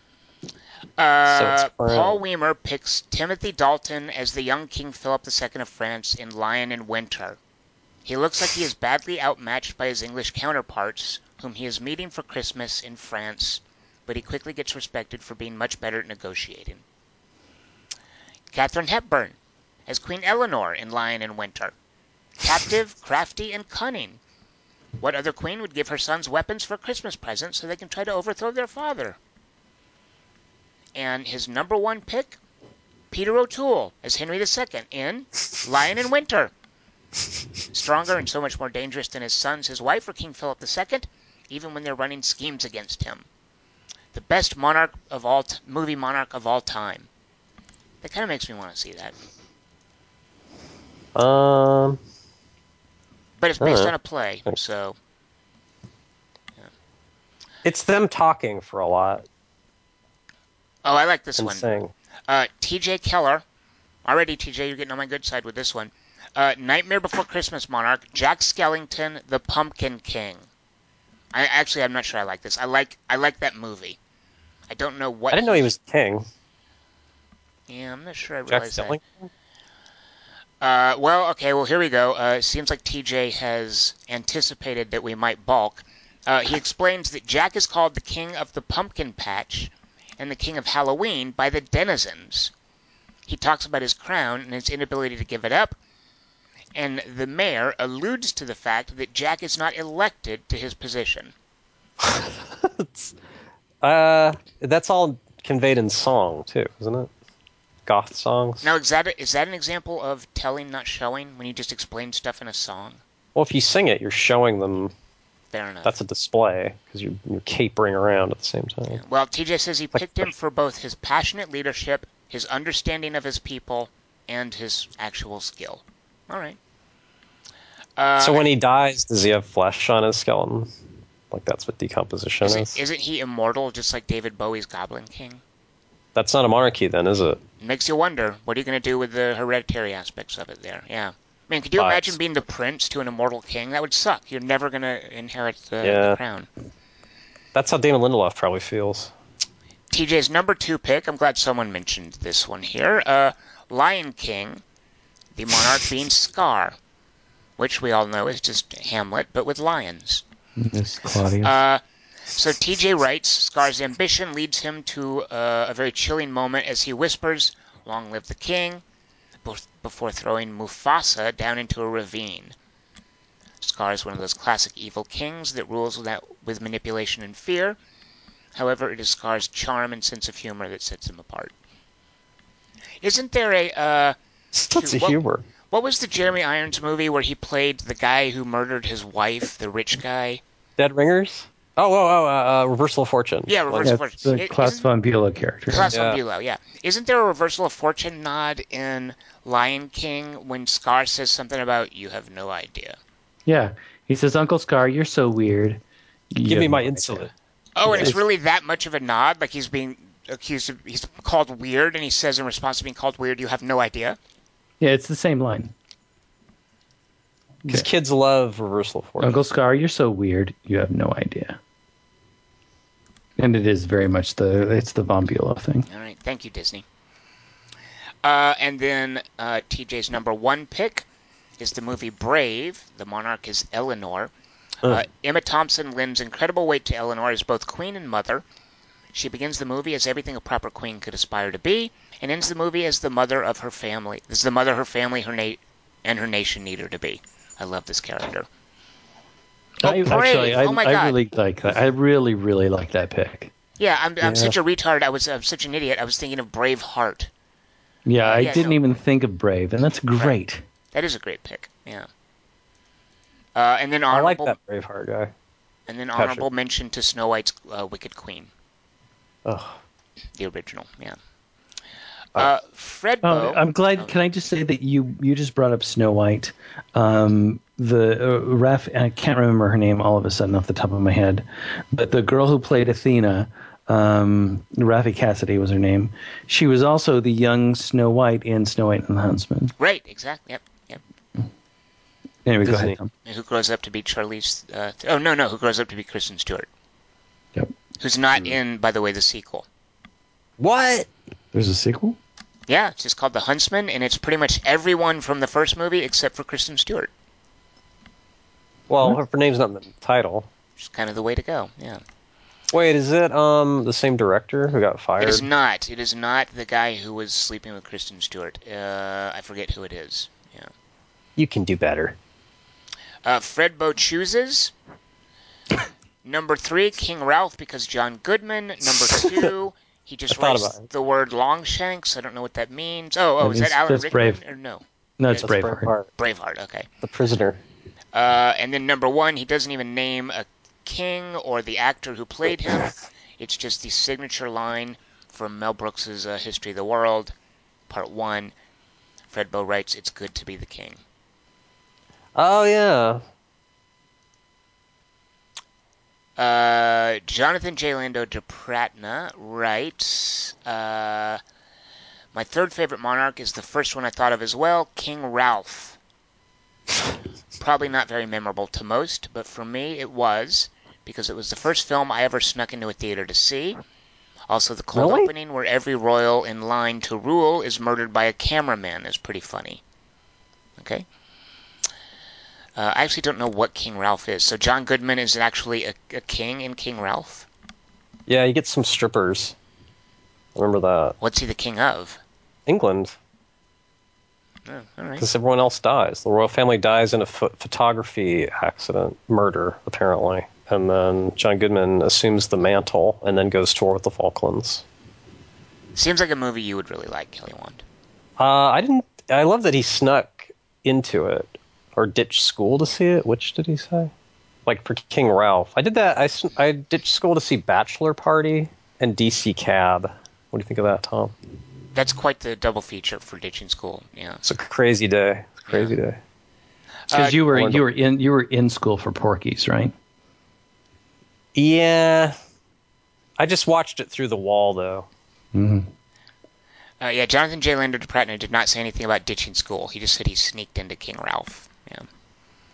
Uh, it's for- Paul Weimer picks Timothy Dalton as the young King Philip II of France in Lion in Winter. He looks like he is badly outmatched by his English counterparts, whom he is meeting for Christmas in France, but he quickly gets respected for being much better at negotiating. Katharine Hepburn as Queen Eleanor in Lion in Winter. Captive, crafty, and cunning. What other queen would give her sons weapons for Christmas presents so they can try to overthrow their father? And his number one pick, Peter O'Toole as Henry II in Lion in Winter. Stronger and so much more dangerous than his sons, his wife, or King Philip II, even when they're running schemes against him. The best monarch of all t- movie monarch of all time. That kind of makes me want to see that. Um, But it's based on a play, so it's them talking for a lot oh, I like this and one. saying. Uh, T.J. Keller. Already, T.J., you're getting on my good side with this one. Uh, Nightmare Before Christmas Monarch. Jack Skellington, the Pumpkin King. I actually, I'm not sure I like this. I like, I like that movie. I don't know what. I didn't know he was king. Yeah, I'm not sure I Jack realized that. Uh, well, okay, well, here we go. Uh, it seems like TJ has anticipated that we might balk. Uh, he explains that Jack is called the king of the pumpkin patch and the king of Halloween by the denizens. He talks about his crown and his inability to give it up, and the mayor alludes to the fact that Jack is not elected to his position. Uh, that's all conveyed in song too, isn't it? Goth songs. Now, is that, is that an example of telling, not showing, when you just explain stuff in a song? Well, if you sing it, you're showing them. Fair enough. That's a display because you're, you're capering around at the same time. Well, TJ says he picked him for both his passionate leadership, his understanding of his people, and his actual skill. All right. Uh, so when he dies, does he have flesh on his skeleton? Like that's what decomposition is. is, isn't he immortal, just like David Bowie's Goblin King? That's not a monarchy, then, is it? Makes you wonder, what are you going to do with the hereditary aspects of it there? Yeah. I mean, could you But- imagine being the prince to an immortal king? That would suck. You're never going to inherit the, Yeah. the crown. That's how Damon Lindelof probably feels. TJ's number two pick, I'm glad someone mentioned this one here. Uh, Lion King, the monarch being Scar, which we all know is just Hamlet, but with lions. Miss Claudia. Uh, so TJ writes Scar's ambition leads him to uh, a very chilling moment as he whispers, Long live the king, before throwing Mufasa down into a ravine. Scar is one of those classic evil kings that rules without, with manipulation and fear. However, it is Scar's charm and sense of humor that sets him apart. Isn't there a uh, That's a humor. what was the Jeremy Irons movie where he played the guy who murdered his wife, the rich guy? Dead Ringers? Oh, oh, oh, uh, uh, Reversal of Fortune. Yeah, Reversal- yeah, of it's Fortune. the It- Klaus isn't- von Bülow character. Class Yeah. on Bulow, yeah. Isn't there a reversal of fortune nod in Lion King when Scar says something about "you have no idea"? Yeah, he says, "Uncle Scar, you're so weird. You Give me my no idea." insulin. Oh, and it's It's- really that much of a nod, like he's being accused of he's called weird, and he says in response to being called weird, "You have no idea." Yeah, it's the same line. Because Yeah. kids love Reversal of Fortune. Uncle Scar, you're so weird. You have no idea. And it is very much the it's the Von Bulow thing. All right, thank you, Disney. Uh, and then uh, TJ's number one pick is the movie Brave. The monarch is Eleanor. Uh, Emma Thompson lends incredible weight to Eleanor as both queen and mother. She begins the movie as everything a proper queen could aspire to be, and ends the movie as the mother of her family. This is the mother her family, her na- and her nation need her to be. I love this character. Oh, I, Brave! actually, I, oh my I god! really like that. I really, really like that pick. Yeah, I'm, I'm Yeah. such a retard. I was I'm such an idiot. I was thinking of Braveheart. Yeah, I Yeah, didn't no. even think of Brave, and that's great. That is a great pick. Yeah. Uh, and then honorable. I like that Braveheart guy. and then Patrick. honorable mention to Snow White's uh, Wicked Queen, Ugh. the original. Yeah. Oh. Uh, Fred Oh, I'm glad. Oh. Can I just say that you you just brought up Snow White? Um, the uh, ref, I can't remember her name all of a sudden off the top of my head, but the girl who played Athena, um, Raffey Cassidy was her name. She was also the young Snow White in Snow White and the Huntsman. Right. Exactly. Yep. Yep. Anyway, go ahead. Tom. Who grows up to be Charlize? Uh, oh no, no. Who grows up to be Kristen Stewart? Yep. Who's not in, by the way, the sequel. What? There's a sequel. Yeah, it's just called The Huntsman, and it's pretty much everyone from the first movie except for Kristen Stewart. Well, her name's not in the title. Which is kind of the way to go. Yeah. Wait, is it um the same director who got fired? It is not. It is not the guy who was sleeping with Kristen Stewart. Uh, I forget who it is. Yeah. You can do better. Uh, Fred Bo chooses. Number three, King Ralph, because John Goodman. Number two, he just I writes the word Longshanks. I don't know what that means. Oh, oh, That is that means- Alan that's Rickman Brave. or no? No, it's That's Braveheart. Braveheart. Okay. The prisoner. Uh, and then number one, he doesn't even name a king or the actor who played him. It's just the signature line from Mel Brooks's uh, History of the World, Part One. Fred Bo writes, "It's good to be the king." Oh yeah. Uh, Jonathan J. Lando de Pratna writes, uh, My third favorite monarch is the first one I thought of as well, King Ralph. Probably not very memorable to most, but for me it was, because it was the first film I ever snuck into a theater to see. Also, the cold Really? opening where every royal in line to rule is murdered by a cameraman is pretty funny. Okay? Uh, I actually don't know what King Ralph is. So John Goodman is actually a, a king in King Ralph. Yeah, you get some strippers. Remember that. What's he the king of? England, Oh, all right. because everyone else dies. The royal family dies in a ph- photography accident, murder, apparently. And then John Goodman assumes the mantle and then goes to war with the Falklands. Seems like a movie you would really like, Kelly Wand. Uh, I didn't. I love that he snuck into it or ditched school to see it. Which did he say? Like for King Ralph, I did that. I, I ditched school to see Bachelor Party and DC Cab. What do you think of that, Tom? That's quite the double feature for ditching school. Yeah. It's a crazy day. It's a crazy day. Because Uh, you were you were in you were in school for Porky's, right? Yeah, I just watched it through the wall though. hmm Uh, yeah, Jonathan J. Lander de Pratna did not say anything about ditching school. He just said he sneaked into King Ralph. Yeah.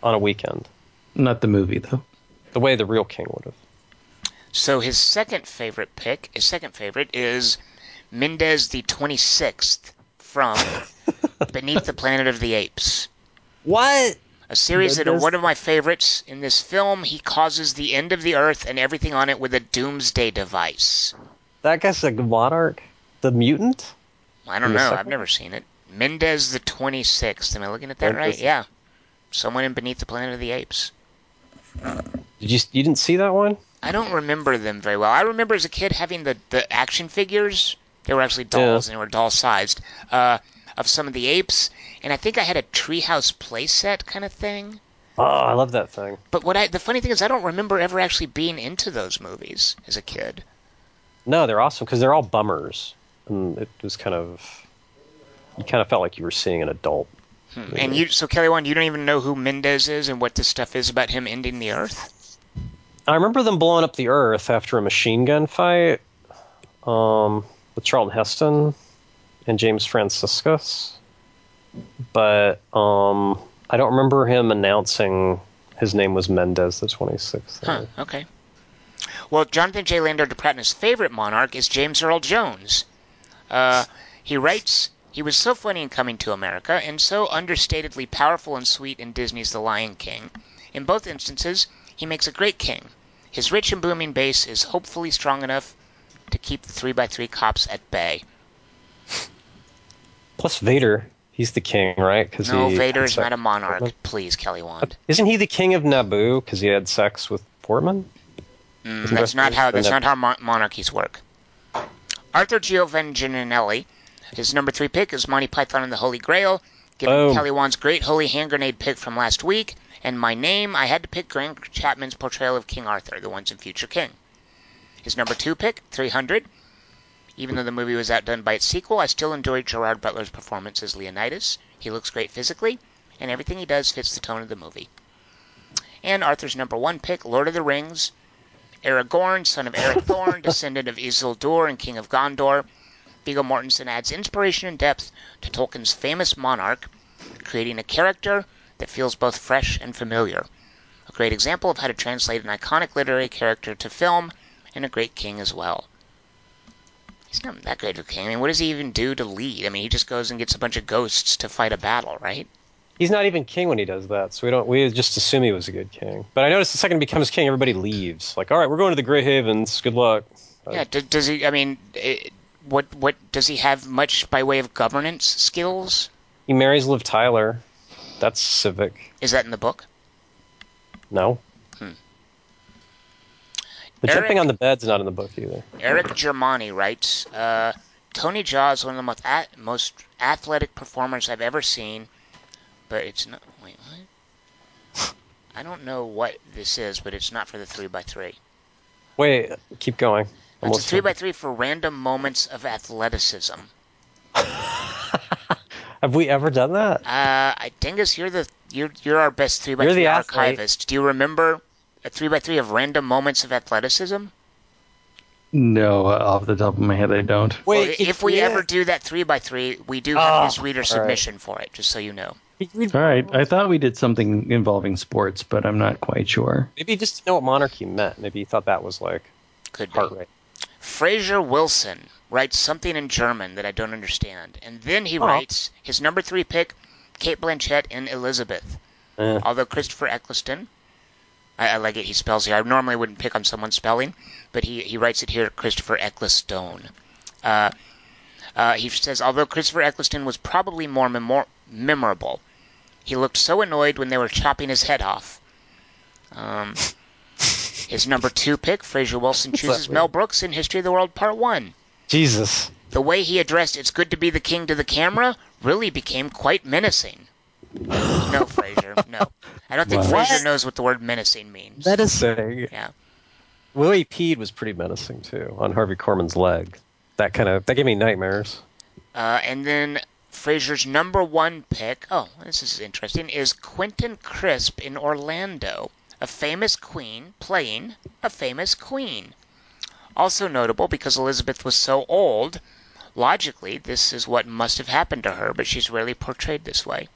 on a weekend, Not the movie though. the way the real king would have. So his second favorite pick, his second favorite is Mendez the 26th from Beneath the Planet of the Apes. What? A series that Mendez- one of my favorites. In this film, he causes the end of the earth and everything on it with a doomsday device. That guy's a monarch, the mutant. I don't know. I've never seen it. Mendez the 26th. Am I looking at that right? Yeah. Someone in Beneath the Planet of the Apes. Did you you didn't see that one? I don't remember them very well. I remember as a kid having the, the action figures. They were actually dolls, and they were doll sized. Uh, of some of the apes, and I think I had a treehouse playset kind of thing. Oh, I love that thing. But what I the funny thing is, I don't remember ever actually being into those movies as a kid. No, they're awesome because they're all bummers, and it was kind of you kind of felt like you were seeing an adult. Hmm. And you, so Kelly, one, you don't even know who Mendez is and what this stuff is about him ending the Earth. I remember them blowing up the Earth after a machine gun fight um, with Charlton Heston and James Franciscus, but um, I don't remember him announcing his name was Mendez the 26th. Huh. Okay. Well, Jonathan J. De Pratna's favorite monarch is James Earl Jones. Uh, he writes, He was so funny in Coming to America, and so understatedly powerful and sweet in Disney's The Lion King. In both instances, he makes a great king. His rich and booming bass is hopefully strong enough to keep the 3x3 cops at bay. Plus Vader, he's the king, right? Because No, he Vader is not a monarch. Please, Kelly Wand. Isn't he the king of Naboo because he had sex with Portman? Mm, that's not how that's that- not how mon- monarchies work. Arthur Giovanni his number three pick is Monty Python and the Holy Grail. Given Boom. Kelly Wand's great holy hand grenade pick from last week, and my name, I had to pick Graham Chapman's portrayal of King Arthur, the once and future king. His number two pick, 300. Even though the movie was outdone by its sequel, I still enjoyed Gerard Butler's performance as Leonidas. He looks great physically, and everything he does fits the tone of the movie. And Arthur's number one pick, Lord of the Rings, Aragorn, son of Eric Thorne, descendant of Isildur and King of Gondor. Viggo Mortensen adds inspiration and depth to Tolkien's famous monarch, creating a character that feels both fresh and familiar. A great example of how to translate an iconic literary character to film, and a great king as well. He's not that great of a king. I mean, what does he even do to lead? I mean, he just goes and gets a bunch of ghosts to fight a battle, right? He's not even king when he does that, so we don't. We just assume he was a good king. But I noticed the second he becomes king, everybody leaves. Like, all right, we're going to the Grey Havens. Good luck. Yeah. Does, does he? I mean, eh, what what does he have much by way of governance skills? He marries Liv Tyler. That's civic. Is that in the book? No. The Eric- jumping on the bed's not in the book either. Eric Germani writes, uh, Tony Jaa is one of the most, at, most athletic performers I've ever seen, but it's not. Wait, what? I don't know what this is, but it's not for the 3x3. Wait, keep going. I'm It's a 3x3 for random moments of athleticism. Have we ever done that? Uh, I Dingus, you're the you're you're our best 3x3 You're the athlete. archivist. Do you remember a 3x3 of random moments of athleticism? No, uh, off the top of my head, I don't. Well, Wait, if we yeah. ever do that 3x3, we do have his reader all right. submission for it, just so you know. All right, I thought we did something involving sports, but I'm not quite sure. Maybe just didn't know what monarchy meant. Maybe you thought that was like Could be. heart rate. Fraser Wilson writes something in German that I don't understand, and then he Oh. writes his number three pick, Cate Blanchett and Elizabeth. Eh. Although Christopher Eccleston, I, I like it. He spells here. I normally wouldn't pick on someone's spelling, but he he writes it here, Christopher Ecclestone. Uh, uh, he says, although Christopher Eccleston was probably more memor- memorable, he looked so annoyed when they were chopping his head off. Um, his number two pick, Fraser Wilson, chooses Mel Brooks in History of the World Part 1. Jesus. The way he addressed It's Good to Be the King to the camera really became quite menacing. No, Fraser, no. I don't think Wow. Fraser What? knows what the word menacing means. Menacing. Yeah. Way peed was pretty menacing too on Harvey Korman's leg. That kind of that gave me nightmares. Uh, and then Fraser's number one pick, oh, this is interesting, is Quentin Crisp in Orlando, a famous queen playing a famous queen. Also notable because Elizabeth was so old, logically, this is what must have happened to her, but she's rarely portrayed this way.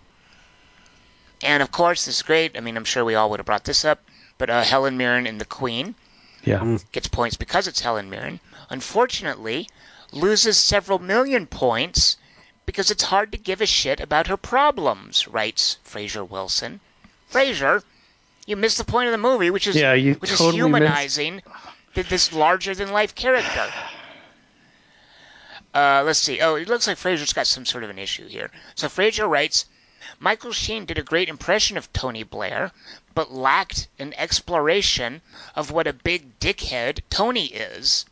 And of course, this is great. I mean, I'm sure we all would have brought this up, but uh, Helen Mirren in The Queen Yeah. gets points because it's Helen Mirren. Unfortunately, loses several million points because it's hard to give a shit about her problems, writes Fraser Wilson. Fraser, you missed the point of the movie, which is Yeah, you which totally is humanizing th- this larger than life character. Uh, let's see. Oh, it looks like Fraser's got some sort of an issue here. So Fraser writes, Michael Sheen did a great impression of Tony Blair, but lacked an exploration of what a big dickhead Tony is.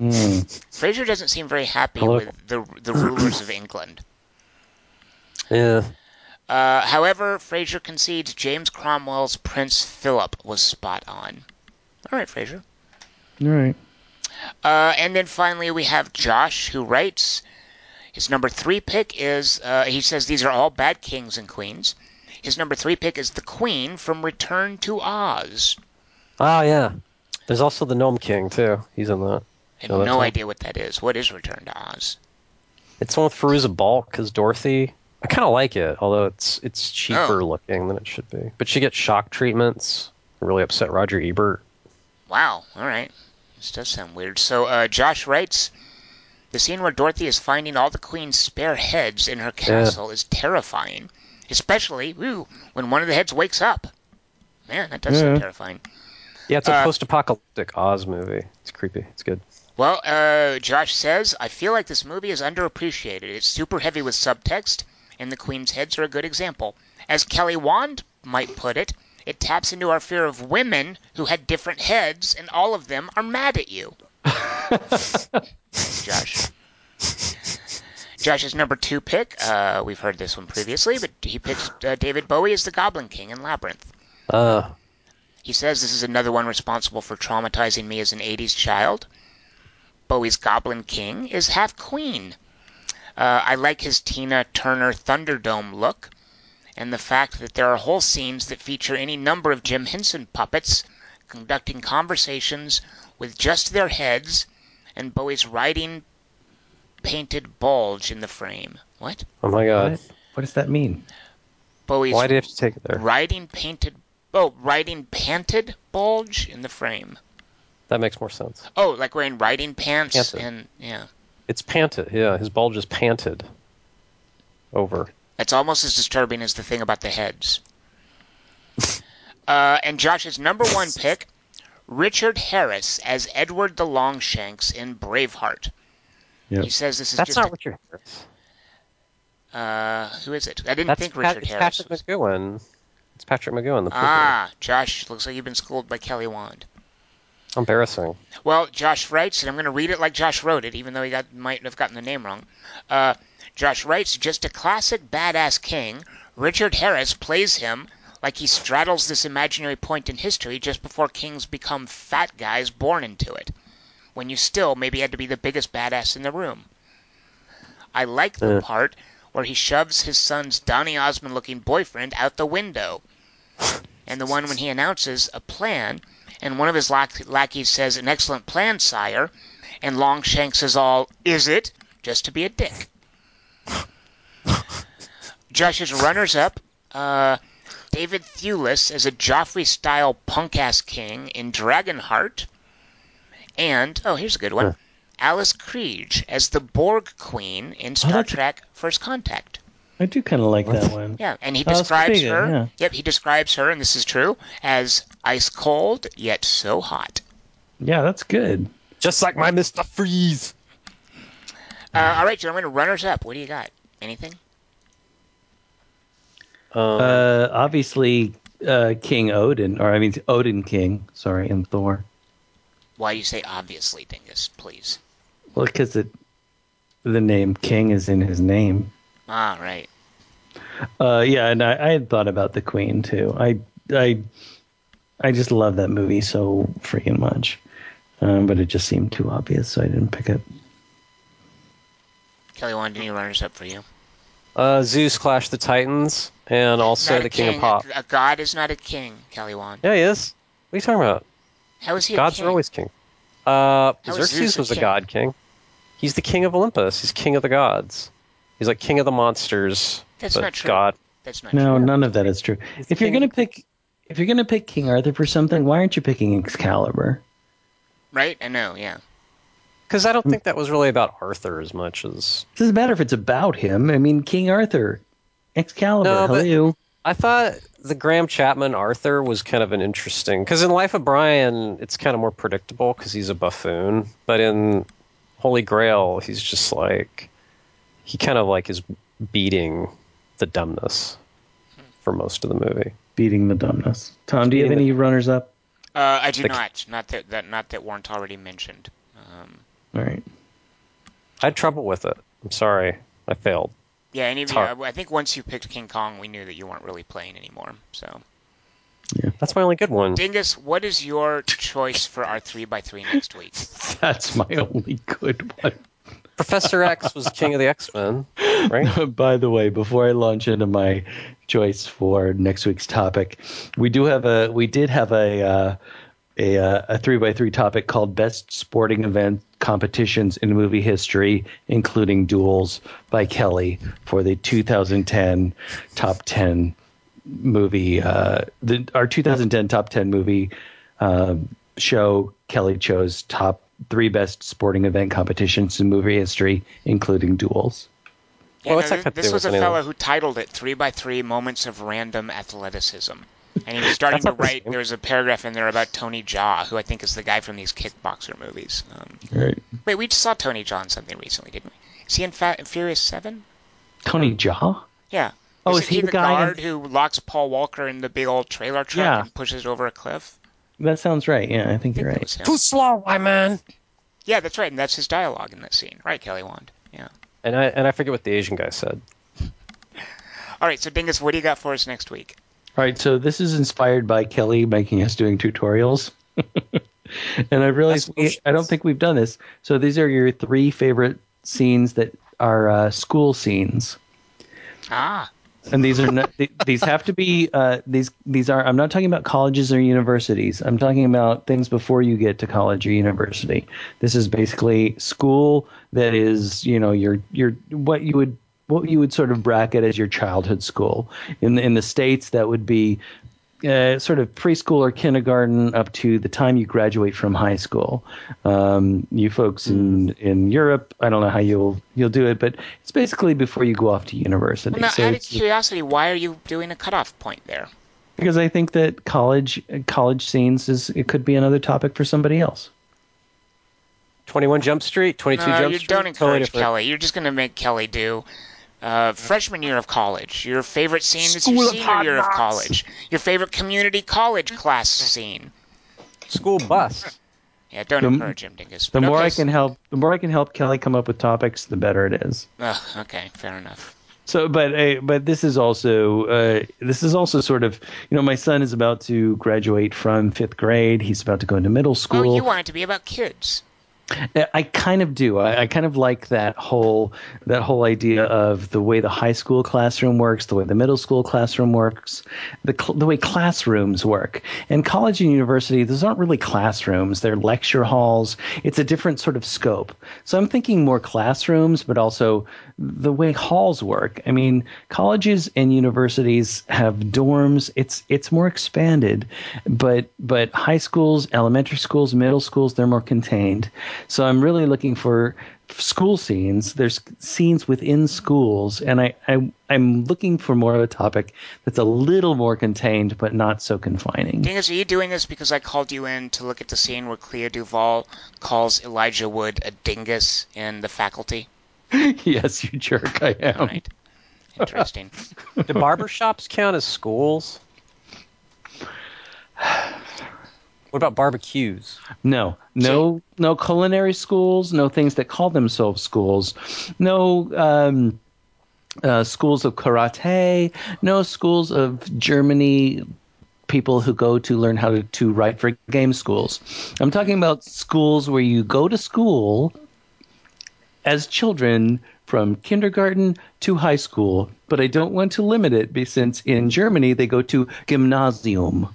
Mm. Fraser doesn't seem very happy Hello. with the the rulers of England. Yeah. Uh, however, Fraser concedes James Cromwell's Prince Philip was spot on. All right, Fraser. All right. Uh, and then finally, we have Josh, who writes his number three pick is uh, he says these are all bad kings and queens. His number three pick is the Queen from Return to Oz. Oh yeah. There's also the Gnome King too. He's in that. I have no idea what that is. What is Return to Oz? It's one with Fairuza Balk as Dorothy. I kind of like it, although it's it's cheaper Oh. looking than it should be. But she gets shock treatments. Really upset Roger Ebert. Wow. All right. This does sound weird. So uh, Josh writes, the scene where Dorothy is finding all the Queen's spare heads in her castle is terrifying, especially ooh, when one of the heads wakes up. Man, that does sound terrifying. Yeah, it's a Uh, post-apocalyptic Oz movie. It's creepy. It's good. Well, uh, Josh says, I feel like this movie is underappreciated. It's super heavy with subtext, and the Queen's heads are a good example. As Kelly Wand might put it, it taps into our fear of women who had different heads, and all of them are mad at you. Josh. Josh's number two pick, uh, we've heard this one previously, but he picks uh, David Bowie as the Goblin King in Labyrinth. Uh, He says this is another one responsible for traumatizing me as an 80s child. Bowie's Goblin King is half queen. Uh, I like his Tina Turner Thunderdome look, and the fact that there are whole scenes that feature any number of Jim Henson puppets conducting conversations with just their heads, and Bowie's riding painted bulge in the frame. What? oh my god. What? What does that mean? Bowie's Why do you have to take it there? riding painted oh riding panted bulge in the frame. That makes more sense. Oh, like wearing riding pants Panted. and yeah. It's panted. Yeah, his bulge is panted over. That's almost as disturbing as the thing about the heads. uh, and Josh's number one pick, Richard Harris as Edward the Longshanks in Braveheart. Yep. He says this is That's just not a- Richard Harris. uh, who is it? I didn't That's think Pat- Richard it's Harris. Patrick was- McGoohan. It's Patrick McGoohan, the poop Ah, Josh, looks like you've been schooled by Kelly Wand. Embarrassing. Well, Josh writes, and I'm going to read it like Josh wrote it, even though he got, might have gotten the name wrong. Uh, Josh writes, just a classic badass king. Richard Harris plays him like he straddles this imaginary point in history just before kings become fat guys born into it, when you still maybe had to be the biggest badass in the room. I like the part where he shoves his son's Donny Osmond looking boyfriend out the window. and the one when he announces a plan, and one of his lack- lackeys says, An excellent plan, sire. And Longshanks is all, Is it? Just to be a dick. Josh's runners up, uh, David Thewlis as a Joffrey style punk ass king in Dragonheart. And, oh, here's a good one Alice Krige as the Borg Queen in Star that's- Trek First Contact. I do kind of like that one. Yeah, and he Oh, that's describes pretty her. yeah. Yep, he describes her, and this is true, as ice cold yet so hot. Yeah, that's good. Just like my Mr. Freeze. Uh, all right, gentlemen, runners up. What do you got? Anything? Um, Uh, obviously, uh, King Odin, or I mean Odin King. Sorry, and Thor. Why do you say obviously, Dingus? Please. Well, because it, the name King is in his name. Ah, right. Uh, yeah, and I, I had thought about the Queen too. I, I, I just love that movie so freaking much, um, but it just seemed too obvious, so I didn't pick it. Kelly, one, any runners up for you? uh, Zeus Clash the Titans, and also the King king. of Pop. A, a god is not a king, Kelly Wand. Yeah, he is. What are you talking about? How is he a Gods king? are always king. Uh, Xerxes Zeus a was the king? god king. He's the king of Olympus. He's king of the gods. He's like king of the monsters. That's but not true. God. That's not No, true. none of that is true. If you're gonna pick, if you're gonna pick King Arthur for something, why aren't you picking Excalibur? Right? I know, yeah. Because I don't think that was really about Arthur as much as It doesn't matter if it's about him. I mean, King Arthur, Excalibur. No, hello. I thought the Graham Chapman Arthur was kind of an interesting because in Life of Brian it's kind of more predictable because he's a buffoon, but in Holy Grail he's just like he kind of like is beating the dumbness for most of the movie. Beating the dumbness. Tom, do you have any runners up? Uh, I do The- not. Not that, that not that weren't already mentioned. Um, All right. I had trouble with it. I'm sorry, I failed. Yeah, any of you, hard. I think once you picked King Kong, we knew that you weren't really playing anymore. So, yeah, That's my only good one. Dingus, what is your choice for our three by three next week? That's my only good one. Professor X was king of the X Men, right? By the way, before I launch into my choice for next week's topic, we do have a we did have a uh, a uh, a three by three topic called best sporting event competitions in movie history, including duels by Kelly for the 2010 top 10 movie. Uh, the our 2010 top 10 movie um, show. Kelly chose top three best sporting event competitions in movie history, including duels. Yeah, Well, no, this, got to this do was a with fellow who titled it three by three moments of random athleticism. And he was starting to write. same. There was a paragraph in there about Tony Jaa, who I think is the guy from these kickboxer movies. Um, Right. wait, we just saw Tony Jaa in something recently, didn't we? Is he in Fa- Furious Seven? Tony Jaa. Yeah. Oh, Isn't is he the guy in- guard who locks Paul Walker in the big old trailer truck Yeah. and pushes it over a cliff? That sounds right. Yeah, I think I you're right. was. Too slow, my man. Yeah, that's right, and that's his dialogue in that scene, right, Kelly Wand? Yeah. And I and I forget what the Asian guy said. All right, so Dingus, what do you got for us next week? All right, so this is inspired by Kelly making us doing tutorials. and I realized we, I don't think we've done this. So these are your three favorite scenes that are uh, school scenes. Ah, And these are not, these have to be uh, these these are I'm not talking about colleges or universities. I'm talking about things before you get to college or university. This is basically school that is, you know, your your what you would what you would sort of bracket as your childhood school. In the, in the states that would be uh, sort of preschool or kindergarten up to the time you graduate from high school. Um, you folks in in Europe, I don't know how you'll you'll do it, but it's basically before you go off to university. Well, now, So out of curiosity, why are you doing a cutoff point there? because I think that college college scenes is it could be another topic for somebody else. 21 Jump Street, 22 No, Jump you Street. don't encourage different. Kelly. You're just going to make Kelly do uh, freshman year of college. Your favorite scene is your senior Hard year of college. Your favorite community college class scene. School bus. Yeah, don't The- encourage him, Dingus. The But more okay, I can help, the more I can help Kelly come up with topics, the better it is. Ugh, okay, fair enough. So, but uh, but this is also uh, this is also sort of you know my son is about to graduate from fifth grade. He's about to go into middle school. Oh, you want it to be about kids. I kind of do. I, I kind of like that whole that whole idea of the way the high school classroom works, the way the middle school classroom works, the cl- the way classrooms work. And college and university, those aren't really classrooms; they're lecture halls. It's a different sort of scope. So I'm thinking more classrooms, but also the way halls work. I mean, colleges and universities have dorms. It's it's more expanded, but but high schools, elementary schools, middle schools, they're more contained. So I'm really looking for school scenes. There's scenes within schools, and I, I I'm looking for more of a topic that's a little more contained, but not so confining. Dingus, are you doing this because I called you in to look at the scene where Clea DuVall calls Elijah Wood a dingus in the faculty? yes, you jerk, I am. Right. Interesting. Do barber shops count as schools? What about barbecues? No, no, no culinary schools, no things that call themselves schools, no um, uh, schools of karate, no schools of Germany. People who go to learn how to, to write for game schools. I'm talking about schools where you go to school as children from kindergarten to high school, but I don't want to limit it be- since in Germany they go to gymnasium.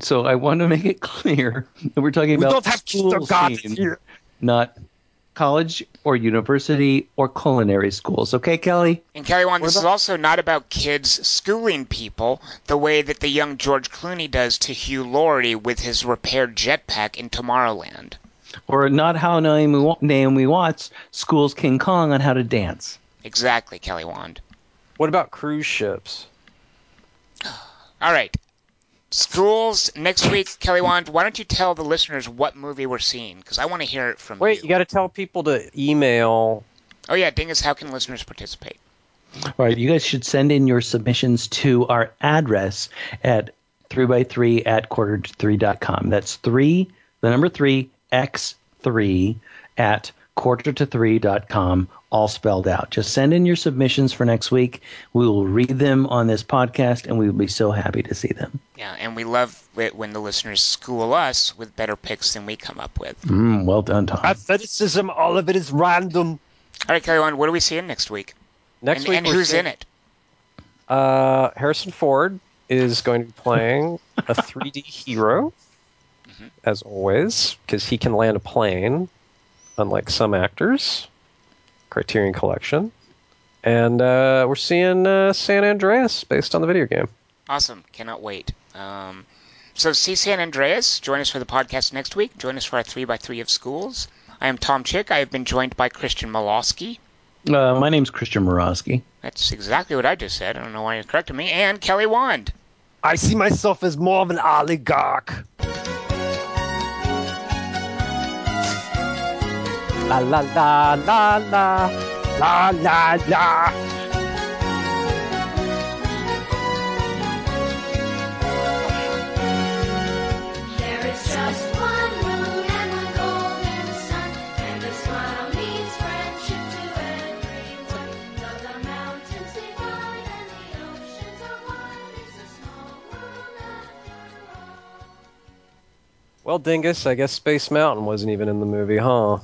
So I want to make it clear that we're talking We about don't have school kindergarten scene, here. not college or university or culinary schools. Okay, Kelly? And Kelly Wand, this is also not about kids schooling people the way that the young George Clooney does to Hugh Laurie with his repaired jetpack in Tomorrowland. Or not how Naomi, Wa- Naomi Watts schools King Kong on how to dance. Exactly, Kelly Wand. What about cruise ships? All right. Schools next week, Kelly Wand. Why don't you tell the listeners what movie we're seeing? Because I want to hear it from Wait, you. you got to tell people to email. Oh yeah, Dingus. How can listeners participate? All right, you guys should send in your submissions to our address at 3 by 3 at quarter to 3.com. That's 3, the number 3, x3 at quarter to three dot com, all spelled out. Just send in your submissions for next week. We will read them on this podcast, and we will be so happy to see them. Yeah, and we love it when the listeners school us with better picks than we come up with. Mm, well done, Tom. Athleticism, all of it is random. All right, Kelly Wand. What are we seeing next week? Next and week, and we're who's seeing- in it? Uh, Harrison Ford is going to be playing a 3D hero, as always, because he can land a plane, unlike some actors. Criterion Collection. And uh, we're seeing uh, San Andreas based on the video game. Awesome. Cannot wait. Um, so, see San Andreas. Join us for the podcast next week. Join us for our 3x3 of schools. I am Tom Chick. I have been joined by Christian Malosky. Uh, my name's Christian Morosky. That's exactly what I just said. I don't know why you're correcting me. And Kelly Wand. I see myself as more of an oligarch. La la la la la la la la. There is just one moon and one golden sun, and a smile means friendship to everyone. Though the mountains divide and the oceans are wide, it's a small world after all. Well, Dingus, I guess Space Mountain wasn't even in the movie, huh?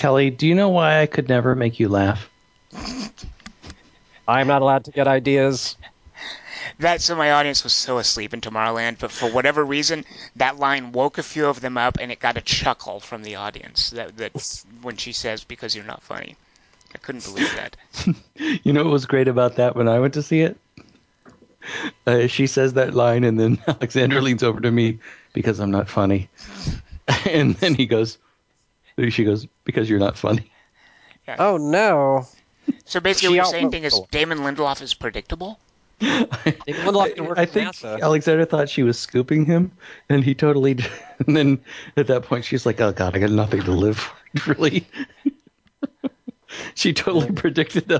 Kelly, do you know why I could never make you laugh? I'm not allowed to get ideas. That so my audience was so asleep in Tomorrowland, but for whatever reason, that line woke a few of them up, and it got a chuckle from the audience. That that when she says, "Because you're not funny," I couldn't believe that. You know what was great about that when I went to see it? Uh, she says that line, and then Alexander leans over to me because I'm not funny, and then he goes. She goes because you're not funny. Oh no! So basically, She what you're saying thing is Damon Lindelof is predictable. David Lindelof can work I at think NASA. Alexander thought she was scooping him, and he totally. And then at that point, she's like, "Oh God, I got nothing to live for." Really, she totally predicted